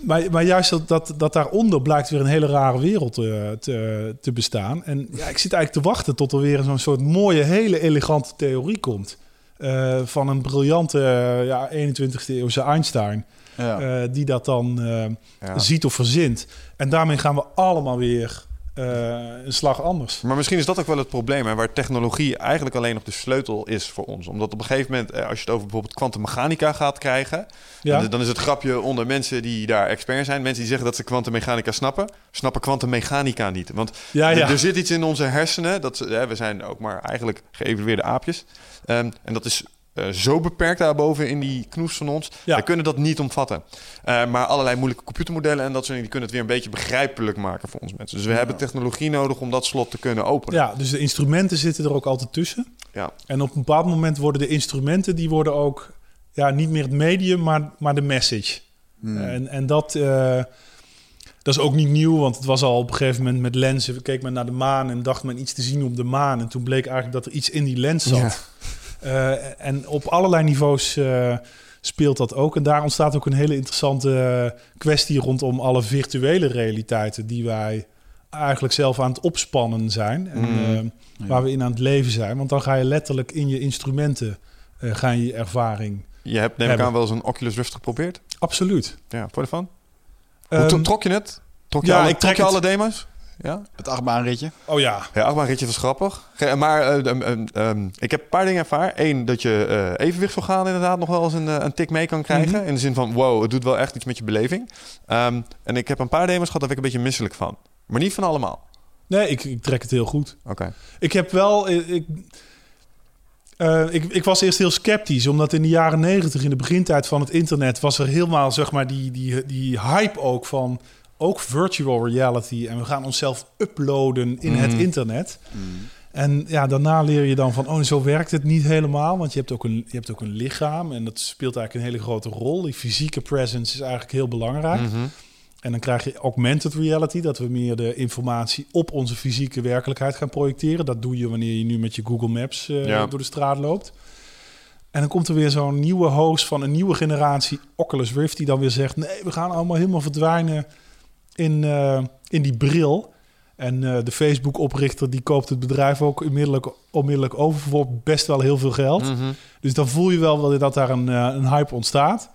[SPEAKER 3] maar, maar juist dat, dat, dat daaronder blijkt weer een hele rare wereld eh, te, te bestaan. En ja, ik zit eigenlijk te wachten tot er weer zo'n soort mooie, hele elegante theorie komt. Eh, van een briljante eh, ja, 21e eeuwse Einstein.
[SPEAKER 2] Ja.
[SPEAKER 3] eh, die dat dan ziet of verzint. En daarmee gaan we allemaal weer een slag anders.
[SPEAKER 1] Maar misschien is dat ook wel het probleem, hè, waar technologie eigenlijk alleen nog de sleutel is voor ons. Omdat op een gegeven moment, eh, als je het over bijvoorbeeld kwantummechanica gaat krijgen,
[SPEAKER 3] Ja,
[SPEAKER 1] dan, dan is het grapje onder mensen die daar expert zijn. Mensen die zeggen dat ze kwantummechanica snappen, snappen kwantummechanica niet. Want
[SPEAKER 3] ja,
[SPEAKER 1] er-
[SPEAKER 3] ja.
[SPEAKER 1] er zit iets in onze hersenen, dat, hè, we zijn ook maar eigenlijk geëvalueerde aapjes. Ehm, en dat is eh, zo beperkt daarboven in die knoes van ons.
[SPEAKER 3] Ja.
[SPEAKER 1] Wij kunnen dat niet omvatten. Eh, maar allerlei moeilijke computermodellen en dat soort dingen... die kunnen het weer een beetje begrijpelijk maken voor ons mensen. Dus we hebben technologie nodig om dat slot te kunnen openen.
[SPEAKER 3] ja, dus de instrumenten zitten er ook altijd tussen.
[SPEAKER 1] Ja.
[SPEAKER 3] En op een bepaald moment worden de instrumenten die worden ook ja, niet meer het medium, maar, maar de message.
[SPEAKER 4] Hmm.
[SPEAKER 3] En, en dat, eh, dat is ook niet nieuw, want het was al op een gegeven moment met lenzen. Keek men naar de maan en dacht men iets te zien op de maan. En toen bleek eigenlijk dat er iets in die lens zat. Eh, en op allerlei niveaus eh, speelt dat ook. En daar ontstaat ook een hele interessante eh, kwestie rondom alle virtuele realiteiten die wij eigenlijk zelf aan het opspannen zijn. En,
[SPEAKER 1] Mm.
[SPEAKER 3] waar we in aan het leven zijn. Want dan ga je letterlijk in je instrumenten eh, ga je je ervaring.
[SPEAKER 1] Je hebt neem ik aan wel eens een Oculus Rift geprobeerd.
[SPEAKER 3] Absoluut.
[SPEAKER 1] Ja, vond je ervan? Hoe
[SPEAKER 3] Ehm,
[SPEAKER 1] tro- trok je het? Trok je,
[SPEAKER 3] ja,
[SPEAKER 1] alle,
[SPEAKER 3] ik
[SPEAKER 1] trok
[SPEAKER 3] trek
[SPEAKER 1] je
[SPEAKER 3] het.
[SPEAKER 1] alle demo's? Ja?
[SPEAKER 4] Het achtbaanritje.
[SPEAKER 3] oh ja,
[SPEAKER 1] Ja, achtbaanritje was grappig. Ge- Maar eh, ehm, ehm, ik heb een paar dingen ervaren. Eén, dat je eh evenwicht van gaan inderdaad nog wel eens een, eh, een tik mee kan krijgen.
[SPEAKER 3] Mhm.
[SPEAKER 1] In de zin van, wow, het doet wel echt iets met je beleving. Ehm, en ik heb een paar demos gehad, daar werd ik een beetje misselijk van. Maar niet van allemaal.
[SPEAKER 3] nee, ik, ik trek het heel goed.
[SPEAKER 1] Oké.
[SPEAKER 3] Ik heb wel. Ik, eh, ik, ik was eerst heel sceptisch, omdat in de jaren negentig, in de begintijd van het internet, was er helemaal zeg maar die, die, die hype ook van ook virtual reality. En we gaan onszelf uploaden in het
[SPEAKER 1] Mhm.
[SPEAKER 3] internet. En ja, daarna leer je dan van, oh, zo werkt het niet helemaal. Want je hebt ook een, je hebt ook een lichaam en dat speelt eigenlijk een hele grote rol. Die fysieke presence is eigenlijk heel belangrijk.
[SPEAKER 1] Mhm.
[SPEAKER 3] En dan krijg je augmented reality, dat we meer de informatie op onze fysieke werkelijkheid gaan projecteren. Dat doe je wanneer je nu met je Google Maps eh,
[SPEAKER 1] Ja.
[SPEAKER 3] door de straat loopt. En dan komt er weer zo'n nieuwe host van een nieuwe generatie Oculus Rift, die dan weer zegt: nee, we gaan allemaal helemaal verdwijnen in, eh, in die bril. En eh, de Facebook-oprichter die koopt het bedrijf ook onmiddellijk, onmiddellijk over voor best wel heel veel geld.
[SPEAKER 1] Mhm.
[SPEAKER 3] Dus dan voel je wel dat- dat daar een, eh, een hype ontstaat.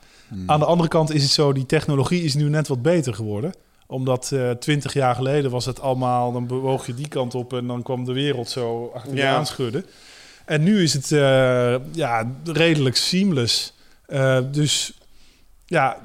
[SPEAKER 3] Aan de andere kant is het zo, die technologie is nu net wat beter geworden. Omdat eh, twintig jaar geleden was het allemaal, dan bewoog je die kant op en dan kwam de wereld zo achter je
[SPEAKER 1] Ja.
[SPEAKER 3] aanschudden. En nu is het eh, ja, redelijk seamless. Eh, dus ja,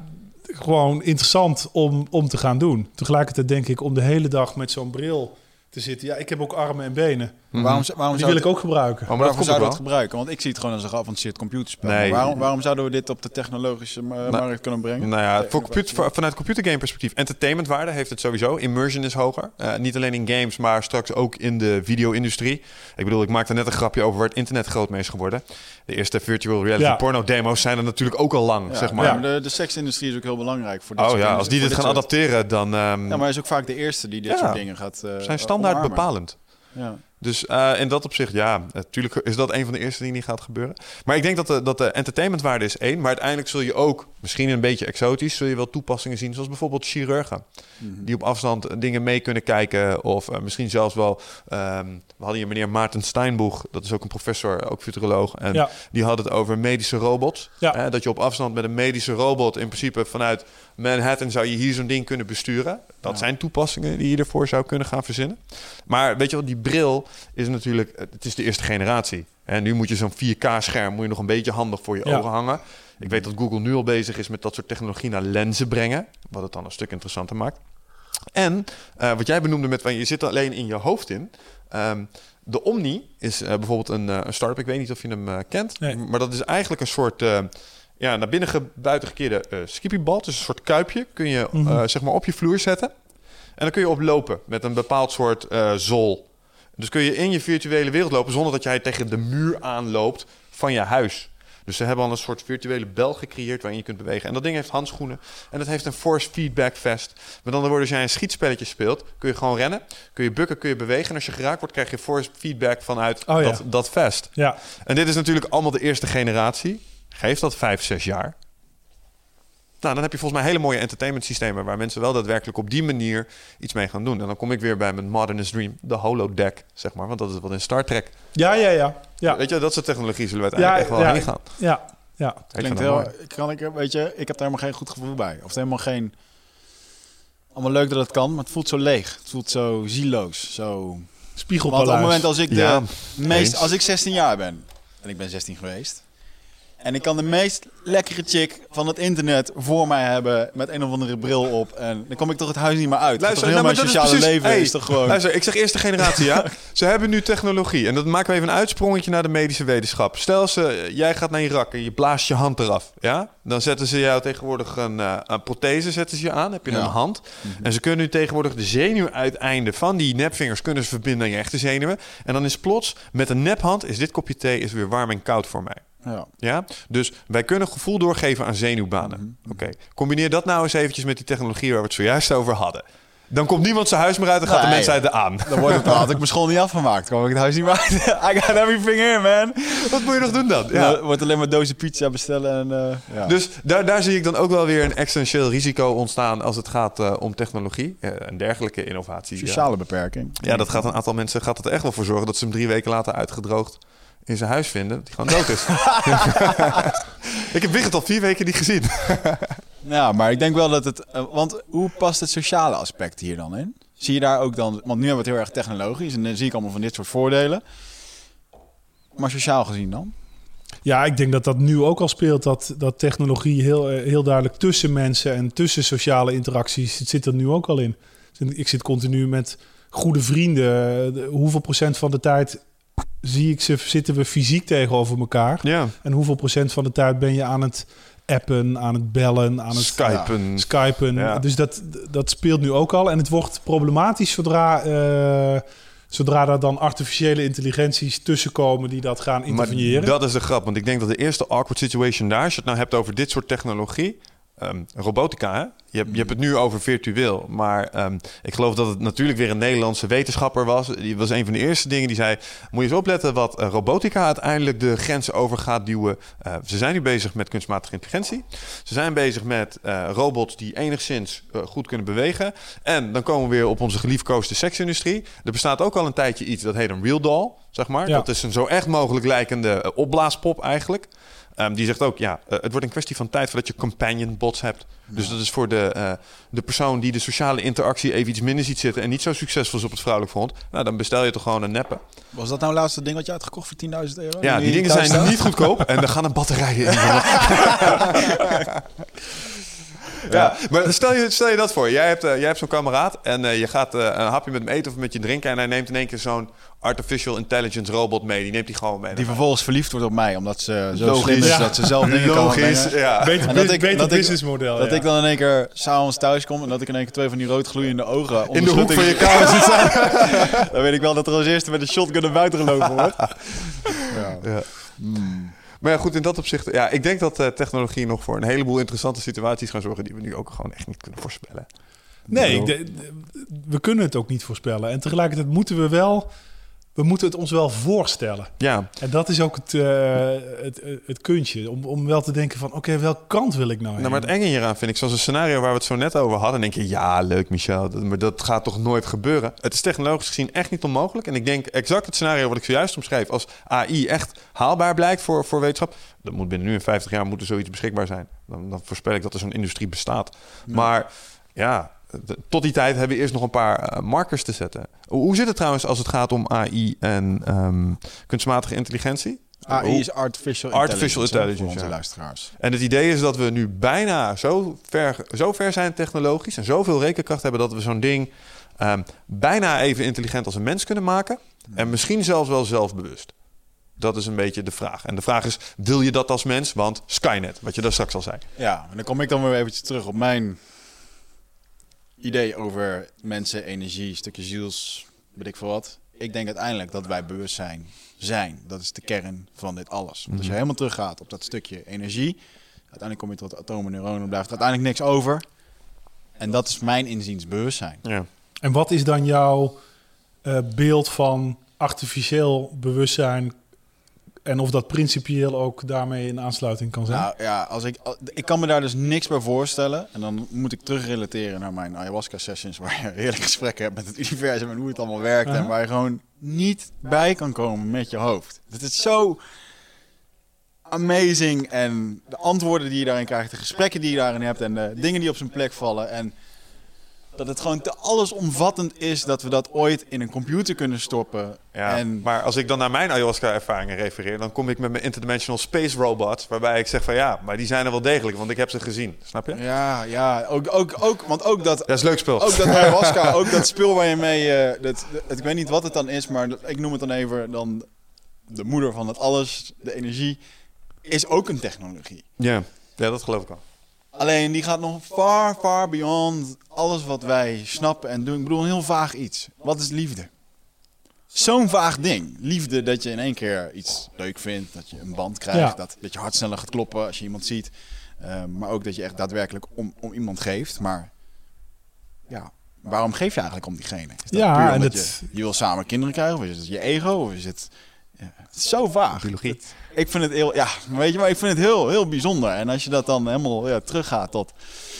[SPEAKER 3] gewoon interessant om, om te gaan doen. Tegelijkertijd denk ik om de hele dag met zo'n bril te zitten. Ja, ik heb ook armen en benen.
[SPEAKER 1] Mhm.
[SPEAKER 4] Waarom, waarom
[SPEAKER 3] Die
[SPEAKER 4] zou
[SPEAKER 3] wil ik ook gebruiken.
[SPEAKER 1] Oh, maar dat ook
[SPEAKER 4] zouden we het gebruiken? Want ik zie het gewoon als een geavanceerd computerspel.
[SPEAKER 1] Nee.
[SPEAKER 4] Waarom, waarom zouden we dit op de technologische ma- markt kunnen brengen?
[SPEAKER 1] Nou ja, voor computer, voor- vanuit computergame perspectief, entertainmentwaarde heeft het sowieso. Immersion is hoger. Eh, niet alleen in games, maar straks ook in de video-industrie. Ik bedoel, ik maakte net een grapje over waar het internet groot mee is geworden. De eerste virtual reality
[SPEAKER 3] Ja.
[SPEAKER 1] porno-demo's zijn er natuurlijk ook al lang,
[SPEAKER 4] Ja,
[SPEAKER 1] zeg maar.
[SPEAKER 4] ja, maar de, de seksindustrie is ook heel belangrijk voor dit
[SPEAKER 1] Oh
[SPEAKER 4] soort
[SPEAKER 1] ja, als die dit gaan
[SPEAKER 4] soort-
[SPEAKER 1] adapteren, dan ehm,
[SPEAKER 4] Ja, maar hij is ook vaak de eerste die dit
[SPEAKER 1] Ja.
[SPEAKER 4] soort dingen gaat uh,
[SPEAKER 1] zijn standaard
[SPEAKER 4] omarmen.
[SPEAKER 1] bepalend.
[SPEAKER 4] Ja.
[SPEAKER 1] Dus eh, in dat opzicht, ja, natuurlijk is dat een van de eerste dingen die gaat gebeuren. Maar ik denk dat dat de entertainmentwaarde is één. Maar uiteindelijk zul je ook, misschien een beetje exotisch, zul je wel toepassingen zien. Zoals bijvoorbeeld chirurgen.
[SPEAKER 4] Mhm.
[SPEAKER 1] Die op afstand dingen mee kunnen kijken. Of eh, misschien zelfs wel, ehm, we hadden hier meneer Maarten Steinboeg. Dat is ook een professor, ook futuroloog. En
[SPEAKER 3] Ja.
[SPEAKER 1] die had het over medische robots.
[SPEAKER 3] Ja.
[SPEAKER 1] Hè, dat je op afstand met een medische robot in principe vanuit Manhattan zou je hier zo'n ding kunnen besturen. Dat
[SPEAKER 4] Ja.
[SPEAKER 1] zijn toepassingen die je ervoor zou kunnen gaan verzinnen. Maar weet je wel, die bril is natuurlijk, het is de eerste generatie. En nu moet je zo'n 4K-scherm moet je nog een beetje handig voor je ogen hangen. Ik weet dat Google nu al bezig is met dat soort technologie naar lenzen brengen. Wat het dan een stuk interessanter maakt. En eh, wat jij benoemde met, van je zit alleen in je hoofd in. Ehm, de Omni is eh, bijvoorbeeld een, eh, een start-up. Ik weet niet of je hem kent.
[SPEAKER 3] Nee.
[SPEAKER 1] Maar dat is eigenlijk een soort ja, naar binnen ge- buiten gekeerde eh skippybal. Dus een soort kuipje kun je
[SPEAKER 3] Mhm.
[SPEAKER 1] zeg maar op je vloer zetten. En dan kun je op lopen met een bepaald soort zool. Dus kun je in je virtuele wereld lopen zonder dat jij tegen de muur aanloopt van je huis. Dus ze hebben al een soort virtuele bel gecreëerd waarin je kunt bewegen. En dat ding heeft handschoenen. En dat heeft een force feedback vest. Met andere woorden, als jij een schietspelletje speelt, kun je gewoon rennen. Kun je bukken, kun je bewegen. En als je geraakt wordt, krijg je force feedback vanuit
[SPEAKER 3] Oh ja.
[SPEAKER 1] dat, dat vest.
[SPEAKER 3] Ja,
[SPEAKER 1] En dit is natuurlijk allemaal de eerste generatie. Geef dat vijf, zes jaar. Nou, dan heb je volgens mij hele mooie entertainment systemen... waar mensen wel daadwerkelijk op die manier iets mee gaan doen. En dan kom ik weer bij mijn modernist dream, de holodeck, zeg maar. Want dat is wat in Star Trek.
[SPEAKER 3] ja, ja, ja. Ja,
[SPEAKER 1] Weet je, dat soort technologie zullen we uiteindelijk
[SPEAKER 3] Ja,
[SPEAKER 1] echt wel
[SPEAKER 3] ja.
[SPEAKER 1] heen gaan.
[SPEAKER 3] ja, ja.
[SPEAKER 1] Ik
[SPEAKER 4] Klinkt heel,
[SPEAKER 1] mooi.
[SPEAKER 4] kan ik, weet je, ik heb daar helemaal geen goed gevoel bij. Of helemaal geen
[SPEAKER 2] allemaal leuk dat het kan, maar het voelt zo leeg. Het voelt zo zieloos. Zo... Want
[SPEAKER 3] Spiegelpaleis.
[SPEAKER 2] op het moment als ik de
[SPEAKER 1] Ja,
[SPEAKER 2] meest,
[SPEAKER 1] eens.
[SPEAKER 2] als ik 16 jaar ben, en ik ben 16 geweest, en ik kan de meest lekkere chick van het internet voor mij hebben met een of andere bril op, en dan kom ik toch het huis niet meer uit.
[SPEAKER 1] Luister,
[SPEAKER 2] toch heel
[SPEAKER 1] nou,
[SPEAKER 2] mijn
[SPEAKER 1] is
[SPEAKER 2] sociale
[SPEAKER 1] precies-
[SPEAKER 2] leven
[SPEAKER 1] hey,
[SPEAKER 2] is toch gewoon...
[SPEAKER 1] Luister, ik zeg eerste generatie, ja. Ze hebben nu technologie. En dat maken we even een uitsprongetje naar de medische wetenschap. Stel, ze, jij gaat naar Irak en je blaast je hand eraf. Ja? Dan zetten ze jou tegenwoordig een, eh, een prothese zetten ze je aan. Heb je
[SPEAKER 2] Ja.
[SPEAKER 1] een hand.
[SPEAKER 2] Mhm.
[SPEAKER 1] En ze kunnen nu tegenwoordig de zenuwuiteinden van die nepvingers kunnen ze verbinden aan je echte zenuwen. En dan is plots, met een nephand, is dit kopje thee is weer warm en koud voor mij.
[SPEAKER 2] Ja.
[SPEAKER 1] Ja? Dus wij kunnen gevoel doorgeven aan zenuwbanen. Oké. Combineer dat nou eens eventjes met die technologie waar we het zojuist over hadden. Dan komt niemand zijn huis meer uit en gaat de mensen uit de aan.
[SPEAKER 2] Dan, wordt het, dan had ik mijn school niet afgemaakt. kwam ik het huis niet meer uit. I got everything in, man.
[SPEAKER 1] Wat moet je nog doen dan?
[SPEAKER 2] Ja.
[SPEAKER 1] Ja.
[SPEAKER 2] wordt alleen maar dozen pizza bestellen en... eh, ja.
[SPEAKER 1] Dus daar, daar zie ik dan ook wel weer een essentieel risico ontstaan als het gaat eh, om technologie eh, en dergelijke innovatie. Ja.
[SPEAKER 2] Sociale beperking.
[SPEAKER 1] Ja, dat gaat een aantal mensen gaat er echt wel voor zorgen dat ze hem drie weken later uitgedroogd in zijn huis vinden. Hij gewoon dood is. ik heb Wigert al vier weken niet gezien.
[SPEAKER 2] Ja, maar ik denk wel dat het... eh, want hoe past het sociale aspect hier dan in? Zie je daar ook dan... Want nu hebben we het heel erg technologisch en dan zie ik allemaal van dit soort voordelen. Maar sociaal gezien dan?
[SPEAKER 3] Ja, ik denk dat dat nu ook al speelt. Dat, dat technologie heel, eh, heel duidelijk tussen mensen en tussen sociale interacties het zit er nu ook al in. Ik zit continu met goede vrienden. De- Hoeveel procent van de tijd zie ik ze, zitten we fysiek tegenover elkaar?
[SPEAKER 1] Ja,
[SPEAKER 3] En hoeveel procent van de tijd ben je aan het appen, aan het bellen, aan het
[SPEAKER 1] Skypen.
[SPEAKER 3] skypen?
[SPEAKER 1] Ja.
[SPEAKER 3] Dus dat, dat speelt nu ook al. En het wordt problematisch zodra, eh, zodra daar dan artificiële intelligenties tussenkomen die dat gaan
[SPEAKER 1] Maar
[SPEAKER 3] interveneren.
[SPEAKER 1] dat is de grap. Want ik denk dat de eerste awkward situation daar, als je het nou hebt over dit soort technologie, ehm, robotica, hè? Je, hebt, je hebt het nu over virtueel. Maar ehm, ik geloof dat het natuurlijk weer een Nederlandse wetenschapper was. Die was een van de eerste dingen die zei: Moet je eens opletten wat eh, robotica uiteindelijk de grenzen over gaat duwen. Eh, ze zijn nu bezig met kunstmatige intelligentie. Ze zijn bezig met eh, robots die enigszins goed kunnen bewegen. En dan komen we weer op onze geliefkoosde seksindustrie. Er bestaat ook al een tijdje iets dat heet een real doll, zeg maar.
[SPEAKER 3] Ja.
[SPEAKER 1] Dat is een zo echt mogelijk lijkende opblaaspop eigenlijk. Ehm, die zegt ook, ja, eh, het wordt een kwestie van tijd voordat je companion bots hebt. Dus dat is voor de, eh, de persoon die de sociale interactie even iets minder ziet zitten en niet zo succesvol is op het vrouwelijk front. Nou, dan bestel je toch gewoon een neppe.
[SPEAKER 2] Was dat nou het laatste ding wat je had gekocht voor 10.000 euro?
[SPEAKER 1] Ja, die dingen zijn niet goedkoop en er gaan een batterijen in. Ja, maar stel je, stel je dat voor. Jij hebt, eh, jij hebt zo'n kameraad en eh, je gaat eh, een hapje met hem eten of met je drinken... en hij neemt in één keer zo'n artificial intelligence robot mee. Die neemt hij gewoon mee.
[SPEAKER 2] Die vervolgens verliefd wordt op mij, omdat ze zo
[SPEAKER 1] Logisch.
[SPEAKER 2] slim is
[SPEAKER 3] Ja.
[SPEAKER 2] dat ze zelf dingen kan
[SPEAKER 1] Logisch,
[SPEAKER 2] brengen.
[SPEAKER 1] ja.
[SPEAKER 3] Beter,
[SPEAKER 2] dat ik-
[SPEAKER 3] beter
[SPEAKER 2] dat
[SPEAKER 3] businessmodel.
[SPEAKER 2] Dat
[SPEAKER 3] ja.
[SPEAKER 2] ik dan in één keer s'avonds thuis kom en dat ik in één keer twee van die roodgloeiende ogen
[SPEAKER 1] In de hoek van je
[SPEAKER 2] kamer zit staan. dan weet ik wel dat er als eerste met een shotgun naar buiten gelopen wordt. Ja.
[SPEAKER 1] Ja. Maar ja, goed, in dat opzicht... Ja, ik denk dat eh, technologie nog voor een heleboel interessante situaties gaan zorgen... die we nu ook gewoon echt niet kunnen voorspellen.
[SPEAKER 3] Nee,
[SPEAKER 1] Ik
[SPEAKER 3] we kunnen het ook niet voorspellen. En tegelijkertijd moeten we wel... We moeten het ons wel voorstellen.
[SPEAKER 1] Ja,
[SPEAKER 3] En dat is ook het, eh, het, het kunstje. Om, om wel te denken van... Oké, welke kant wil ik nou
[SPEAKER 1] nou, maar het
[SPEAKER 3] heen?
[SPEAKER 1] enge hieraan vind ik... zoals een scenario waar we het zo net over hadden... denk je, ja, leuk Michel, dat, maar dat gaat toch nooit gebeuren? Het is technologisch gezien echt niet onmogelijk. En ik denk exact het scenario wat ik zojuist omschreef... als AI echt haalbaar blijkt voor, voor wetenschap... dat moet binnen nu in 50 jaar moet er zoiets beschikbaar zijn. Dan, dan voorspel ik dat er zo'n industrie bestaat. Maar ja, de- tot die tijd hebben we eerst nog een paar eh, markers te zetten. Hoe, zit het trouwens als het gaat om AI en ehm, kunstmatige intelligentie?
[SPEAKER 2] AI is artificial,
[SPEAKER 1] Artificial
[SPEAKER 2] intelligence,
[SPEAKER 1] intelligence,
[SPEAKER 2] voor onze
[SPEAKER 1] ja.
[SPEAKER 2] luisteraars.
[SPEAKER 1] En het idee is dat we nu bijna zo ver, zo ver zijn technologisch en zoveel rekenkracht hebben dat we zo'n ding ehm, bijna even intelligent als een mens kunnen maken. En misschien zelfs wel zelfbewust. Dat is een beetje de vraag. En de vraag is, wil je dat als mens? Want Skynet, wat je daar straks al zei.
[SPEAKER 2] Ja, en dan kom ik dan weer eventjes terug op mijn idee over mensen, energie, stukje ziels, weet ik veel wat. Ik denk uiteindelijk dat wij bewustzijn zijn. Dat is de kern van dit alles. Want als je helemaal teruggaat op dat stukje energie, uiteindelijk kom je tot atomen, neuronen, blijft er uiteindelijk niks over. En dat is mijn inziens bewustzijn.
[SPEAKER 1] Ja.
[SPEAKER 3] En wat is dan jouw eh, beeld van artificieel bewustzijn... en of dat principieel ook daarmee in aansluiting kan zijn?
[SPEAKER 2] Nou ja, als ik, ik kan me daar dus niks bij voorstellen. En dan moet ik terugrelateren naar mijn ayahuasca sessions, waar je heerlijk gesprekken hebt met het universum en hoe het allemaal werkt. En waar je gewoon niet bij kan komen met je hoofd. Het is zo amazing. En de antwoorden die je daarin krijgt, de gesprekken die je daarin hebt en de dingen die op zijn plek vallen. En dat het gewoon te allesomvattend is dat we dat ooit in een computer kunnen stoppen.
[SPEAKER 1] Ja,
[SPEAKER 2] en
[SPEAKER 1] maar als ik dan naar mijn ayahuasca-ervaringen refereer, dan kom ik met mijn interdimensional space robots, waarbij ik zeg van ja, maar die zijn er wel degelijk, want ik heb ze gezien. Snap je?
[SPEAKER 2] ja, ja, ook, ook, ook, want ook dat,
[SPEAKER 1] Dat is leuk spul.
[SPEAKER 2] ook dat ayahuasca, ook dat spul waar je mee, eh, dat, dat- ik weet niet wat het dan is, maar dat- ik noem het dan even dan de moeder van het alles, de energie, is ook een technologie.
[SPEAKER 1] Ja. ja, dat geloof ik wel.
[SPEAKER 2] Alleen die gaat nog far, far beyond alles wat wij snappen en doen. Ik bedoel, een heel vaag iets. Wat is liefde? Zo'n vaag ding. Liefde dat je in één keer iets leuk vindt, dat je een band krijgt,
[SPEAKER 3] Ja.
[SPEAKER 2] dat, dat je hart sneller gaat kloppen als je iemand ziet. Ehm, maar ook dat je echt daadwerkelijk om, om iemand geeft. Maar ja, waarom geef je eigenlijk om diegene? Is dat
[SPEAKER 3] Ja,
[SPEAKER 2] puur
[SPEAKER 3] en het-
[SPEAKER 2] je, je wil samen kinderen krijgen? Of is het je ego? Of is het... Ja, het is zo vaag.
[SPEAKER 1] Biologie.
[SPEAKER 2] Ik vind het heel, ja, weet je, maar ik vind het heel, heel bijzonder. En als je dat dan helemaal ja, teruggaat tot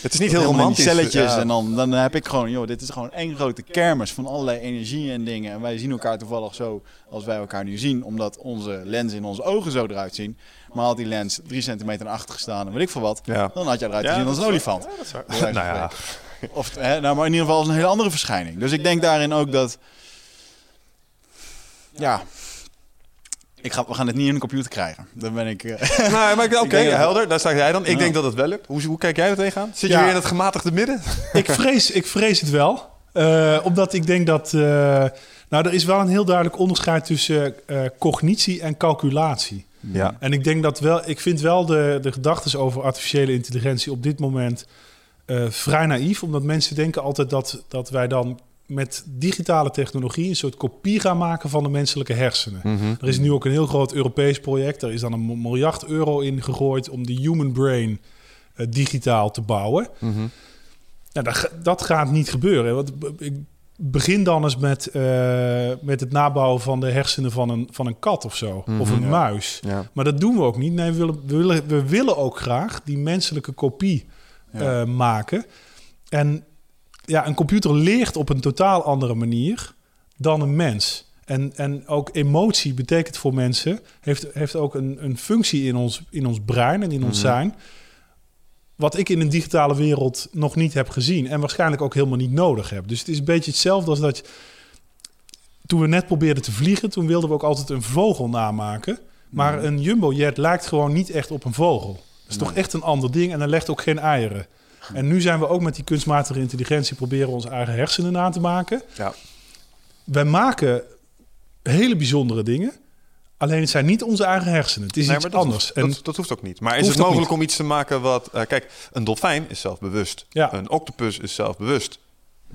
[SPEAKER 1] Het is niet heel romantisch.
[SPEAKER 2] celletjes.
[SPEAKER 1] ja.
[SPEAKER 2] En dan, dan heb ik gewoon, joh, dit is gewoon één grote kermis van allerlei energie en dingen. En wij zien elkaar toevallig zo als wij elkaar nu zien, omdat onze lenzen in onze ogen zo eruit zien. Maar had die lens drie centimeter naar achter gestaan en weet ik veel wat,
[SPEAKER 1] Ja.
[SPEAKER 2] dan had je eruit
[SPEAKER 1] Ja,
[SPEAKER 2] gezien als een olifant.
[SPEAKER 1] Ja, dat is waar. Nou ja,
[SPEAKER 2] Of, hè, nou, maar in ieder geval als een hele andere verschijning. Dus ik denk daarin ook dat, ja, ik ga, we gaan het niet in een computer krijgen. Dan ben ik... eh,
[SPEAKER 1] nou, maar oké, helder. Daar sta jij dan. Ik
[SPEAKER 2] Ja.
[SPEAKER 1] denk dat het wel lukt. Hoe, hoe kijk jij er tegenaan? Zit je
[SPEAKER 3] Ja.
[SPEAKER 1] weer in het gematigde midden?
[SPEAKER 3] ik, vrees, ik vrees het wel. Eh, omdat ik denk dat. eh, nou, er is wel een heel duidelijk onderscheid tussen eh, cognitie en calculatie.
[SPEAKER 1] Ja.
[SPEAKER 3] En ik denk dat wel. Ik vind wel de, de gedachten over artificiële intelligentie op dit moment eh, vrij naïef. Omdat mensen denken altijd dat, dat wij dan met digitale technologie een soort kopie gaan maken van de menselijke hersenen. Er is nu ook een heel groot Europees project. Er is dan een miljard euro in gegooid om de human brain eh, digitaal te bouwen. Nou, dat, dat gaat niet gebeuren. Want ik begin dan eens met, eh, met het nabouwen van de hersenen van een, van een kat of zo. Of een muis.
[SPEAKER 1] Ja.
[SPEAKER 3] Maar dat doen we ook niet. Nee, we willen, we willen, we willen ook graag die menselijke kopie
[SPEAKER 2] Ja.
[SPEAKER 3] eh, maken. En ja, een computer leert op een totaal andere manier dan een mens. En, en ook emotie betekent voor mensen, heeft, heeft ook een, een functie in ons, in ons brein en in ons zijn. Wat ik in een digitale wereld nog niet heb gezien. En waarschijnlijk ook helemaal niet nodig heb. Dus het is een beetje hetzelfde als dat je... Toen we net probeerden te vliegen, toen wilden we ook altijd een vogel namaken. Maar een jumbojet lijkt gewoon niet echt op een vogel. Dat is toch echt een ander ding en dan legt ook geen eieren. En nu zijn we ook met die kunstmatige intelligentie proberen onze eigen hersenen na te maken.
[SPEAKER 1] Ja.
[SPEAKER 3] Wij maken hele bijzondere dingen. Alleen het zijn niet onze eigen hersenen. Het is
[SPEAKER 1] Nee,
[SPEAKER 3] iets
[SPEAKER 1] dat
[SPEAKER 3] anders.
[SPEAKER 1] Hoeft,
[SPEAKER 3] en
[SPEAKER 1] dat, dat hoeft ook niet. Maar is het mogelijk om iets te maken wat... eh, kijk, een dolfijn is zelfbewust.
[SPEAKER 3] Ja.
[SPEAKER 1] Een octopus is zelfbewust.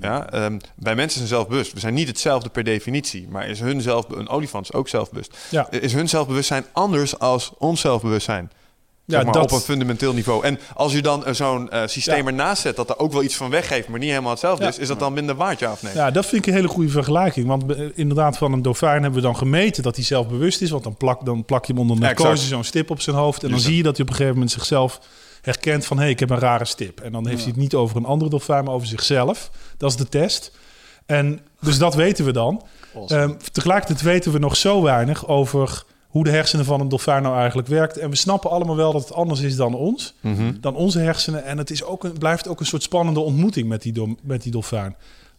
[SPEAKER 1] Ja, ehm, wij mensen zijn zelfbewust. We zijn niet hetzelfde per definitie. Maar is hun zelf, een olifant is ook zelfbewust.
[SPEAKER 3] Ja.
[SPEAKER 1] Is hun zelfbewustzijn anders als ons zelfbewustzijn?
[SPEAKER 3] Ja,
[SPEAKER 1] Zeg maar,
[SPEAKER 3] dat-
[SPEAKER 1] op een fundamenteel niveau. En als je dan eh, zo'n eh, systeem
[SPEAKER 3] Ja.
[SPEAKER 1] ernaast zet... dat er ook wel iets van weggeeft, maar niet helemaal hetzelfde
[SPEAKER 3] Ja.
[SPEAKER 1] is... is dat dan minder waard, ja of nee?
[SPEAKER 3] Ja, dat vind ik een hele goede vergelijking. Want eh, inderdaad, van een dolfijn hebben we dan gemeten dat hij zelfbewust is. Want dan plak, dan plak je hem onder narcose,
[SPEAKER 1] Exact.
[SPEAKER 3] zo'n stip op zijn hoofd. En dan zie je dat hij op een gegeven moment zichzelf herkent van... hé, hey, ik heb een rare stip. En dan heeft hij het niet over een andere dolfijn, maar over zichzelf. Dat is de test. En dus dat weten we dan. Ehm, tegelijkertijd weten we nog zo weinig over hoe de hersenen van een dolfijn nou eigenlijk werkt. En we snappen allemaal wel dat het anders is dan ons, dan onze hersenen. En het is ook een, blijft ook een soort spannende ontmoeting met die, met die dolfijn.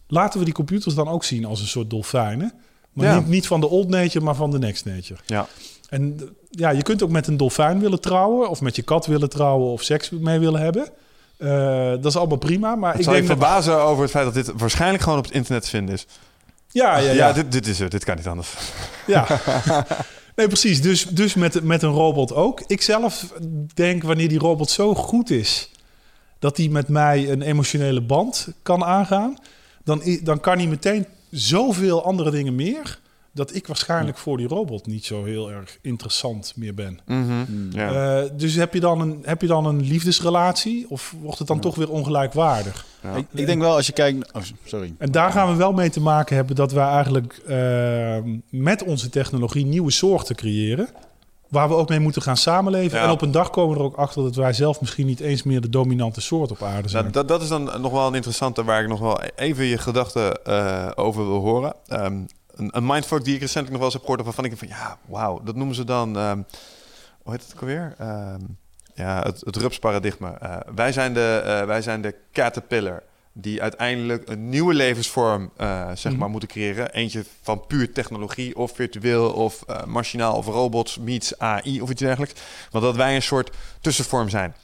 [SPEAKER 3] Laten we die computers dan ook zien als een soort dolfijnen. Maar
[SPEAKER 1] Ja.
[SPEAKER 3] niet, niet van de old nature, maar van de next nature.
[SPEAKER 1] Ja.
[SPEAKER 3] En ja, je kunt ook met een dolfijn willen trouwen, of met je kat willen trouwen, of seks mee willen hebben. Eh, dat is allemaal prima. Maar
[SPEAKER 1] Ik je
[SPEAKER 3] denk dat,
[SPEAKER 1] verbazen over het feit dat dit waarschijnlijk gewoon op het internet te vinden is.
[SPEAKER 3] ja, ja,
[SPEAKER 1] Ja,
[SPEAKER 3] ja.
[SPEAKER 1] dit, dit is het. Dit kan niet anders.
[SPEAKER 3] Ja. Nee, precies. Dus, dus met, met een robot ook. Ik zelf denk wanneer die robot zo goed is dat hij met mij een emotionele band kan aangaan, dan, dan kan hij meteen zoveel andere dingen meer. Dat ik waarschijnlijk voor die robot niet zo heel erg interessant meer ben.
[SPEAKER 1] Ja.
[SPEAKER 3] Eh, dus heb je, dan een, heb je dan een liefdesrelatie? Of wordt het dan toch weer ongelijkwaardig?
[SPEAKER 2] Ik, ik denk wel als je kijkt... Oh, sorry.
[SPEAKER 3] En daar gaan we wel mee te maken hebben dat wij eigenlijk eh, met onze technologie nieuwe soorten creëren. Waar we ook mee moeten gaan samenleven.
[SPEAKER 1] Ja.
[SPEAKER 3] En op een dag komen we er ook achter dat wij zelf misschien niet eens meer de dominante soort op aarde zijn.
[SPEAKER 1] Nou, dat, dat is dan nog wel een interessante waar ik nog wel even je gedachten eh, over wil horen. Ehm, een, een mindfuck die ik recentelijk nog wel eens heb gehoord, waarvan ik denk van ja, wauw, dat noemen ze dan, ehm, hoe heet het ook alweer? Ehm, ja, het, het rupsparadigma. Eh, wij, zijn de, eh, wij zijn de caterpillar. die uiteindelijk een nieuwe levensvorm eh, zeg
[SPEAKER 3] Mhm.
[SPEAKER 1] maar, moeten creëren. Eentje van puur technologie of virtueel of machinaal of robots meets AI of iets dergelijks. Want dat wij een soort tussenvorm zijn.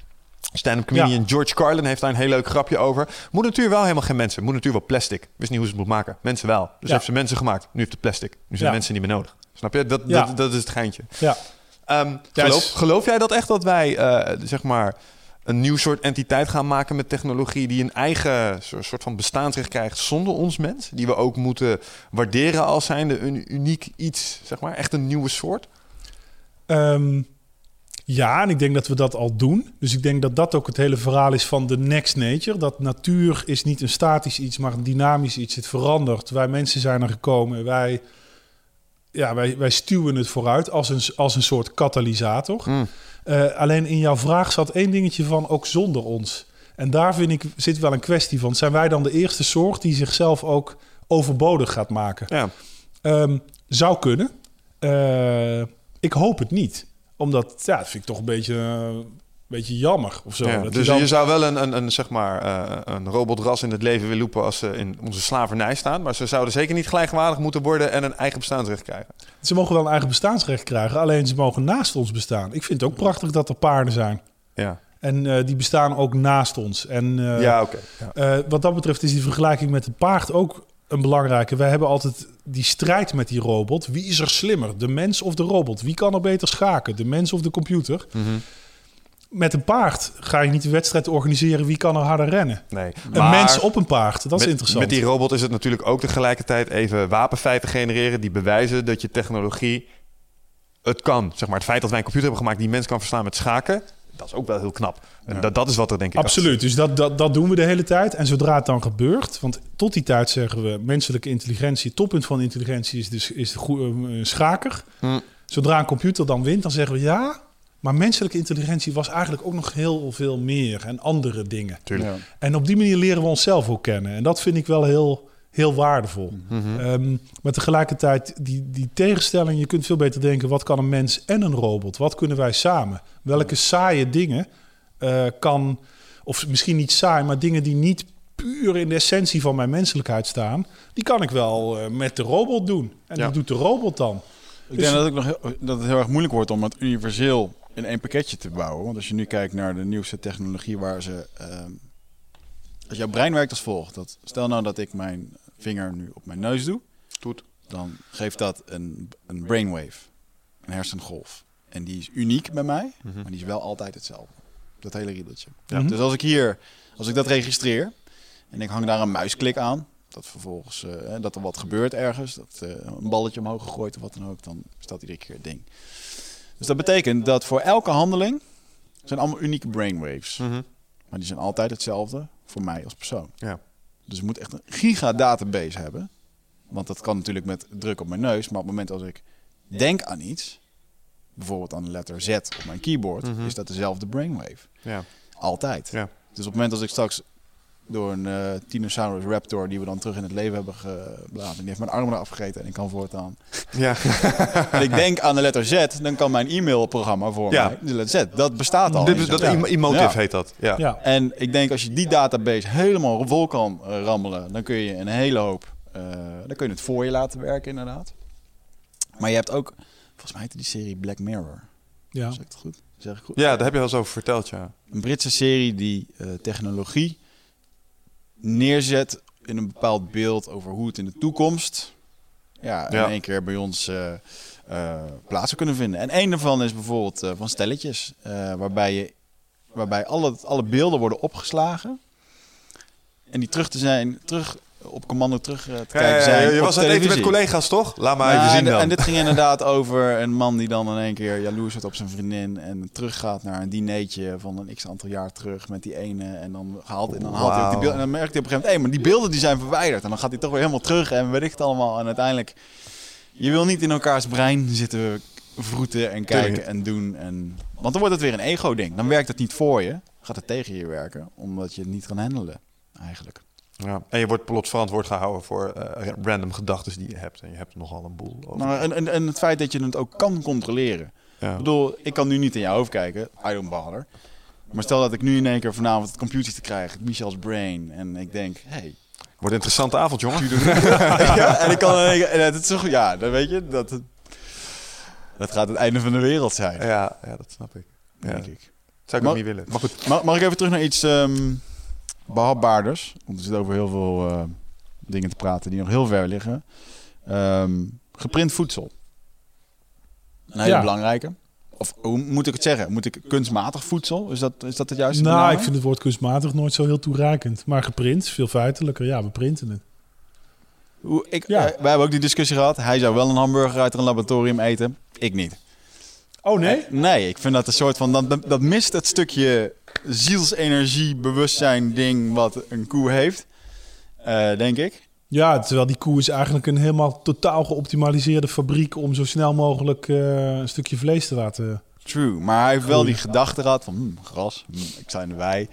[SPEAKER 1] Stand-up comedian George Carlin heeft daar een heel leuk grapje over. Moet natuurlijk wel helemaal geen mensen. Moet natuurlijk wel plastic. Wist niet hoe ze het moet maken. Mensen wel. Dus
[SPEAKER 3] Ja.
[SPEAKER 1] heeft ze mensen gemaakt. Nu heeft het plastic. Nu zijn
[SPEAKER 3] Ja.
[SPEAKER 1] mensen niet meer nodig. Snap je? Dat, dat, dat is het geintje.
[SPEAKER 3] Ja.
[SPEAKER 1] Ehm, geloof, geloof jij dat echt dat wij, eh, zeg maar, een nieuw soort entiteit gaan maken met technologie die een eigen so- soort van bestaansrecht krijgt zonder ons mens? Die we ook moeten waarderen als zijnde een uniek iets, zeg maar, echt een nieuwe soort?
[SPEAKER 3] Ehm, ja, en ik denk dat we dat al doen. Dus ik denk dat dat ook het hele verhaal is van de next nature. Dat natuur is niet een statisch iets, maar een dynamisch iets. Het verandert. Wij mensen zijn er gekomen. Wij, ja, wij, wij stuwen het vooruit als een, als een soort katalysator.
[SPEAKER 1] Mm.
[SPEAKER 3] Eh, alleen in jouw vraag zat één dingetje van ook zonder ons. En daar vind ik zit wel een kwestie van. Zijn wij dan de eerste soort die zichzelf ook overbodig gaat maken?
[SPEAKER 1] Ja,
[SPEAKER 3] Ehm, zou kunnen. Eh, ik hoop het niet. Omdat, ja, dat vind ik toch een beetje, een beetje jammer of zo.
[SPEAKER 1] ja.
[SPEAKER 3] Dat
[SPEAKER 1] dus
[SPEAKER 3] je dan-
[SPEAKER 1] je zou wel een, een, een, zeg maar, eh, een robotras in het leven willen roepen als ze in onze slavernij staan. Maar ze zouden zeker niet gelijkwaardig moeten worden en een eigen bestaansrecht krijgen.
[SPEAKER 3] Ze mogen wel een eigen bestaansrecht krijgen, alleen ze mogen naast ons bestaan. Ik vind het ook prachtig dat er paarden zijn.
[SPEAKER 1] Ja,
[SPEAKER 3] En eh, die bestaan ook naast ons. En eh,
[SPEAKER 1] ja oké. Ja.
[SPEAKER 3] wat dat betreft is die vergelijking met het paard ook een belangrijke. Wij hebben altijd die strijd met die robot. Wie is er slimmer, de mens of de robot? Wie kan er beter schaken, de mens of de computer?
[SPEAKER 1] Mhm.
[SPEAKER 3] Met een paard ga je niet de wedstrijd organiseren wie kan er harder rennen.
[SPEAKER 1] Nee.
[SPEAKER 3] Een mens op een paard, dat is interessant.
[SPEAKER 1] Met die robot is het natuurlijk ook tegelijkertijd even wapenfeiten genereren die bewijzen dat je technologie het kan. Zeg maar, het feit dat wij een computer hebben gemaakt die mens kan verslaan met schaken, dat is ook wel heel knap. En dat, dat is wat er denk ik
[SPEAKER 3] Absoluut, dus dat, dat, dat doen we de hele tijd. En zodra het dan gebeurt, want tot die tijd zeggen we... menselijke intelligentie, het toppunt van intelligentie is, dus, is de goe- een schaker.
[SPEAKER 1] Hm.
[SPEAKER 3] Zodra een computer dan wint, dan zeggen we ja... maar menselijke intelligentie was eigenlijk ook nog heel veel meer en andere dingen.
[SPEAKER 1] Tuurlijk.
[SPEAKER 2] Ja.
[SPEAKER 3] En op die manier leren we onszelf ook kennen. En dat vind ik wel heel, heel waardevol.
[SPEAKER 1] Mhm.
[SPEAKER 3] Ehm, maar tegelijkertijd, die, die tegenstelling, je kunt veel beter denken: wat kan een mens en een robot? Wat kunnen wij samen? Welke saaie dingen eh, kan, of misschien niet saai, maar dingen die niet puur in de essentie van mijn menselijkheid staan, die kan ik wel eh, met de robot doen. En
[SPEAKER 1] Ja.
[SPEAKER 3] die doet de robot dan.
[SPEAKER 2] Ik denk dat, het nog heel, dat het heel erg moeilijk wordt om het universeel in één pakketje te bouwen. Want als je nu kijkt naar de nieuwste technologie waar ze... ehm, als jouw brein werkt als volgt. Dat, stel nou dat ik mijn vinger nu op mijn neus doe.
[SPEAKER 1] Doet.
[SPEAKER 2] Dan geeft dat een, een brainwave. Een hersengolf. En die is uniek bij mij. Maar die is wel altijd hetzelfde. Dat hele riedeltje.
[SPEAKER 3] Ja.
[SPEAKER 2] Dus als ik hier... Als ik dat registreer... En ik hang daar een muisklik aan dat vervolgens eh, dat er wat gebeurt ergens, dat eh, een balletje omhoog gegooid of wat dan ook, dan staat iedere keer het ding. Dus dat betekent dat voor elke handeling zijn allemaal unieke brainwaves.
[SPEAKER 1] Mhm.
[SPEAKER 2] Maar die zijn altijd hetzelfde voor mij als persoon.
[SPEAKER 1] Ja.
[SPEAKER 2] Dus ik moet echt een giga database hebben. Want dat kan natuurlijk met druk op mijn neus. Maar op het moment als ik denk aan iets, bijvoorbeeld aan de letter Z op mijn keyboard,
[SPEAKER 1] Mhm.
[SPEAKER 2] is dat dezelfde brainwave.
[SPEAKER 1] Ja.
[SPEAKER 2] Altijd.
[SPEAKER 1] Ja.
[SPEAKER 2] Dus op het moment als ik straks door een eh Tinosaurus Raptor, die we dan terug in het leven hebben geblazen, die heeft mijn armen eraf gegeten en ik kan voortaan.
[SPEAKER 1] Ja.
[SPEAKER 2] en ik denk aan de letter Z, dan kan mijn e-mailprogramma voor
[SPEAKER 1] Ja.
[SPEAKER 2] mij, de letter Z, dat bestaat al.
[SPEAKER 1] Dit is, dat
[SPEAKER 3] Ja.
[SPEAKER 1] emo- emotive
[SPEAKER 2] Ja.
[SPEAKER 1] heet dat. Ja.
[SPEAKER 3] Ja.
[SPEAKER 2] En ik denk als je die database helemaal vol kan eh, rammelen, dan kun je een hele hoop, eh, dan kun je het voor je laten werken inderdaad. Maar je hebt ook, volgens mij heette die serie Black Mirror.
[SPEAKER 3] Ja.
[SPEAKER 2] Zeg ik het goed? Zeg ik goed?
[SPEAKER 1] ja, daar heb je wel eens over verteld, ja.
[SPEAKER 2] Een Britse serie die eh, technologie neerzet in een bepaald beeld over hoe het in de toekomst ja,
[SPEAKER 1] Ja.
[SPEAKER 2] in één keer bij ons eh, eh, plaats zou kunnen vinden. En een daarvan is bijvoorbeeld eh, van stelletjes, eh, waarbij, je, waarbij alle, alle beelden worden opgeslagen en die terug te zijn, terug op commando terug eh, te kijken zijn.
[SPEAKER 1] je
[SPEAKER 2] op
[SPEAKER 1] was aan het eten met collega's, toch? Laat maar
[SPEAKER 2] Ja,
[SPEAKER 1] even zien
[SPEAKER 2] en,
[SPEAKER 1] dan.
[SPEAKER 2] en dit ging inderdaad over een man die dan in één keer jaloers wordt op zijn vriendin en teruggaat naar een dineetje van een x aantal jaar terug met die ene en dan haalt, en dan haalt hij ook die beelden en dan merkt hij op een gegeven moment, hé, maar die beelden die zijn verwijderd en dan gaat hij toch weer helemaal terug en weet ik het allemaal en uiteindelijk je wil niet in elkaars brein zitten vroeten en kijken
[SPEAKER 1] Tuurlijk.
[SPEAKER 2] en doen en want dan wordt het weer een ego ding. Dan werkt het niet voor je, gaat het tegen je werken omdat je het niet kan handelen eigenlijk.
[SPEAKER 1] Ja. En je wordt plots verantwoord gehouden voor eh, random gedachten die je hebt. En je hebt nogal een boel. Over.
[SPEAKER 2] Nou, en, en, en het feit dat je het ook kan controleren.
[SPEAKER 1] ja.
[SPEAKER 2] Ik bedoel, ik kan nu niet in je hoofd kijken. I don't bother. Maar stel dat ik nu in één keer vanavond het computer te krijgen, Michel's Brain. En ik denk, hey.
[SPEAKER 1] Wordt een interessante avond, jongen.
[SPEAKER 2] ja, en ik kan en het is zo, ja, dan weet je, dat, dat gaat het einde van de wereld zijn,
[SPEAKER 1] Ja, ja dat snap ik. Ja.
[SPEAKER 2] denk ik.
[SPEAKER 1] Zou ik ook niet willen. Maar goed.
[SPEAKER 2] Mag, mag ik even terug naar iets ehm behapbaarders? Want we zitten over heel veel eh, dingen te praten die nog heel ver liggen. Ehm, geprint voedsel. Een hele
[SPEAKER 3] Ja.
[SPEAKER 2] belangrijke. Of hoe moet ik het zeggen? Moet ik kunstmatig voedsel? Is dat, is dat het juiste
[SPEAKER 3] Nou, ik vind het woord kunstmatig nooit zo heel toereikend. Maar geprint, veel feitelijker. Ja, we printen het.
[SPEAKER 2] Hoe, ik,
[SPEAKER 3] Ja.
[SPEAKER 2] eh, wij hebben ook die discussie gehad. Hij zou wel een hamburger uit een laboratorium eten. Ik niet.
[SPEAKER 3] Oh nee?
[SPEAKER 2] Nee, ik vind dat een soort van... Dat, dat, mist het stukje zielsenergie, bewustzijn ding wat een koe heeft. Eh, denk ik.
[SPEAKER 3] Ja, terwijl die koe is eigenlijk een helemaal totaal geoptimaliseerde fabriek... om zo snel mogelijk eh, een stukje vlees te laten...
[SPEAKER 2] True, maar hij heeft wel die gedachte gehad van hm, gras, hm, ik de wei.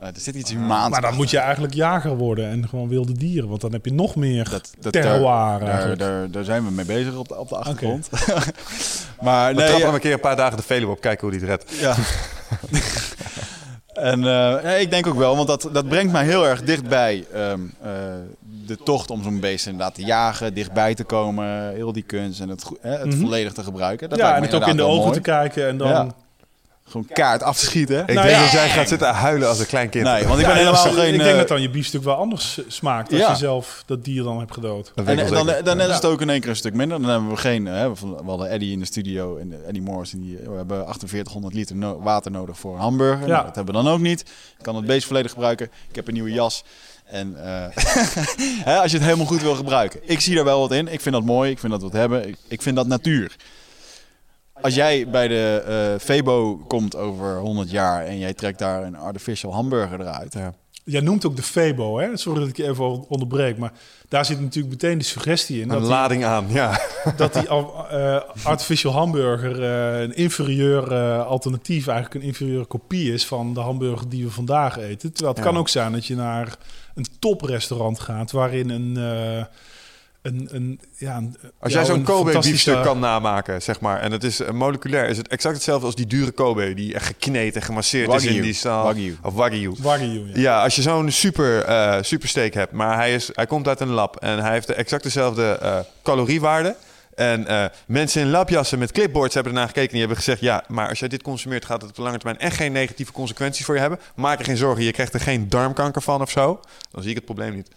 [SPEAKER 2] Eh, er zit iets humaans
[SPEAKER 3] Maar dan
[SPEAKER 2] achter.
[SPEAKER 3] moet je eigenlijk jager worden en gewoon wilde dieren. Want dan heb je nog meer
[SPEAKER 2] dat, dat,
[SPEAKER 3] terroir
[SPEAKER 2] daar, daar,
[SPEAKER 3] eigenlijk.
[SPEAKER 2] daar, daar zijn we mee bezig op de, op de achtergrond. maar
[SPEAKER 1] We
[SPEAKER 2] nee,
[SPEAKER 1] trappen
[SPEAKER 2] ja,
[SPEAKER 1] een keer een paar dagen de Veluwe op, kijken hoe die het redt.
[SPEAKER 2] ja. en eh, nee, ik denk ook wel, want dat, dat brengt mij heel erg dichtbij ehm, eh, de tocht om zo'n beest inderdaad te jagen, dichtbij te komen, heel die kunst en het, hè, het
[SPEAKER 3] Mhm.
[SPEAKER 2] volledig te gebruiken. Dat
[SPEAKER 3] ja, en het ook in de ogen te kijken en dan...
[SPEAKER 2] Ja. Gewoon kaart af te schieten.
[SPEAKER 1] Ik
[SPEAKER 3] Nou
[SPEAKER 1] denk
[SPEAKER 3] ja.
[SPEAKER 1] dat jij gaat zitten huilen als een klein kind.
[SPEAKER 2] Nee, want ik
[SPEAKER 3] Ja,
[SPEAKER 2] ben helemaal geen...
[SPEAKER 3] Ik denk
[SPEAKER 2] eh,
[SPEAKER 3] dat dan je biefstuk wel anders smaakt als
[SPEAKER 2] Ja.
[SPEAKER 3] je zelf dat dier dan hebt gedood.
[SPEAKER 2] En
[SPEAKER 1] wel
[SPEAKER 2] dan, is het ook in één keer een stuk minder. Dan hebben we geen. Hè, we hadden Eddie in de studio en Eddie Morris. En die, we hebben 4800 liter no- water nodig voor een hamburger.
[SPEAKER 3] Ja.
[SPEAKER 2] Nou, dat hebben we dan ook niet. Ik kan het beest volledig gebruiken. Ik heb een nieuwe jas. En eh, hè, als je het helemaal goed wil gebruiken. Ik zie daar wel wat in. Ik vind dat mooi. Ik vind dat we het hebben. Ik, ik vind dat natuur. Als jij bij de eh Febo komt over 100 jaar en jij trekt daar een artificial hamburger eruit.
[SPEAKER 1] Ja.
[SPEAKER 3] Jij noemt ook de Febo, hè? Sorry dat ik je even onderbreek, maar daar zit natuurlijk meteen de suggestie in
[SPEAKER 1] Een
[SPEAKER 3] dat die,
[SPEAKER 1] lading aan, ja.
[SPEAKER 3] dat die eh, artificial hamburger eh, een inferieur alternatief, eigenlijk een inferieure kopie is van de hamburger die we vandaag eten. Terwijl het
[SPEAKER 1] Ja.
[SPEAKER 3] kan ook zijn dat je naar een toprestaurant gaat waarin een, eh, een, een ja, een,
[SPEAKER 1] Als jij zo'n
[SPEAKER 3] een
[SPEAKER 1] Kobe
[SPEAKER 3] fantastische-
[SPEAKER 1] biefstuk kan namaken, zeg maar, en het is eh, moleculair, is het exact hetzelfde als die dure Kobe, die echt gekneed en gemasseerd is in die staal.
[SPEAKER 2] Wagyu.
[SPEAKER 1] Of Wagyu.
[SPEAKER 3] Wagyu, ja.
[SPEAKER 1] Ja, als je zo'n super, eh super steak hebt, maar hij, is, hij komt uit een lab en hij heeft de exact dezelfde eh, caloriewaarde. En eh, mensen in labjassen met clipboards hebben ernaar gekeken en die hebben gezegd: ja, maar als jij dit consumeert, gaat het op de lange termijn echt geen negatieve consequenties voor je hebben. Maak er geen zorgen, je krijgt er geen darmkanker van of zo. Dan zie ik het probleem niet.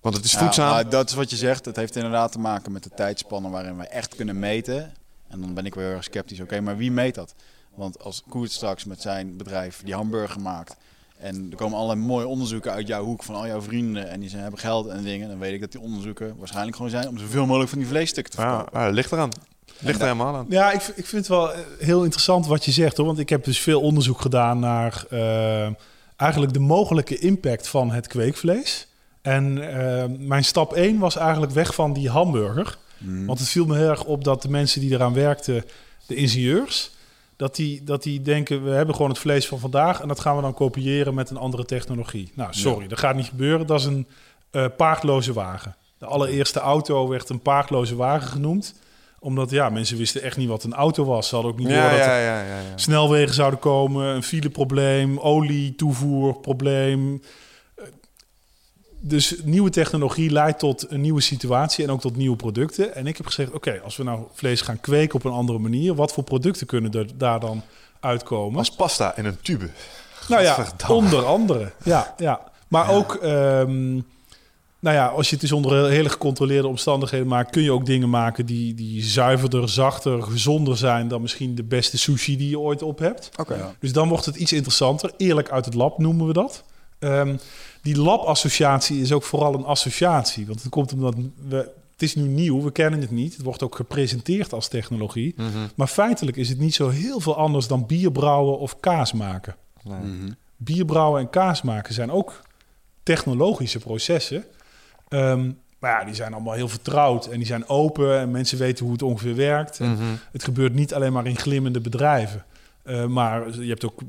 [SPEAKER 1] Want het is
[SPEAKER 2] Ja,
[SPEAKER 1] voedzaam.
[SPEAKER 2] dat is wat je zegt. Het heeft inderdaad te maken met de tijdspannen waarin wij echt kunnen meten. En dan ben ik weer heel erg sceptisch. Oké, maar wie meet dat? Want als Koert straks met zijn bedrijf die hamburger maakt. En er komen allerlei mooie onderzoeken uit jouw hoek van al jouw vrienden. En die zijn, hebben geld en dingen. Dan weet ik dat die onderzoeken waarschijnlijk gewoon zijn om zoveel mogelijk van die vleesstukken te
[SPEAKER 1] Ja,
[SPEAKER 2] verkopen.
[SPEAKER 1] ah, ligt eraan. Ligt er helemaal aan.
[SPEAKER 3] Ja, ik, ik vind het wel eh, heel interessant wat je zegt hoor. Want ik heb dus veel onderzoek gedaan naar eh, eigenlijk de mogelijke impact van het kweekvlees. En eh, mijn stap 1 was eigenlijk weg van die hamburger.
[SPEAKER 2] Mhm.
[SPEAKER 3] Want het viel me heel erg op dat de mensen die eraan werkten, de ingenieurs, dat die, dat die denken, we hebben gewoon het vlees van vandaag en dat gaan we dan kopiëren met een andere technologie. Nou, sorry, dat gaat niet gebeuren. Dat is een eh, paardloze wagen. De allereerste auto werd een paardloze wagen genoemd omdat ja, mensen wisten echt niet wat een auto was. Ze hadden ook niet door
[SPEAKER 1] Ja,
[SPEAKER 3] dat er
[SPEAKER 1] ja, ja.
[SPEAKER 3] snelwegen zouden komen, een fileprobleem, olietoevoerprobleem. Eh, Dus nieuwe technologie leidt tot een nieuwe situatie en ook tot nieuwe producten. En ik heb gezegd, oké, als we nou vlees gaan kweken op een andere manier, wat voor producten kunnen er daar dan uitkomen?
[SPEAKER 1] Als pasta in een tube.
[SPEAKER 3] Nou ja, onder andere. Ja, ja. Maar ook, ehm, nou ja, als je het dus onder hele gecontroleerde omstandigheden maakt, kun je ook dingen maken die, die zuiverder, zachter, gezonder zijn dan misschien de beste sushi die je ooit op hebt.
[SPEAKER 1] Oké.
[SPEAKER 2] Ja.
[SPEAKER 3] Dus dan wordt het iets interessanter. Eerlijk uit het lab noemen we dat. Ehm, die labassociatie is ook vooral een associatie. Want het komt omdat we. Het is nu nieuw, we kennen het niet. Het wordt ook gepresenteerd als technologie.
[SPEAKER 1] Mhm.
[SPEAKER 3] Maar feitelijk is het niet zo heel veel anders dan bierbrouwen of kaas maken.
[SPEAKER 1] Nee.
[SPEAKER 2] Mhm.
[SPEAKER 3] Bierbrouwen en kaas maken zijn ook technologische processen. Ehm, maar ja, die zijn allemaal heel vertrouwd en die zijn open en mensen weten hoe het ongeveer werkt. En
[SPEAKER 1] Mhm.
[SPEAKER 3] het gebeurt niet alleen maar in glimmende bedrijven. Eh, maar je hebt ook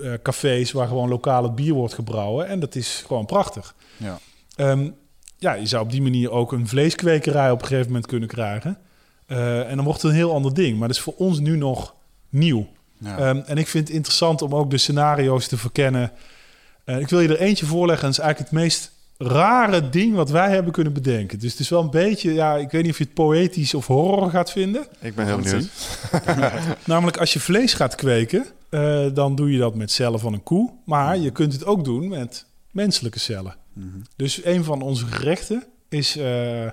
[SPEAKER 3] eh, cafés waar gewoon lokaal het bier wordt gebrouwen. En dat is gewoon prachtig.
[SPEAKER 2] Ja.
[SPEAKER 3] Ehm, ja, je zou op die manier ook een vleeskwekerij op een gegeven moment kunnen krijgen. Eh, en dan wordt het een heel ander ding. Maar dat is voor ons nu nog nieuw.
[SPEAKER 4] Ja.
[SPEAKER 3] Ehm, en ik vind het interessant om ook de scenario's te verkennen. Eh, ik wil je er eentje voorleggen. En dat is eigenlijk het meest rare ding wat wij hebben kunnen bedenken. Dus het is wel een beetje, ja, ik weet niet of je het poëtisch of horror gaat vinden.
[SPEAKER 1] Ik ben heel benieuwd.
[SPEAKER 3] Namelijk als je vlees gaat kweken, eh, dan doe je dat met cellen van een koe. Maar je kunt het ook doen met menselijke cellen.
[SPEAKER 4] Mhm.
[SPEAKER 3] Dus een van onze gerechten is eh,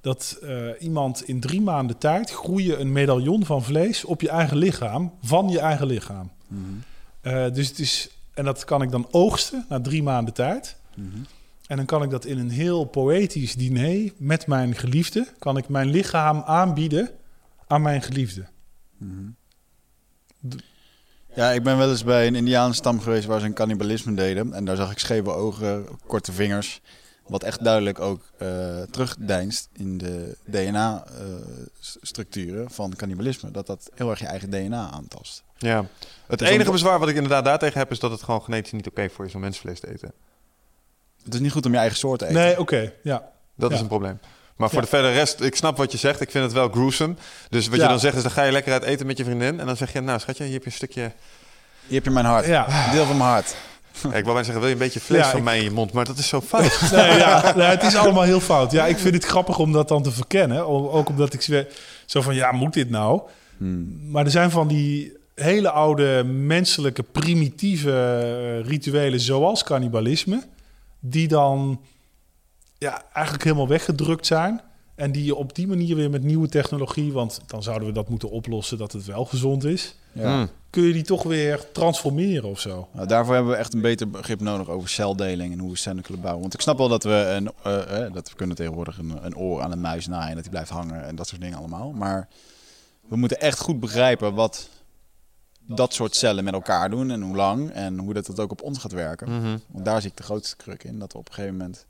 [SPEAKER 3] dat eh, iemand in drie maanden tijd groeien een medaillon van vlees op je eigen lichaam, van je eigen lichaam.
[SPEAKER 4] Mhm.
[SPEAKER 3] Dus het is, en dat kan ik dan oogsten na drie maanden tijd.
[SPEAKER 4] Mhm.
[SPEAKER 3] En dan kan ik dat in een heel poëtisch diner met mijn geliefde, kan ik mijn lichaam aanbieden aan mijn geliefde.
[SPEAKER 4] Ja, ik ben wel eens bij een Indianenstam geweest waar ze een cannibalisme deden. En daar zag ik scheve ogen, korte vingers. Wat echt duidelijk ook eh terugdeinst in de DNA-structuren van cannibalisme. Dat dat heel erg je eigen DNA aantast.
[SPEAKER 1] Ja. Het
[SPEAKER 4] Dus
[SPEAKER 1] enige
[SPEAKER 4] om-
[SPEAKER 1] bezwaar wat ik inderdaad daartegen heb... is dat het gewoon genetisch niet oké voor is om mensvlees te eten.
[SPEAKER 4] Het is niet goed om je eigen soort te eten.
[SPEAKER 3] Nee, oké, ja.
[SPEAKER 1] Dat is een probleem. Maar voor
[SPEAKER 3] Ja.
[SPEAKER 1] de verdere rest, ik snap wat je zegt. Ik vind het wel gruesome. Dus wat
[SPEAKER 3] Ja.
[SPEAKER 1] je dan zegt is, dan ga je lekker uit eten met je vriendin. En dan zeg je, nou schatje, hier heb je een stukje...
[SPEAKER 4] Hier heb je mijn hart.
[SPEAKER 3] Ja.
[SPEAKER 4] Een deel van mijn hart.
[SPEAKER 1] Ja, ik wou bijna zeggen, wil je een beetje vlees
[SPEAKER 3] Ja,
[SPEAKER 1] van
[SPEAKER 3] ik-
[SPEAKER 1] mij in je mond? Maar dat is zo fout.
[SPEAKER 3] Nee, ja, nee, het is allemaal heel fout. Ja, ik vind het grappig om dat dan te verkennen. Ook omdat ik zo van, ja, moet dit nou?
[SPEAKER 4] Hmm.
[SPEAKER 3] Maar er zijn van die hele oude menselijke primitieve eh, rituelen zoals cannibalisme... die dan ja, eigenlijk helemaal weggedrukt zijn... en die je op die manier weer met nieuwe technologie... want dan zouden we dat moeten oplossen dat het wel gezond is...
[SPEAKER 4] Ja.
[SPEAKER 1] Mm.
[SPEAKER 3] kun je die toch weer transformeren of zo.
[SPEAKER 4] Nou, daarvoor hebben we echt een beter begrip nodig over celdeling en hoe we cellen kunnen bouwen. Want ik snap wel dat we, een, eh, eh, dat we kunnen tegenwoordig een, een oor aan een muis naaien en dat die blijft hangen en dat soort dingen allemaal. Maar we moeten echt goed begrijpen wat dat soort cellen met elkaar doen en hoe lang en hoe dat, dat ook op ons gaat werken.
[SPEAKER 1] Mhm.
[SPEAKER 4] Want daar zie ik de grootste kruk in, dat we op een gegeven moment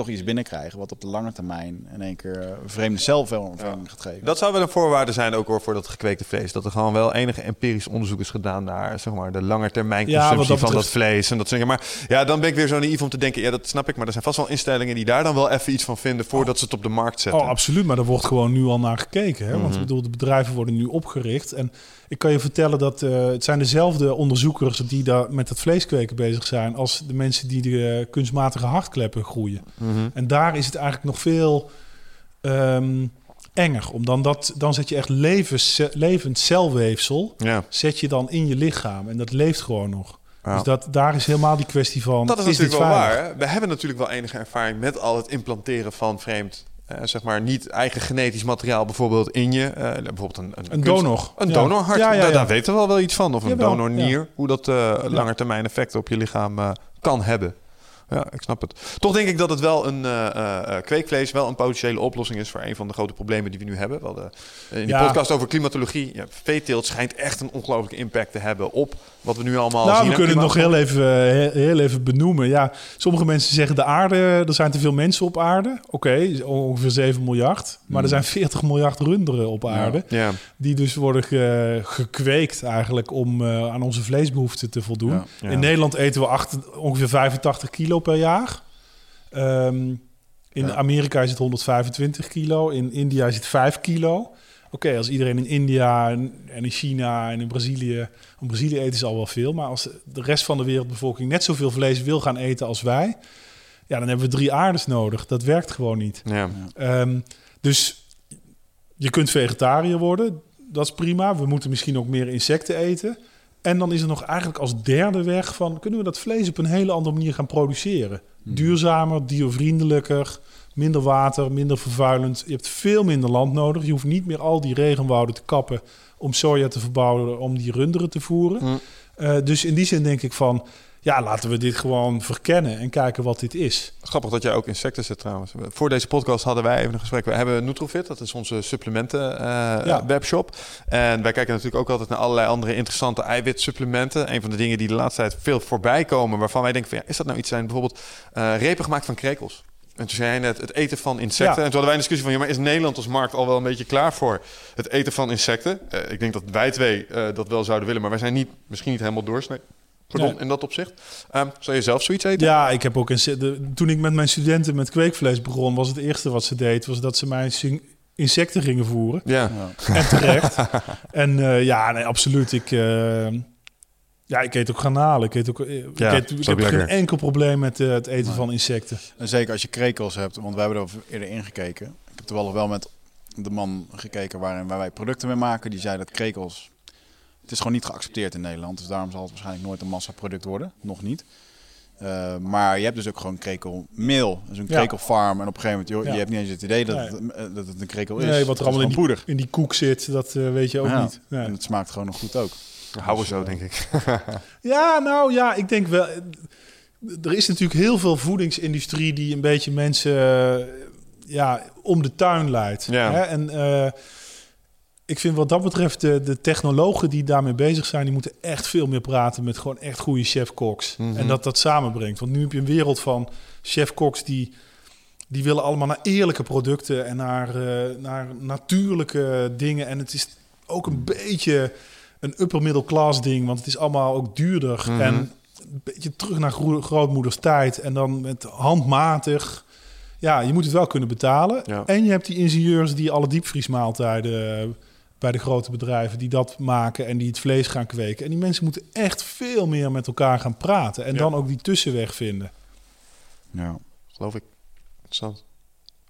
[SPEAKER 4] toch iets binnenkrijgen wat op de lange termijn in één keer eh, vreemde celvorming gaat geven.
[SPEAKER 1] Dat zou wel een voorwaarde zijn ook hoor, voor dat gekweekte vlees. Dat er gewoon wel enige empirisch onderzoek is gedaan naar zeg maar, de lange
[SPEAKER 3] Ja, wat
[SPEAKER 1] consumptie
[SPEAKER 3] dat
[SPEAKER 1] van dat vlees. En dat soort dingen. Maar ja, dan ben ik weer zo naïef om te denken, ja dat snap ik. Maar er zijn vast wel instellingen die daar dan wel even iets van vinden voordat ze het op de markt zetten.
[SPEAKER 3] Oh, absoluut. Maar er wordt gewoon nu al naar gekeken. Hè? Want
[SPEAKER 1] Mhm.
[SPEAKER 3] ik bedoel, de bedrijven worden nu opgericht. En ik kan je vertellen dat eh, het zijn dezelfde onderzoekers die daar met het vleeskweken bezig zijn... als de mensen die de eh, kunstmatige hartkleppen groeien.
[SPEAKER 1] Mhm.
[SPEAKER 3] En daar is het eigenlijk nog veel ehm, enger. Om dan, dat, dan zet je echt levens, levend celweefsel
[SPEAKER 1] Ja.
[SPEAKER 3] zet je dan in je lichaam. En dat leeft gewoon nog.
[SPEAKER 1] Ja.
[SPEAKER 3] Dus dat, daar is helemaal die kwestie van...
[SPEAKER 1] Dat is, natuurlijk wel waar. hè? We hebben natuurlijk wel enige ervaring met al het implanteren van vreemd, eh, zeg maar niet eigen genetisch materiaal, bijvoorbeeld in je. eh, bijvoorbeeld een, een,
[SPEAKER 3] donor.
[SPEAKER 1] Een
[SPEAKER 3] Ja.
[SPEAKER 1] donorhart.
[SPEAKER 3] Ja, ja,
[SPEAKER 1] Daar, weten we wel wel iets van. Of een
[SPEAKER 3] Jawel,
[SPEAKER 1] donornier. Hoe dat eh lange termijn effecten op je lichaam eh, kan hebben. Ja, ik snap het. Toch denk ik dat het wel een eh, eh, kweekvlees wel een potentiële oplossing is voor een van de grote problemen die we nu hebben. We hadden eh, in die
[SPEAKER 3] Ja.
[SPEAKER 1] podcast over klimatologie. Ja, veeteelt schijnt echt een ongelooflijke impact te hebben op wat we nu allemaal
[SPEAKER 3] Nou,
[SPEAKER 1] zien.
[SPEAKER 3] we kunnen het nog heel even, eh, heel, heel even benoemen. Ja, sommige mensen zeggen de aarde, er zijn te veel mensen op aarde. Oké, ongeveer 7 miljard. Maar er zijn 40 miljard runderen op aarde.
[SPEAKER 1] Ja.
[SPEAKER 3] Die dus worden ge- gekweekt eigenlijk om eh, aan onze vleesbehoeften te voldoen.
[SPEAKER 4] Ja.
[SPEAKER 3] In Nederland eten we acht, ongeveer 85 kilo per jaar. Ehm, in. Amerika is het 125 kilo. In India is het 5 kilo. Oké, als iedereen in India en in China en in Brazilië... In Brazilië eten ze al wel veel. Maar als de rest van de wereldbevolking net zoveel vlees wil gaan eten als wij... Ja, dan hebben we drie aardes nodig. Dat werkt gewoon niet.
[SPEAKER 1] Ja.
[SPEAKER 3] Ehm, dus je kunt vegetariër worden, dat is prima. We moeten misschien ook meer insecten eten. En dan is er nog eigenlijk als derde weg van... kunnen we dat vlees op een hele andere manier gaan produceren? Duurzamer, diervriendelijker, minder water, minder vervuilend. Je hebt veel minder land nodig. Je hoeft niet meer al die regenwouden te kappen... om soja te verbouwen, om die runderen te voeren. Eh, dus in die zin denk ik van... ja, laten we dit gewoon verkennen en kijken wat dit is.
[SPEAKER 1] Grappig dat jij ook insecten zet trouwens. Voor deze podcast hadden wij even een gesprek. We hebben Nutrofit, dat is onze supplementen eh,
[SPEAKER 3] Ja.
[SPEAKER 1] webshop. En wij kijken natuurlijk ook altijd naar allerlei andere interessante eiwitsupplementen. Een van de dingen die de laatste tijd veel voorbij komen, waarvan wij denken van ja, is dat nou iets zijn? Bijvoorbeeld eh, repen gemaakt van krekels. En toen zei jij net het eten van insecten.
[SPEAKER 3] Ja.
[SPEAKER 1] En toen hadden wij een discussie van ja, maar is Nederland als markt al wel een beetje klaar voor het eten van insecten? Eh, ik denk dat wij twee eh, dat wel zouden willen, maar wij zijn niet, misschien niet helemaal doorsnee. Pardon,
[SPEAKER 3] Nee.
[SPEAKER 1] in dat opzicht. Ehm, zou je zelf zoiets eten?
[SPEAKER 3] Ja, ik heb ook de- toen ik met mijn studenten met kweekvlees begon, was het eerste wat ze deed, was dat ze mij insecten gingen voeren.
[SPEAKER 1] Ja.
[SPEAKER 2] Ja.
[SPEAKER 3] En terecht. en eh, ja, nee, absoluut. Ik, ja, ik eet ook garnalen. Ik, eet ook, eh, ik,
[SPEAKER 1] Ja,
[SPEAKER 3] eet, ik
[SPEAKER 1] snap
[SPEAKER 3] heb geen enkel probleem met eh, het eten
[SPEAKER 2] Nee.
[SPEAKER 3] van insecten.
[SPEAKER 2] En zeker als je krekels hebt, want wij hebben er eerder ingekeken. Ik heb toevallig wel met de man gekeken waarin waar wij producten mee maken. Die zei dat krekels, het is gewoon niet geaccepteerd in Nederland. Dus daarom zal het waarschijnlijk nooit een massaproduct worden. Nog niet. Eh, maar je hebt dus ook gewoon krekelmeel. Dus een
[SPEAKER 3] Ja.
[SPEAKER 2] krekelfarm. En op een gegeven moment, joh,
[SPEAKER 3] Ja.
[SPEAKER 2] je hebt niet eens het idee dat,
[SPEAKER 3] Nee.
[SPEAKER 2] het, dat het een krekel is.
[SPEAKER 3] Nee, wat
[SPEAKER 2] Het
[SPEAKER 3] er allemaal in die,
[SPEAKER 2] poeder.
[SPEAKER 3] in die koek zit, dat eh, weet je ook
[SPEAKER 2] Ja.
[SPEAKER 3] niet. Nee.
[SPEAKER 2] En het smaakt gewoon nog goed ook.
[SPEAKER 1] Houden zo, denk ik.
[SPEAKER 3] Ja, nou ja, ik denk wel. Er is natuurlijk heel veel voedingsindustrie die een beetje mensen eh, ja, om de tuin leidt.
[SPEAKER 1] Ja.
[SPEAKER 3] Hè? En eh, ik vind wat dat betreft de, de technologen die daarmee bezig zijn, die moeten echt veel meer praten met gewoon echt goede chef-koks.
[SPEAKER 1] Mhm.
[SPEAKER 3] En dat dat samenbrengt. Want nu heb je een wereld van chef-koks die, die willen allemaal naar eerlijke producten en naar, eh, naar natuurlijke dingen. En het is ook een beetje een upper middle class ding, want het is allemaal ook duurder.
[SPEAKER 1] Mhm.
[SPEAKER 3] En een beetje terug naar gro- grootmoeders tijd en dan met handmatig. Ja, je moet het wel kunnen betalen.
[SPEAKER 1] Ja.
[SPEAKER 3] En je hebt die ingenieurs die alle diepvriesmaaltijden eh, bij de grote bedrijven die dat maken en die het vlees gaan kweken. En die mensen moeten echt veel meer met elkaar gaan praten en
[SPEAKER 1] Ja.
[SPEAKER 3] dan ook die tussenweg vinden.
[SPEAKER 2] Ja.
[SPEAKER 1] Geloof ik. Interessant.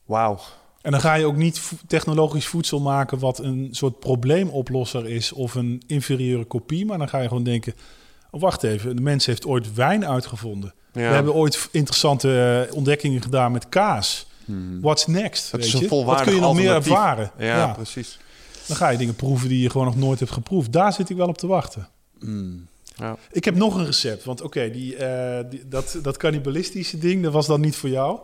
[SPEAKER 1] Wauw.
[SPEAKER 3] En dan ga je ook niet technologisch voedsel maken wat een soort probleemoplosser is of een inferieure kopie, maar dan ga je gewoon denken: oh, wacht even, de mens heeft ooit wijn uitgevonden.
[SPEAKER 1] Ja.
[SPEAKER 3] We hebben ooit interessante eh, ontdekkingen gedaan met kaas.
[SPEAKER 2] Mhm.
[SPEAKER 3] What's next?
[SPEAKER 1] Is
[SPEAKER 3] weet
[SPEAKER 1] een?
[SPEAKER 3] Wat kun je nog meer ervaren?
[SPEAKER 1] ja,
[SPEAKER 3] Ja,
[SPEAKER 1] precies.
[SPEAKER 3] Dan ga je dingen proeven die je gewoon nog nooit hebt geproefd. Daar zit ik wel op te wachten.
[SPEAKER 2] Mm.
[SPEAKER 1] Ja.
[SPEAKER 3] Ik heb nog een recept. Want oké, die, eh, die, dat, dat cannibalistische ding, dat was dan niet voor jou.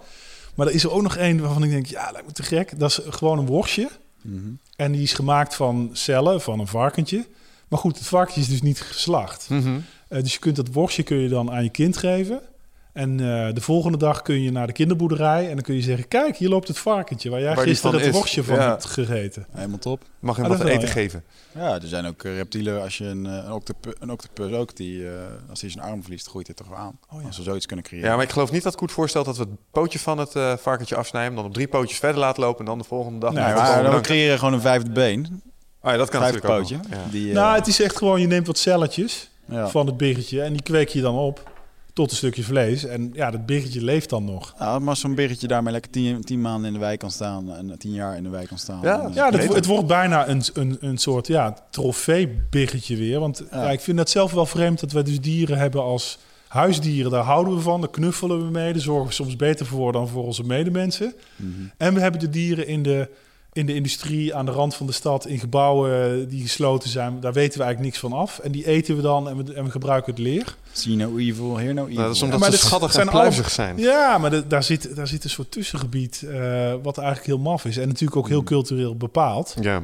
[SPEAKER 3] Maar er is er ook nog één waarvan ik denk, ja, lijkt me te gek. Dat is gewoon een worstje.
[SPEAKER 2] Mhm.
[SPEAKER 3] En die is gemaakt van cellen, van een varkentje. Maar goed, het varkentje is dus niet geslacht.
[SPEAKER 1] Mhm.
[SPEAKER 3] Eh, dus je kunt dat worstje kun je dan aan je kind geven. En eh, de volgende dag kun je naar de kinderboerderij. En dan kun je zeggen, kijk, hier loopt het varkentje... waar jij
[SPEAKER 1] Waar
[SPEAKER 3] gisteren het worstje van
[SPEAKER 1] Ja.
[SPEAKER 3] hebt gegeten.
[SPEAKER 2] Helemaal top.
[SPEAKER 1] Mag je
[SPEAKER 3] Ah,
[SPEAKER 1] hem wat
[SPEAKER 3] wel,
[SPEAKER 1] eten
[SPEAKER 3] ja.
[SPEAKER 1] geven?
[SPEAKER 2] Ja, er zijn ook reptielen. Als je een, eh, een, octopu- een octopus ook, die, eh, als hij zijn arm verliest, groeit hij toch wel aan.
[SPEAKER 3] Oh ja.
[SPEAKER 2] Als we zoiets kunnen creëren.
[SPEAKER 1] Ja, maar ik geloof niet dat het goed voorstelt dat we het pootje van het eh, varkentje afsnijden, dan op drie pootjes verder laten lopen en dan de volgende dag.
[SPEAKER 3] Nee,
[SPEAKER 2] maar dan
[SPEAKER 1] we
[SPEAKER 2] creëren we gewoon een vijfde been.
[SPEAKER 1] Oh ja, dat kan natuurlijk
[SPEAKER 2] pootje. Die,
[SPEAKER 3] Nou, het is echt gewoon, je neemt wat celletjes
[SPEAKER 2] ja.
[SPEAKER 3] van het biggetje... en die kweek je dan op tot een stukje vlees. En ja, dat biggetje leeft dan nog.
[SPEAKER 2] Nou, maar zo'n biggetje daarmee lekker tien, tien maanden in de wijk kan staan en tien jaar in de wijk kan staan.
[SPEAKER 1] Ja,
[SPEAKER 3] Ja, dat, het wordt bijna een, een, een soort ja, trofee-biggetje weer. Want ja.
[SPEAKER 2] Ja.
[SPEAKER 3] ik vind dat zelf wel vreemd dat wij dus dieren hebben als huisdieren. Daar houden we van, daar knuffelen we mee. Daar zorgen we soms beter voor dan voor onze medemensen.
[SPEAKER 2] Mhm.
[SPEAKER 3] En we hebben de dieren in de, in de industrie, aan de rand van de stad, in gebouwen eh, die gesloten zijn. Daar weten we eigenlijk niks van af. En die eten we dan en we, en we gebruiken het leer.
[SPEAKER 2] See no evil, hear no evil.
[SPEAKER 1] Nou, dat is
[SPEAKER 3] Ja,
[SPEAKER 1] omdat
[SPEAKER 3] maar
[SPEAKER 1] ze
[SPEAKER 3] dit
[SPEAKER 1] schattig
[SPEAKER 3] zijn
[SPEAKER 1] en pluizig zijn.
[SPEAKER 3] Ja, maar de- daar, zit, daar zit een soort tussengebied eh, wat eigenlijk heel maf is. En natuurlijk ook heel
[SPEAKER 2] Mhm.
[SPEAKER 3] cultureel bepaald.
[SPEAKER 1] Ja.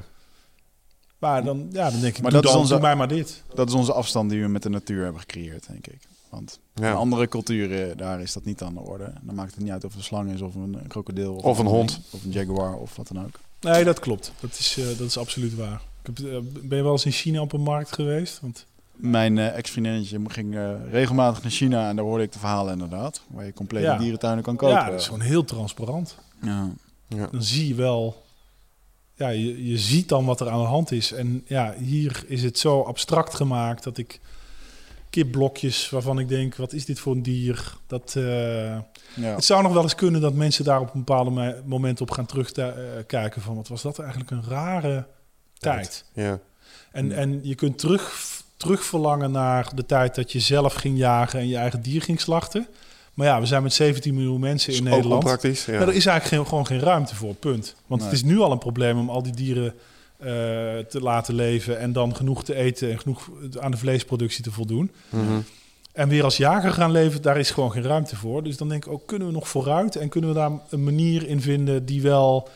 [SPEAKER 3] Maar dan, ja, dan denk ik,
[SPEAKER 2] Maar
[SPEAKER 3] doe,
[SPEAKER 2] dat is onze-
[SPEAKER 3] doe mij maar dit.
[SPEAKER 2] Dat is onze afstand die we met de natuur hebben gecreëerd, denk ik. Want in andere culturen, daar is dat niet aan de orde. Dan maakt het niet uit of het een slang is, of een krokodil.
[SPEAKER 1] Of een hond.
[SPEAKER 2] Of een jaguar, of wat dan ook.
[SPEAKER 3] Nee, dat klopt. Dat is, eh, dat is absoluut waar. Ik heb, eh, ben je wel eens in China op een markt geweest? Want,
[SPEAKER 2] Mijn eh, ex-vriendinnetje ging eh, regelmatig naar China en daar hoorde ik de verhalen inderdaad. Waar je complete
[SPEAKER 3] Ja.
[SPEAKER 2] dierentuinen kan kopen.
[SPEAKER 3] ja, dat is gewoon heel transparant.
[SPEAKER 2] Ja.
[SPEAKER 1] Ja.
[SPEAKER 3] Dan zie je wel... Ja, je, je ziet dan wat er aan de hand is. En ja, hier is het zo abstract gemaakt dat ik kipblokjes waarvan ik denk, wat is dit voor een dier? Dat, eh,
[SPEAKER 2] Ja.
[SPEAKER 3] Het zou nog wel eens kunnen dat mensen daar op een bepaald me- moment op gaan terugkijken van wat was dat eigenlijk een rare tijd.
[SPEAKER 1] Ja.
[SPEAKER 3] En,
[SPEAKER 2] Ja.
[SPEAKER 3] en je kunt terug, terugverlangen naar de tijd dat je zelf ging jagen en je eigen dier ging slachten. Maar ja, we zijn met 17 miljoen mensen in Nederland.
[SPEAKER 1] Ja.
[SPEAKER 3] Maar er is eigenlijk geen, gewoon geen ruimte voor, punt. Want het is nu al een probleem om al die dieren eh, te laten leven en dan genoeg te eten en genoeg aan de vleesproductie te voldoen.
[SPEAKER 1] Mhm.
[SPEAKER 3] En weer als jager gaan leven, daar is gewoon geen ruimte voor. Dus dan denk ik ook, kunnen we nog vooruit en kunnen we daar een manier in vinden die wel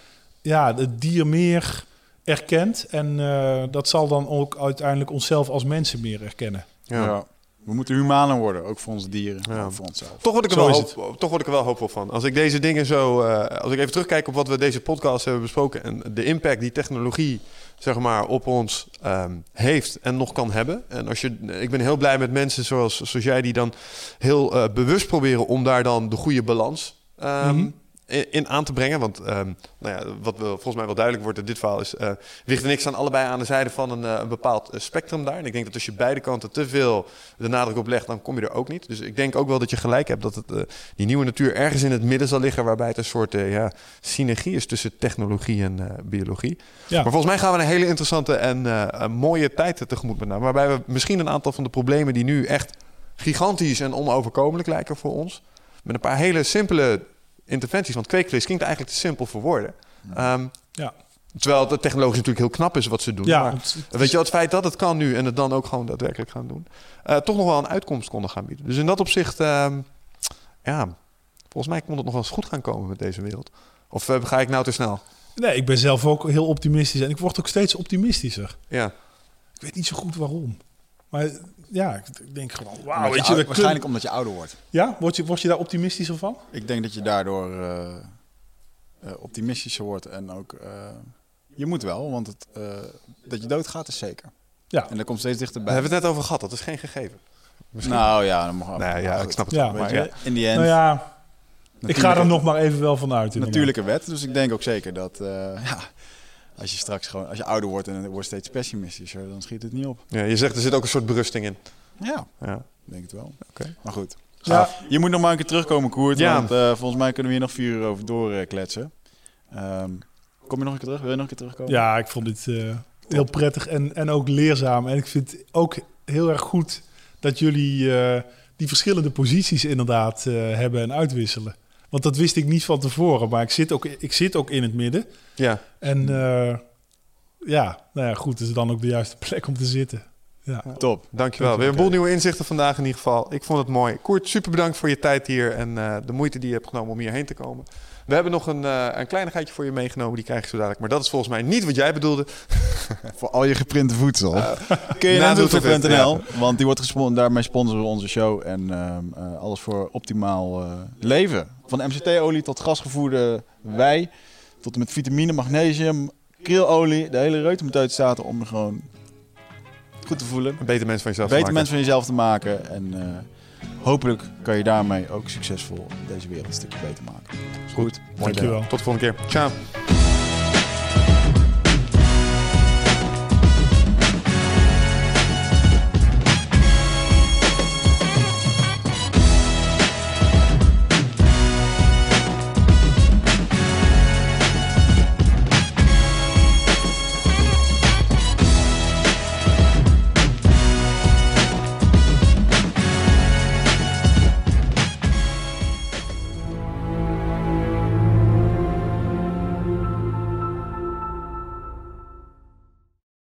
[SPEAKER 3] ja, het dier meer erkent. En eh, dat zal dan ook uiteindelijk onszelf als mensen meer erkennen.
[SPEAKER 1] Ja.
[SPEAKER 2] Ja. We moeten humaner worden, ook voor onze dieren,
[SPEAKER 1] Ja.
[SPEAKER 2] voor onszelf.
[SPEAKER 1] Toch word, ik er wel hoop, toch word ik er wel hoopvol van. Als ik deze dingen zo. eh, als ik even terugkijk op wat we deze podcast hebben besproken. en de impact die technologie. Zeg maar op ons ehm, heeft en nog kan hebben. En als je. Ik ben heel blij met mensen zoals, zoals jij. die dan heel eh, bewust proberen om daar dan de goede balans. ehm,
[SPEAKER 3] Mhm.
[SPEAKER 1] In, in aan te brengen. Want ehm, nou ja, wat wel, volgens mij wel duidelijk wordt in dit verhaal is... eh Wicht en ik staan allebei aan de zijde van een, eh, een bepaald eh, spectrum daar. En ik denk dat als je beide kanten te veel de nadruk op legt, dan kom je er ook niet. Dus ik denk ook wel dat je gelijk hebt dat het, die nieuwe natuur ergens in het midden zal liggen... waarbij het een soort ja, synergie is tussen technologie en biologie.
[SPEAKER 3] Ja.
[SPEAKER 1] Maar volgens mij gaan we een hele interessante en mooie tijd tegemoet met name. Waarbij we misschien een aantal van de problemen die nu echt gigantisch en onoverkomelijk lijken voor ons... met een paar hele simpele interventies. Want kweekvlees klinkt eigenlijk te simpel voor woorden. Ehm,
[SPEAKER 3] Ja.
[SPEAKER 1] terwijl het technologisch natuurlijk heel knap is wat ze doen.
[SPEAKER 3] Ja,
[SPEAKER 1] maar,
[SPEAKER 3] het-
[SPEAKER 1] weet je wel, het feit dat het kan nu en het dan ook gewoon daadwerkelijk gaan doen... eh, toch nog wel een uitkomst konden gaan bieden. Dus in dat opzicht, ehm, ja, volgens mij kon het nog wel eens goed gaan komen met deze wereld. Of eh, ga ik nou te snel?
[SPEAKER 3] Nee, ik ben zelf ook heel optimistisch. En ik word ook steeds optimistischer.
[SPEAKER 1] Ja.
[SPEAKER 3] Ik weet niet zo goed waarom. Maar ja, ik denk gewoon, wauw, weet
[SPEAKER 2] je
[SPEAKER 3] we
[SPEAKER 2] waarschijnlijk omdat je ouder wordt.
[SPEAKER 3] Ja, word je, word je daar optimistischer van?
[SPEAKER 2] Ik denk dat je daardoor eh, eh, optimistischer wordt. En ook, eh, je moet wel, want het, eh, dat je doodgaat is zeker.
[SPEAKER 3] Ja.
[SPEAKER 2] En dat komt steeds
[SPEAKER 1] We
[SPEAKER 2] dichterbij.
[SPEAKER 1] hebben het net over gehad, dat is geen gegeven. Misschien.
[SPEAKER 2] Nou ja, dan mag
[SPEAKER 1] Nee, ja, ik snap het
[SPEAKER 3] Ja,
[SPEAKER 1] Maar ja.
[SPEAKER 2] in die end.
[SPEAKER 3] Nou ja, ik ga er nog maar even wel van uit. inderdaad.
[SPEAKER 2] Natuurlijke wet. Dus ik denk ook zeker dat eh, ja, als je straks gewoon, als je ouder wordt en het wordt steeds pessimistischer, dan schiet het niet op.
[SPEAKER 1] Ja, je zegt er zit ook een soort berusting in.
[SPEAKER 2] Ja,
[SPEAKER 1] Ja.
[SPEAKER 2] ik denk het wel.
[SPEAKER 1] Oké.
[SPEAKER 2] Maar goed.
[SPEAKER 3] Ja.
[SPEAKER 2] Je moet nog maar een keer terugkomen, Koert.
[SPEAKER 1] Ja.
[SPEAKER 2] Want eh, volgens mij kunnen we hier nog vier uur over doorkletsen. Ehm kom je nog een keer terug? Wil je nog een keer terugkomen?
[SPEAKER 3] Ja, ik vond dit eh, heel prettig en, en ook leerzaam. En ik vind het ook heel erg goed dat jullie eh, die verschillende posities inderdaad eh, hebben en uitwisselen. Want dat wist ik niet van tevoren, maar ik zit ook, ik zit ook in het midden.
[SPEAKER 1] Ja,
[SPEAKER 3] En eh, ja, nou ja, goed, het is dan ook de juiste plek om te zitten. Ja.
[SPEAKER 2] Top.
[SPEAKER 1] dankjewel. Weer een boel nieuwe inzichten vandaag in ieder geval. Ik vond het mooi. Koert, super bedankt voor je tijd hier en eh, de moeite die je hebt genomen om hierheen te komen. We hebben nog een, eh een kleinigheidje voor je meegenomen, die krijg je zo dadelijk. Maar dat is volgens mij niet wat jij bedoelde.
[SPEAKER 2] Voor al je geprinte voedsel. Kun je
[SPEAKER 1] na
[SPEAKER 2] naar
[SPEAKER 1] Doeltrip,
[SPEAKER 2] Doeltrip.nl, want die wordt gespon daarmee sponsoren we onze show. En ehm, eh, alles voor optimaal eh, leven. Van MCT-olie tot gasgevoerde wei, tot en met vitamine, magnesium, krilolie. De hele reutemeteut staat er om je gewoon goed te voelen.
[SPEAKER 1] Een beter mens van jezelf te
[SPEAKER 2] Beter
[SPEAKER 1] maken.
[SPEAKER 2] mensen van jezelf te maken. En eh, hopelijk kan je daarmee ook succesvol deze wereld een stukje beter maken. Goed.
[SPEAKER 1] Mooi,
[SPEAKER 3] Dankjewel.
[SPEAKER 1] Tot de volgende keer. Ciao.